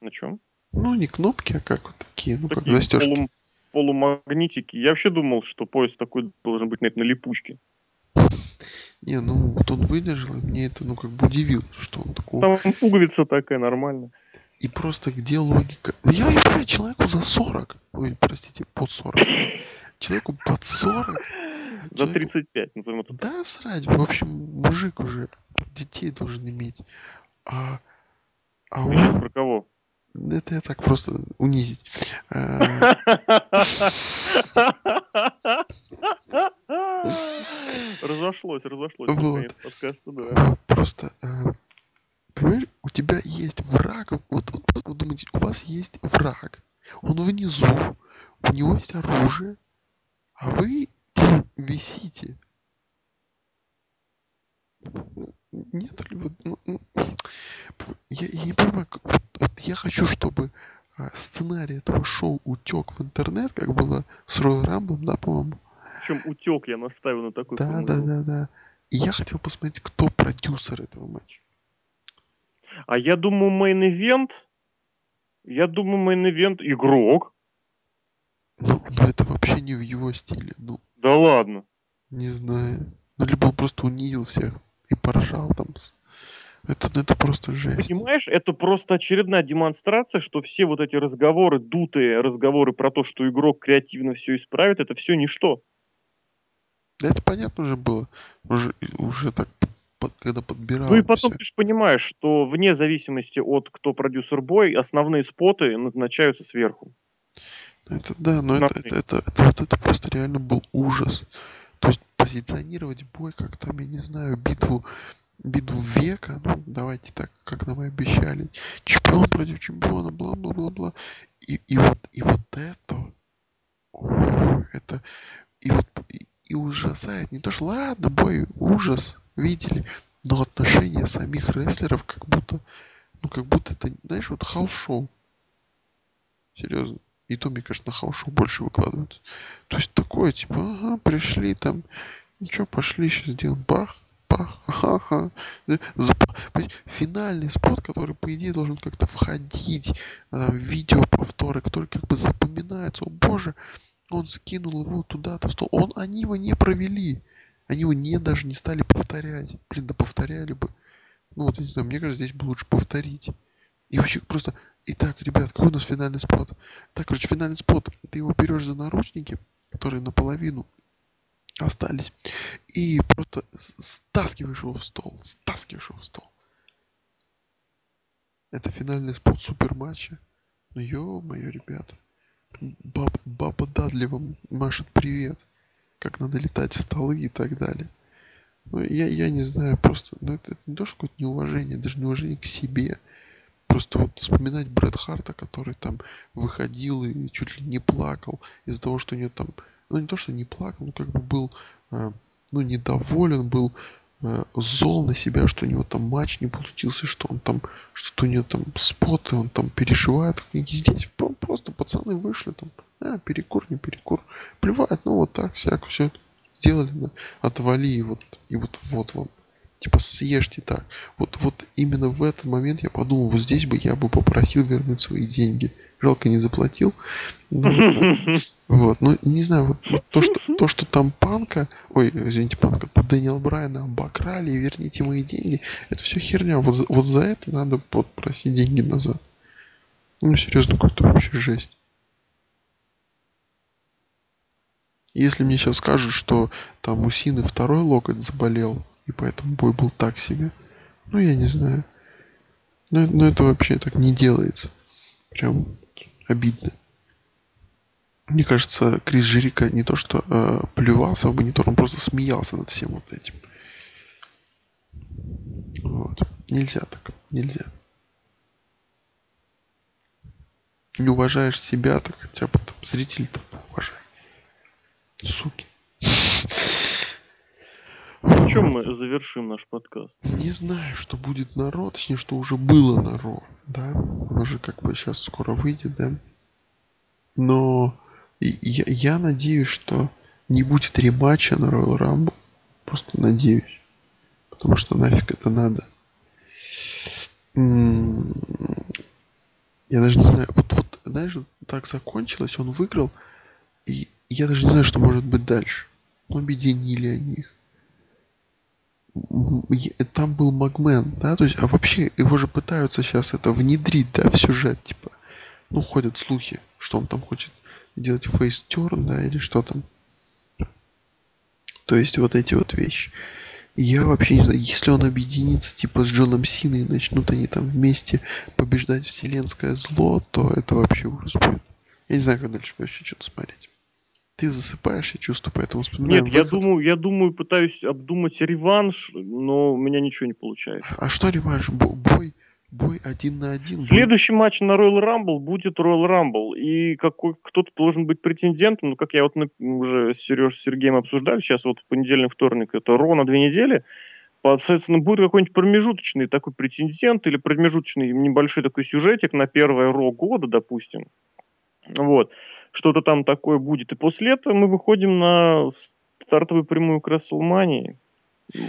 Speaker 1: На чем?
Speaker 2: Ну, не кнопки, а как вот такие, ну, такие как застежки. Полу...
Speaker 1: Полумагнитики. Я вообще думал, что поезд такой должен быть, наверное, на липучке. (laughs)
Speaker 2: Не, ну вот он выдержал, и мне это, ну, как бы удивило, что он такой...
Speaker 1: Там пуговица такая, нормально.
Speaker 2: И просто где логика? Я не понимаю, человеку за 40, ой, простите, под 40. Человеку под 40
Speaker 1: за 35, назовем это
Speaker 2: Да, срать. В общем, мужик уже детей должен иметь. А,
Speaker 1: а Ты он... сейчас про кого?
Speaker 2: Это я так просто унизить. (laughs) (laughs)
Speaker 1: Разошлось, разошлось.
Speaker 2: Вот. Подкаста, да. Вот просто. Э, понимаешь, у тебя есть враг. Вот, вот просто вот думайте, у вас есть враг. Он внизу, у него есть оружие, а вы висите. Нет ли вот, ну, ну, я, я не понимаю, как, вот, вот я хочу, чтобы э, сценарий этого шоу утек в интернет, как было с Ройл Рамблом, да, по-моему?
Speaker 1: Причем утек я наставил на такой
Speaker 2: Да, да, да, да. И я хотел посмотреть, кто продюсер этого матча.
Speaker 1: А я думаю, main event... Я думаю, main event игрок.
Speaker 2: Ну, ну, это вообще не в его стиле. Ну,
Speaker 1: Да ладно.
Speaker 2: не знаю. Ну, либо он просто унизил всех и поржал там. Это, ну, это просто жесть.
Speaker 1: Понимаешь, это просто очередная демонстрация, что все вот эти разговоры, дутые разговоры про то, что игрок креативно все исправит, это все ничто.
Speaker 2: Да это понятно уже было. Уже, уже так, под, когда подбирал.
Speaker 1: Ну и потом всё. ты же понимаешь, что вне зависимости от кто продюсер бой, основные споты назначаются сверху.
Speaker 2: Это да, но это, это, это, это, вот это просто реально был ужас. То есть позиционировать бой как там, я не знаю, битву битву века, ну, давайте так, как нам и обещали, чемпион против чемпиона, бла-бла-бла-бла. И, и вот, и вот это, о, это, и вот, и, и ужасает, не то что, ладно, бой, ужас, видели, но отношения самих рестлеров как будто, ну, как будто это, знаешь, вот house show. Серьезно. И то, мне кажется, на house show больше выкладывают. То есть такое, типа, ага, пришли там, ничего, пошли, сейчас сделаем бах, пах, ха-ха. Финальный spot, который, по идее, должен как-то входить в видео повторы, который как бы запоминается. О боже, он скинул его туда-то стол. Он, они его не провели. Они его не даже не стали повторять. Блин, да повторяли бы. Ну вот, я не знаю, мне кажется, здесь бы лучше повторить. И вообще просто... Итак, ребят, какой у нас финальный спот? Так, короче, финальный спот. Ты его берешь за наручники, которые наполовину остались. И просто стаскиваешь его в стол. Стаскиваешь его в стол. Это финальный спот супер матча. Ну ё-моё, ребята. Баб, баба Дадли вам машет привет. Как надо летать в столы и так далее. Ну, я, я не знаю, просто, ну, это, не то, что какое-то неуважение, даже неуважение к себе. Просто вот вспоминать Брэд Харта, который там выходил и чуть ли не плакал из-за того, что у него там ну не то, что не плакал, но как бы был, э, ну, недоволен, был зол на себя, что у него там матч не получился, что он там, что-то у него там споты, он там перешивает. И здесь просто пацаны вышли там, а, перекур, не перекур, плевать, ну вот так, всяко, все сделали, да, отвали, и вот, и вот, вот вам типа съешьте так. Вот, вот именно в этот момент я подумал, вот здесь бы я бы попросил вернуть свои деньги. Жалко не заплатил. Вот, ну (laughs) не знаю, вот то, что, то, что там панка, ой, извините, панка, Дэниел Брайана обокрали, верните мои деньги, это все херня. Вот, вот за это надо попросить деньги назад. Ну, серьезно, какой-то вообще жесть. Если мне сейчас скажут, что там у Сины второй локоть заболел, и поэтому бой был так себе. Ну, я не знаю. Но, ну, но ну, это вообще так не делается. Прям обидно. Мне кажется, Крис Жирика не то что э, плевался в монитор, он просто смеялся над всем вот этим. Вот. Нельзя так. Нельзя. Не уважаешь себя, так хотя бы там зрителей-то уважай. Суки.
Speaker 1: На чем мы завершим наш подкаст?
Speaker 2: Не знаю, что будет народ, точнее, что уже было народ, да? Он уже как бы сейчас скоро выйдет, да? Но я, я надеюсь, что не будет рематча на Royal Rumble. Просто надеюсь. Потому что нафиг это надо. Я даже не знаю, вот, вот, знаешь, так закончилось, он выиграл, и я даже не знаю, что может быть дальше. Ну, объединили они их там был Магмен, да, то есть, а вообще его же пытаются сейчас это внедрить, да, в сюжет, типа, ну, ходят слухи, что он там хочет делать фейстерн, да, или что там. То есть вот эти вот вещи. я вообще не знаю, если он объединится типа с Джоном Синой и начнут они там вместе побеждать вселенское зло, то это вообще ужас будет. Я не знаю, как дальше вообще что-то смотреть ты засыпаешь, я чувствую, поэтому
Speaker 1: вспоминаю. Нет, выход. я думаю, я думаю, пытаюсь обдумать реванш, но у меня ничего не получается.
Speaker 2: А что реванш? Бой бой один на один.
Speaker 1: Следующий бой... матч на Royal Rumble будет Royal Rumble. И какой кто-то должен быть претендентом. Ну, как я вот уже с Сереж, с Сергеем обсуждали, сейчас вот понедельник, вторник, это Ро на две недели. Соответственно, будет какой-нибудь промежуточный такой претендент или промежуточный небольшой такой сюжетик на первое Ро года, допустим. Вот. Что-то там такое будет. И после этого мы выходим на стартовую прямую к Расселмании.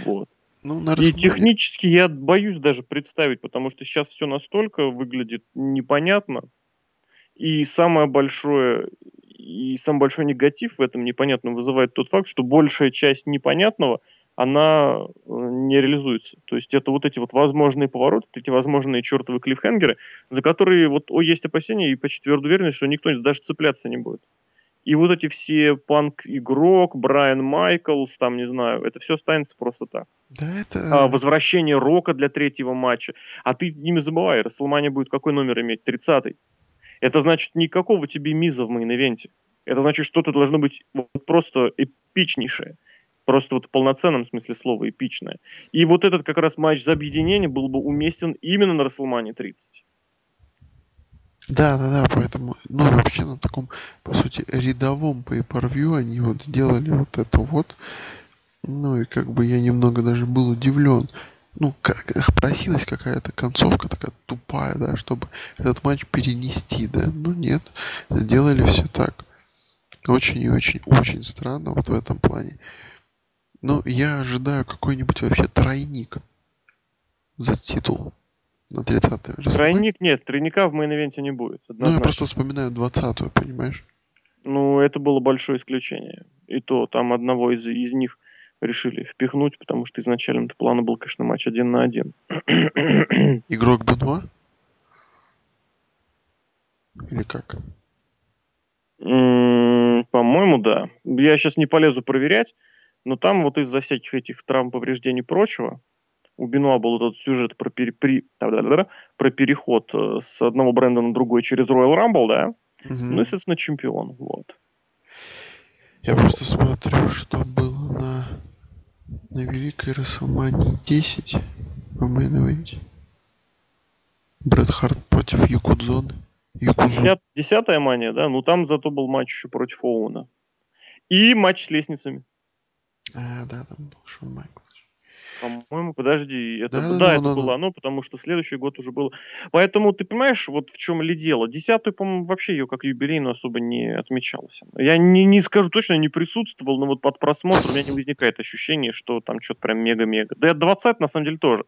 Speaker 1: Вот. Ну, на И технически я боюсь даже представить, потому что сейчас все настолько выглядит непонятно. И самое большое, и самый большой негатив в этом непонятном вызывает тот факт, что большая часть непонятного, она э, не реализуется. То есть это вот эти вот возможные повороты, эти возможные чертовы клиффхенгеры, за которые вот о, есть опасения и почти твердо уверенность, что никто даже цепляться не будет. И вот эти все панк-игрок, Брайан Майклс, там, не знаю, это все останется просто так.
Speaker 2: Да это...
Speaker 1: А, возвращение Рока для третьего матча. А ты не забывай, Рестлмания будет какой номер иметь? 30-й. Это значит никакого тебе миза в main event е. Это значит, что-то должно быть вот просто эпичнейшее. Просто вот в полноценном смысле слова эпичное. И вот этот как раз матч за объединение был бы уместен именно на Рестлмании 30.
Speaker 2: Да, да, да, поэтому, ну, вообще на таком, по сути, рядовом pay-per-view они вот сделали вот это вот. Ну и как бы я немного даже был удивлен. Ну, как просилась какая-то концовка такая тупая, да, чтобы этот матч перенести, да. Ну нет, сделали все так. Очень и очень, очень странно вот в этом плане. Но я ожидаю какой-нибудь вообще тройник за титул на 30
Speaker 1: Тройник нет, тройника в main event е не будет.
Speaker 2: Однозначно. Ну, я просто вспоминаю 20-ю, понимаешь?
Speaker 1: Ну, это было большое исключение. И то там одного из, из них решили впихнуть, потому что изначально это план был, конечно, матч один на один. (clears throat)
Speaker 2: Игрок Бенуа? Или как?
Speaker 1: По-моему, да. Я сейчас не полезу проверять, но там вот из-за всяких этих травм, повреждений и прочего, у Бенуа был этот сюжет про, пере, при, про переход э, с одного бренда на другой через Royal Rumble, да? Угу. Ну, естественно, чемпион, вот.
Speaker 2: Я просто смотрю, что было на, на Великой Рестлмании 10 в main Брет Харт против.
Speaker 1: Якодзуны. Десятая мания, да? Ну, там зато был матч еще против Оуэна. И матч с лестницами.
Speaker 2: А, да, там был Шон Майклз.
Speaker 1: По-моему, подожди, это да, да, да это да, было да. оно, потому что следующий год уже было. Поэтому ты понимаешь, вот в чем ли дело? Десятую, по-моему, вообще ее как юбилейную особо не отмечалось. Я не, не скажу точно, не присутствовал, но вот под просмотр у меня не возникает ощущение, что там что-то прям мега-мега. Да и 20 на самом деле тоже.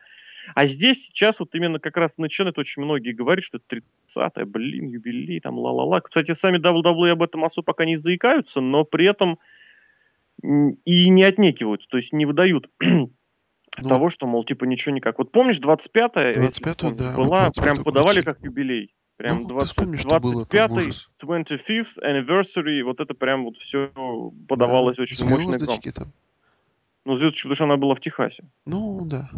Speaker 1: А здесь сейчас вот именно как раз начинают очень многие говорить, что это 30-е, блин, юбилей, там ла-ла-ла. Кстати, сами WWE об этом особо пока не заикаются, но при этом и не отнекиваются, то есть не выдают (clears throat) ну, того, что, мол, типа ничего никак. Вот помнишь, 25-я
Speaker 2: 25 да,
Speaker 1: была, 25 прям подавали как юбилей. Прям ну, 20, вспомни, 25-й, 25th anniversary, вот это прям вот все подавалось да, очень мощно. Там. Ну, звездочки, потому что она была в Техасе.
Speaker 2: Ну, да.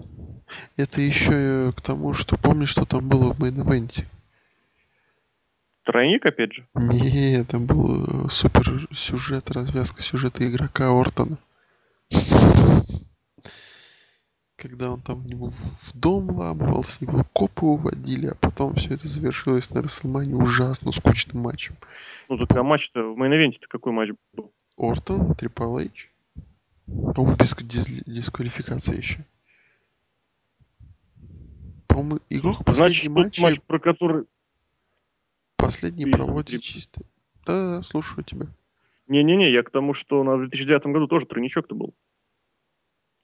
Speaker 2: Это еще к тому, что помнишь, что там было в мейн-эвенте?
Speaker 1: Тройник, опять же?
Speaker 2: Не, там был э, супер сюжет, развязка сюжета игрока Ортона когда он там него в дом ламывался, его копы уводили, а потом все это завершилось на Расселмане ужасно скучным матчем.
Speaker 1: Ну так а матч-то в мейн-эвенте-то какой матч был?
Speaker 2: Ортон, Трипл Эйч. По-моему, без дисквалификации еще. По-моему, игрок последний
Speaker 1: матч... матч, про который...
Speaker 2: Последний Ты проводит чисто. Да-да-да, слушаю тебя.
Speaker 1: Не-не-не, я к тому, что на 2009 году тоже тройничок-то был.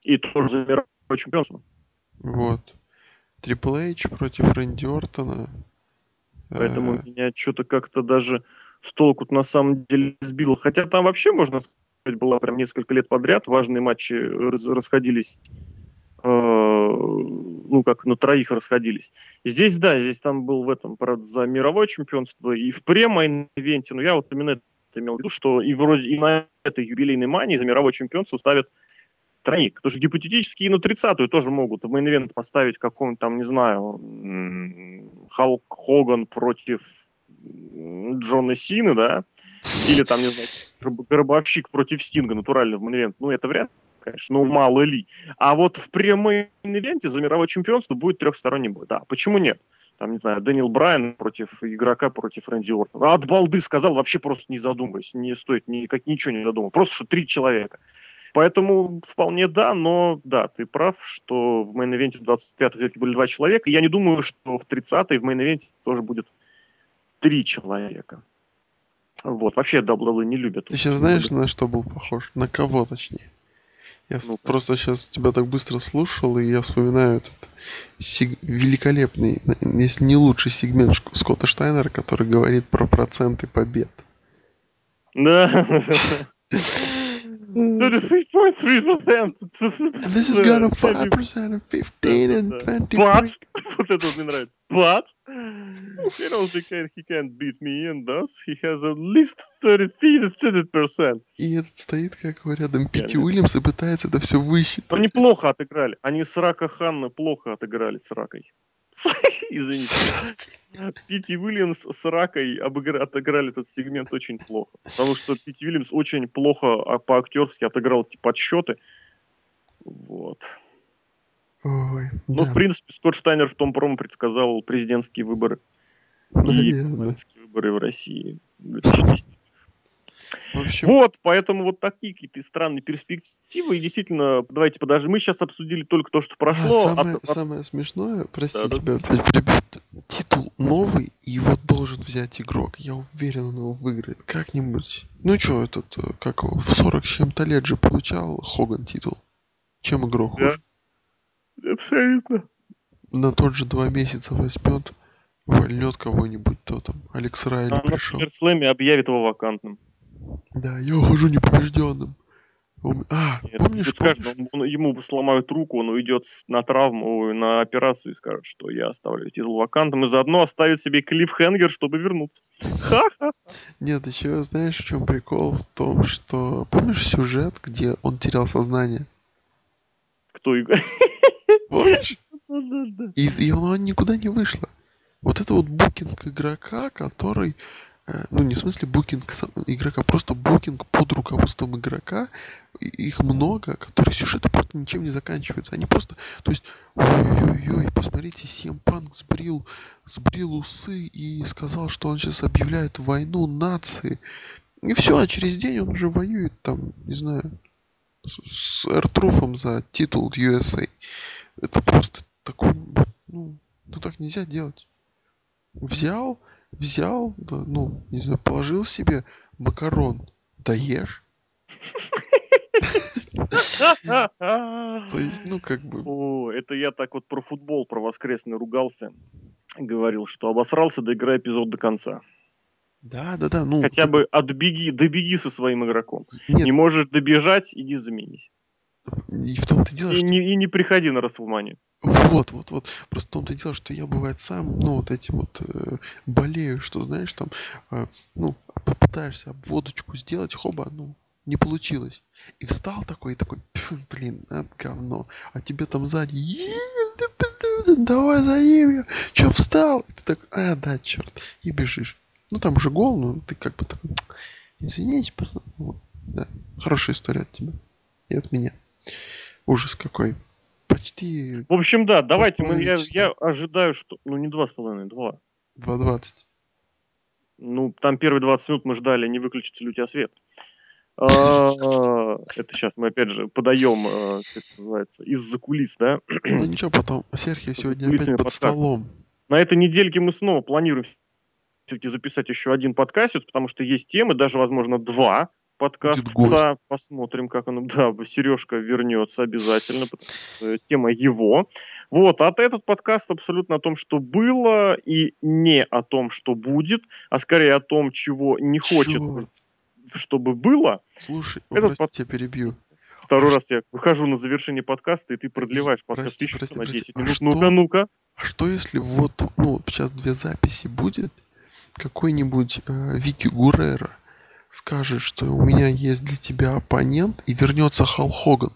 Speaker 1: И тоже за чемпионство.
Speaker 2: Вот. Трипл Эйч против Рэнди Ортона.
Speaker 1: Поэтому а... меня что-то как-то даже с толку на самом деле сбило. Хотя там вообще, можно сказать, было прям несколько лет подряд. Важные матчи расходились э, ну, как на троих расходились. Здесь, да, здесь там был в этом, правда, за мировое чемпионство и в премо-инвенте, но я вот именно это имел в виду, что и вроде и на этой юбилейной мании за мировое чемпионство ставят тройник. Потому что гипотетически и на 30-ю тоже могут в main поставить какого-нибудь там, не знаю, Халк Хоган против Джона Сины, да, или там, не знаю, (laughs) Гробовщик против Стинга, натурально в main Ну, это вряд ли конечно, ну мало ли. А вот в прямой event е за мировое чемпионство будет трехсторонний бой. Да, почему нет? Там, не знаю, Дэниел Брайан против игрока против Рэнди Ортона. А от балды сказал, вообще просто не задумываясь, не стоит ни, как, ничего не задумывать. Просто что три человека. Поэтому вполне да, но да, ты прав, что в main event е 25 все-таки были два человека. Я не думаю, что в 30-й в main event е тоже будет три человека. Вот, вообще WWE не любят.
Speaker 2: Ты сейчас знаешь, на что был похож? На кого, точнее? Я ну просто сейчас тебя так быстро слушал, и я вспоминаю этот сиг... великолепный, если не лучший сегмент Скотта Штайнера, который говорит про проценты побед.
Speaker 1: Да. (laughs) 33.3%.
Speaker 2: And this has got a 5% and 15 and 23.
Speaker 1: But, (laughs) вот это мне нравится. But, you know, he, can, he can't beat me and thus he has at least 30%.
Speaker 2: И этот стоит как рядом Пити Уильямс и пытается это все высчитать.
Speaker 1: Они плохо отыграли. Они с Рака Ханна плохо отыграли с Ракой. (laughs) Извините. Пити Уильямс с Ракой отыграли этот сегмент очень плохо. Потому что Пити Уильямс очень плохо а по-актерски отыграл эти подсчеты. Вот.
Speaker 2: Ой,
Speaker 1: ну,
Speaker 2: да.
Speaker 1: в принципе, Скотт Штайнер в том промо предсказал президентские выборы. И президентские выборы в России. 2010 в общем... Вот, поэтому вот такие какие-то странные перспективы. И действительно, давайте подожди, мы сейчас обсудили только то, что прошло.
Speaker 2: А, самое, от... самое смешное, прости да, тебя, да. титул новый, и его должен взять игрок. Я уверен, он его выиграет как-нибудь. Ну что, этот, э, как его, в 40 с чем-то лет же получал Хоган титул. Чем игрок
Speaker 1: да. хуже? Абсолютно.
Speaker 2: На тот же два месяца возьмет, вольнет кого-нибудь, то там Алекс Райли а пришел.
Speaker 1: На Слэме объявит его вакантным.
Speaker 2: Да, я ухожу непобежденным. А, Нет, помнишь?
Speaker 1: Он, ему сломают руку, он уйдет на травму, на операцию и скажет, что я оставлю титул вакантом, и заодно оставит себе клиффхенгер, чтобы вернуться. Ха-ха!
Speaker 2: Нет, еще знаешь, в чем прикол? В том, что... Помнишь сюжет, где он терял сознание?
Speaker 1: Кто? (laughs)
Speaker 2: Помнишь? И, и оно никуда не вышло. Вот это вот букинг игрока, который ну не в смысле букинг игрока, просто букинг под руководством игрока, их много, которые сюжеты просто ничем не заканчиваются. Они просто, то есть, ой-ой-ой, посмотрите, Сем Панк сбрил, сбрил усы и сказал, что он сейчас объявляет войну нации. И все, а через день он уже воюет там, не знаю, с, с Эртруфом за титул USA. Это просто такой, ну, ну так нельзя делать. Взял, взял, да, ну, не знаю, положил себе макарон, даешь. То есть, ну, как бы...
Speaker 1: О, это я так вот про футбол, про воскресный ругался. Говорил, что обосрался, доиграй эпизод до конца.
Speaker 2: Да, да, да. Ну,
Speaker 1: Хотя бы отбеги, добеги со своим игроком. Нет. Не можешь добежать, иди заменись.
Speaker 2: И в том-то дело,
Speaker 1: и,
Speaker 2: что...
Speaker 1: не, и не приходи на Расселманию.
Speaker 2: Вот, вот, вот. Просто в том-то дело, что я бывает сам, ну, вот этим вот э, болею, что, знаешь, там, э, ну, попытаешься водочку сделать, хоба, ну, не получилось. И встал такой, и такой, блин, это говно. А тебе там сзади, давай за ее. Че, встал? И ты так, а, да, черт. И бежишь. Ну, там уже гол, но ты как бы такой, извините, пацан. Вот, да, хорошая история от тебя. И от меня. Ужас какой. Почти...
Speaker 1: В общем, да, давайте, мы, я, я ожидаю, что... Ну, не два с половиной, два.
Speaker 2: Два двадцать.
Speaker 1: Ну, там первые 20 минут мы ждали, не выключится ли у тебя свет. А, это сейчас мы опять же подаем, а, как это называется, из-за кулис, да?
Speaker 2: Ну ничего, потом Серхио сегодня опять под столом.
Speaker 1: На этой недельке мы снова планируем все-таки записать еще один подкаст, потому что есть темы, даже, возможно, два подкаста. Посмотрим, как он... (laughs) Да, Сережка вернется обязательно, потому что тема его. Вот, а этот подкаст абсолютно о том, что было, и не о том, что будет, а скорее о том, чего не хочется, чтобы было.
Speaker 2: Слушай, этот под... тебя перебью.
Speaker 1: Второй а раз я выхожу на завершение подкаста, и ты продлеваешь подкаст прости, прости, на 10 прости. минут. А ну-ка, ну-ка.
Speaker 2: А что если вот, ну, сейчас две записи будет, какой-нибудь э, Вики Гурера скажет, что у меня есть для тебя оппонент, и вернется Хал Хоган.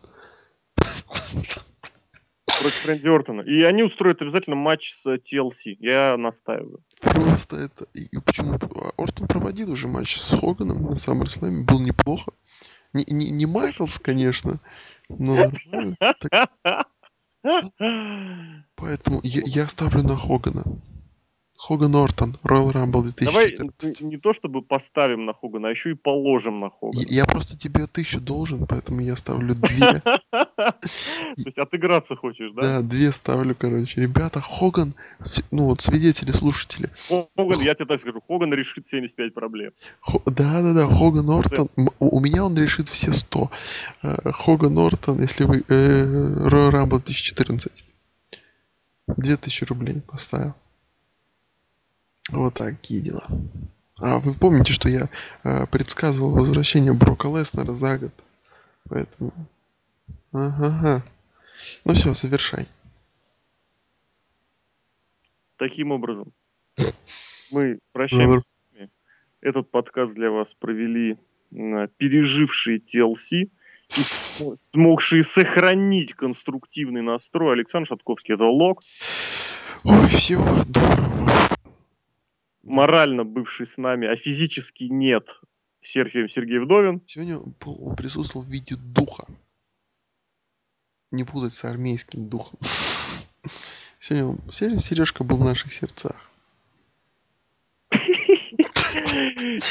Speaker 1: Против Рэнди Ортона. И они устроят обязательно матч с TLC. Я настаиваю.
Speaker 2: Просто это... И почему? Ортон проводил уже матч с Хоганом на SummerSlam. Был неплохо. Не, не, не Майклс, конечно. (laughs) Так, поэтому я, я ставлю на Хогана. Хоган Ортон, Royal Rumble
Speaker 1: Давай
Speaker 2: 2014.
Speaker 1: н- не то чтобы поставим на Хогана, а еще и положим на
Speaker 2: Я,
Speaker 1: Хогана.
Speaker 2: я просто тебе тысячу должен, поэтому я ставлю (laughs) две.
Speaker 1: То есть отыграться хочешь, да?
Speaker 2: Да, две ставлю, короче. Ребята, Хоган, ну вот свидетели, слушатели.
Speaker 1: Хоган, я тебе так скажу, Хоган решит 75 проблем.
Speaker 2: Да-да-да, Хоган Ортон. м- У меня он решит все 100. Э, Хоган Ортон, если вы... э, Royal Rumble 2014. 2000 рублей поставил. Вот такие дела. А вы помните, что я э, предсказывал возвращение Брока Леснера за год? Поэтому... Ага. Ну все, завершай.
Speaker 1: Таким образом, мы прощаемся с вами. Этот подкаст для вас провели пережившие TLC и смо- смогшие сохранить конструктивный настрой. Александр Шатковский, это Лок,
Speaker 2: Ой, всего доброго.
Speaker 1: Морально бывший с нами, а физически нет, Сергей Сергей Вдовин.
Speaker 2: Сегодня он присутствовал в виде духа. Не путать с армейским духом. (laughs) Сегодня Сережка был в наших сердцах. (laughs)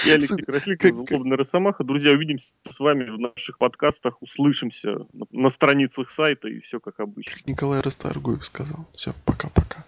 Speaker 1: И Алексей Красильников, Злобный Росомаха. Друзья, увидимся с вами в наших подкастах, услышимся на- на страницах сайта и все как обычно.
Speaker 2: Николай Расторгуев сказал. Все, пока-пока.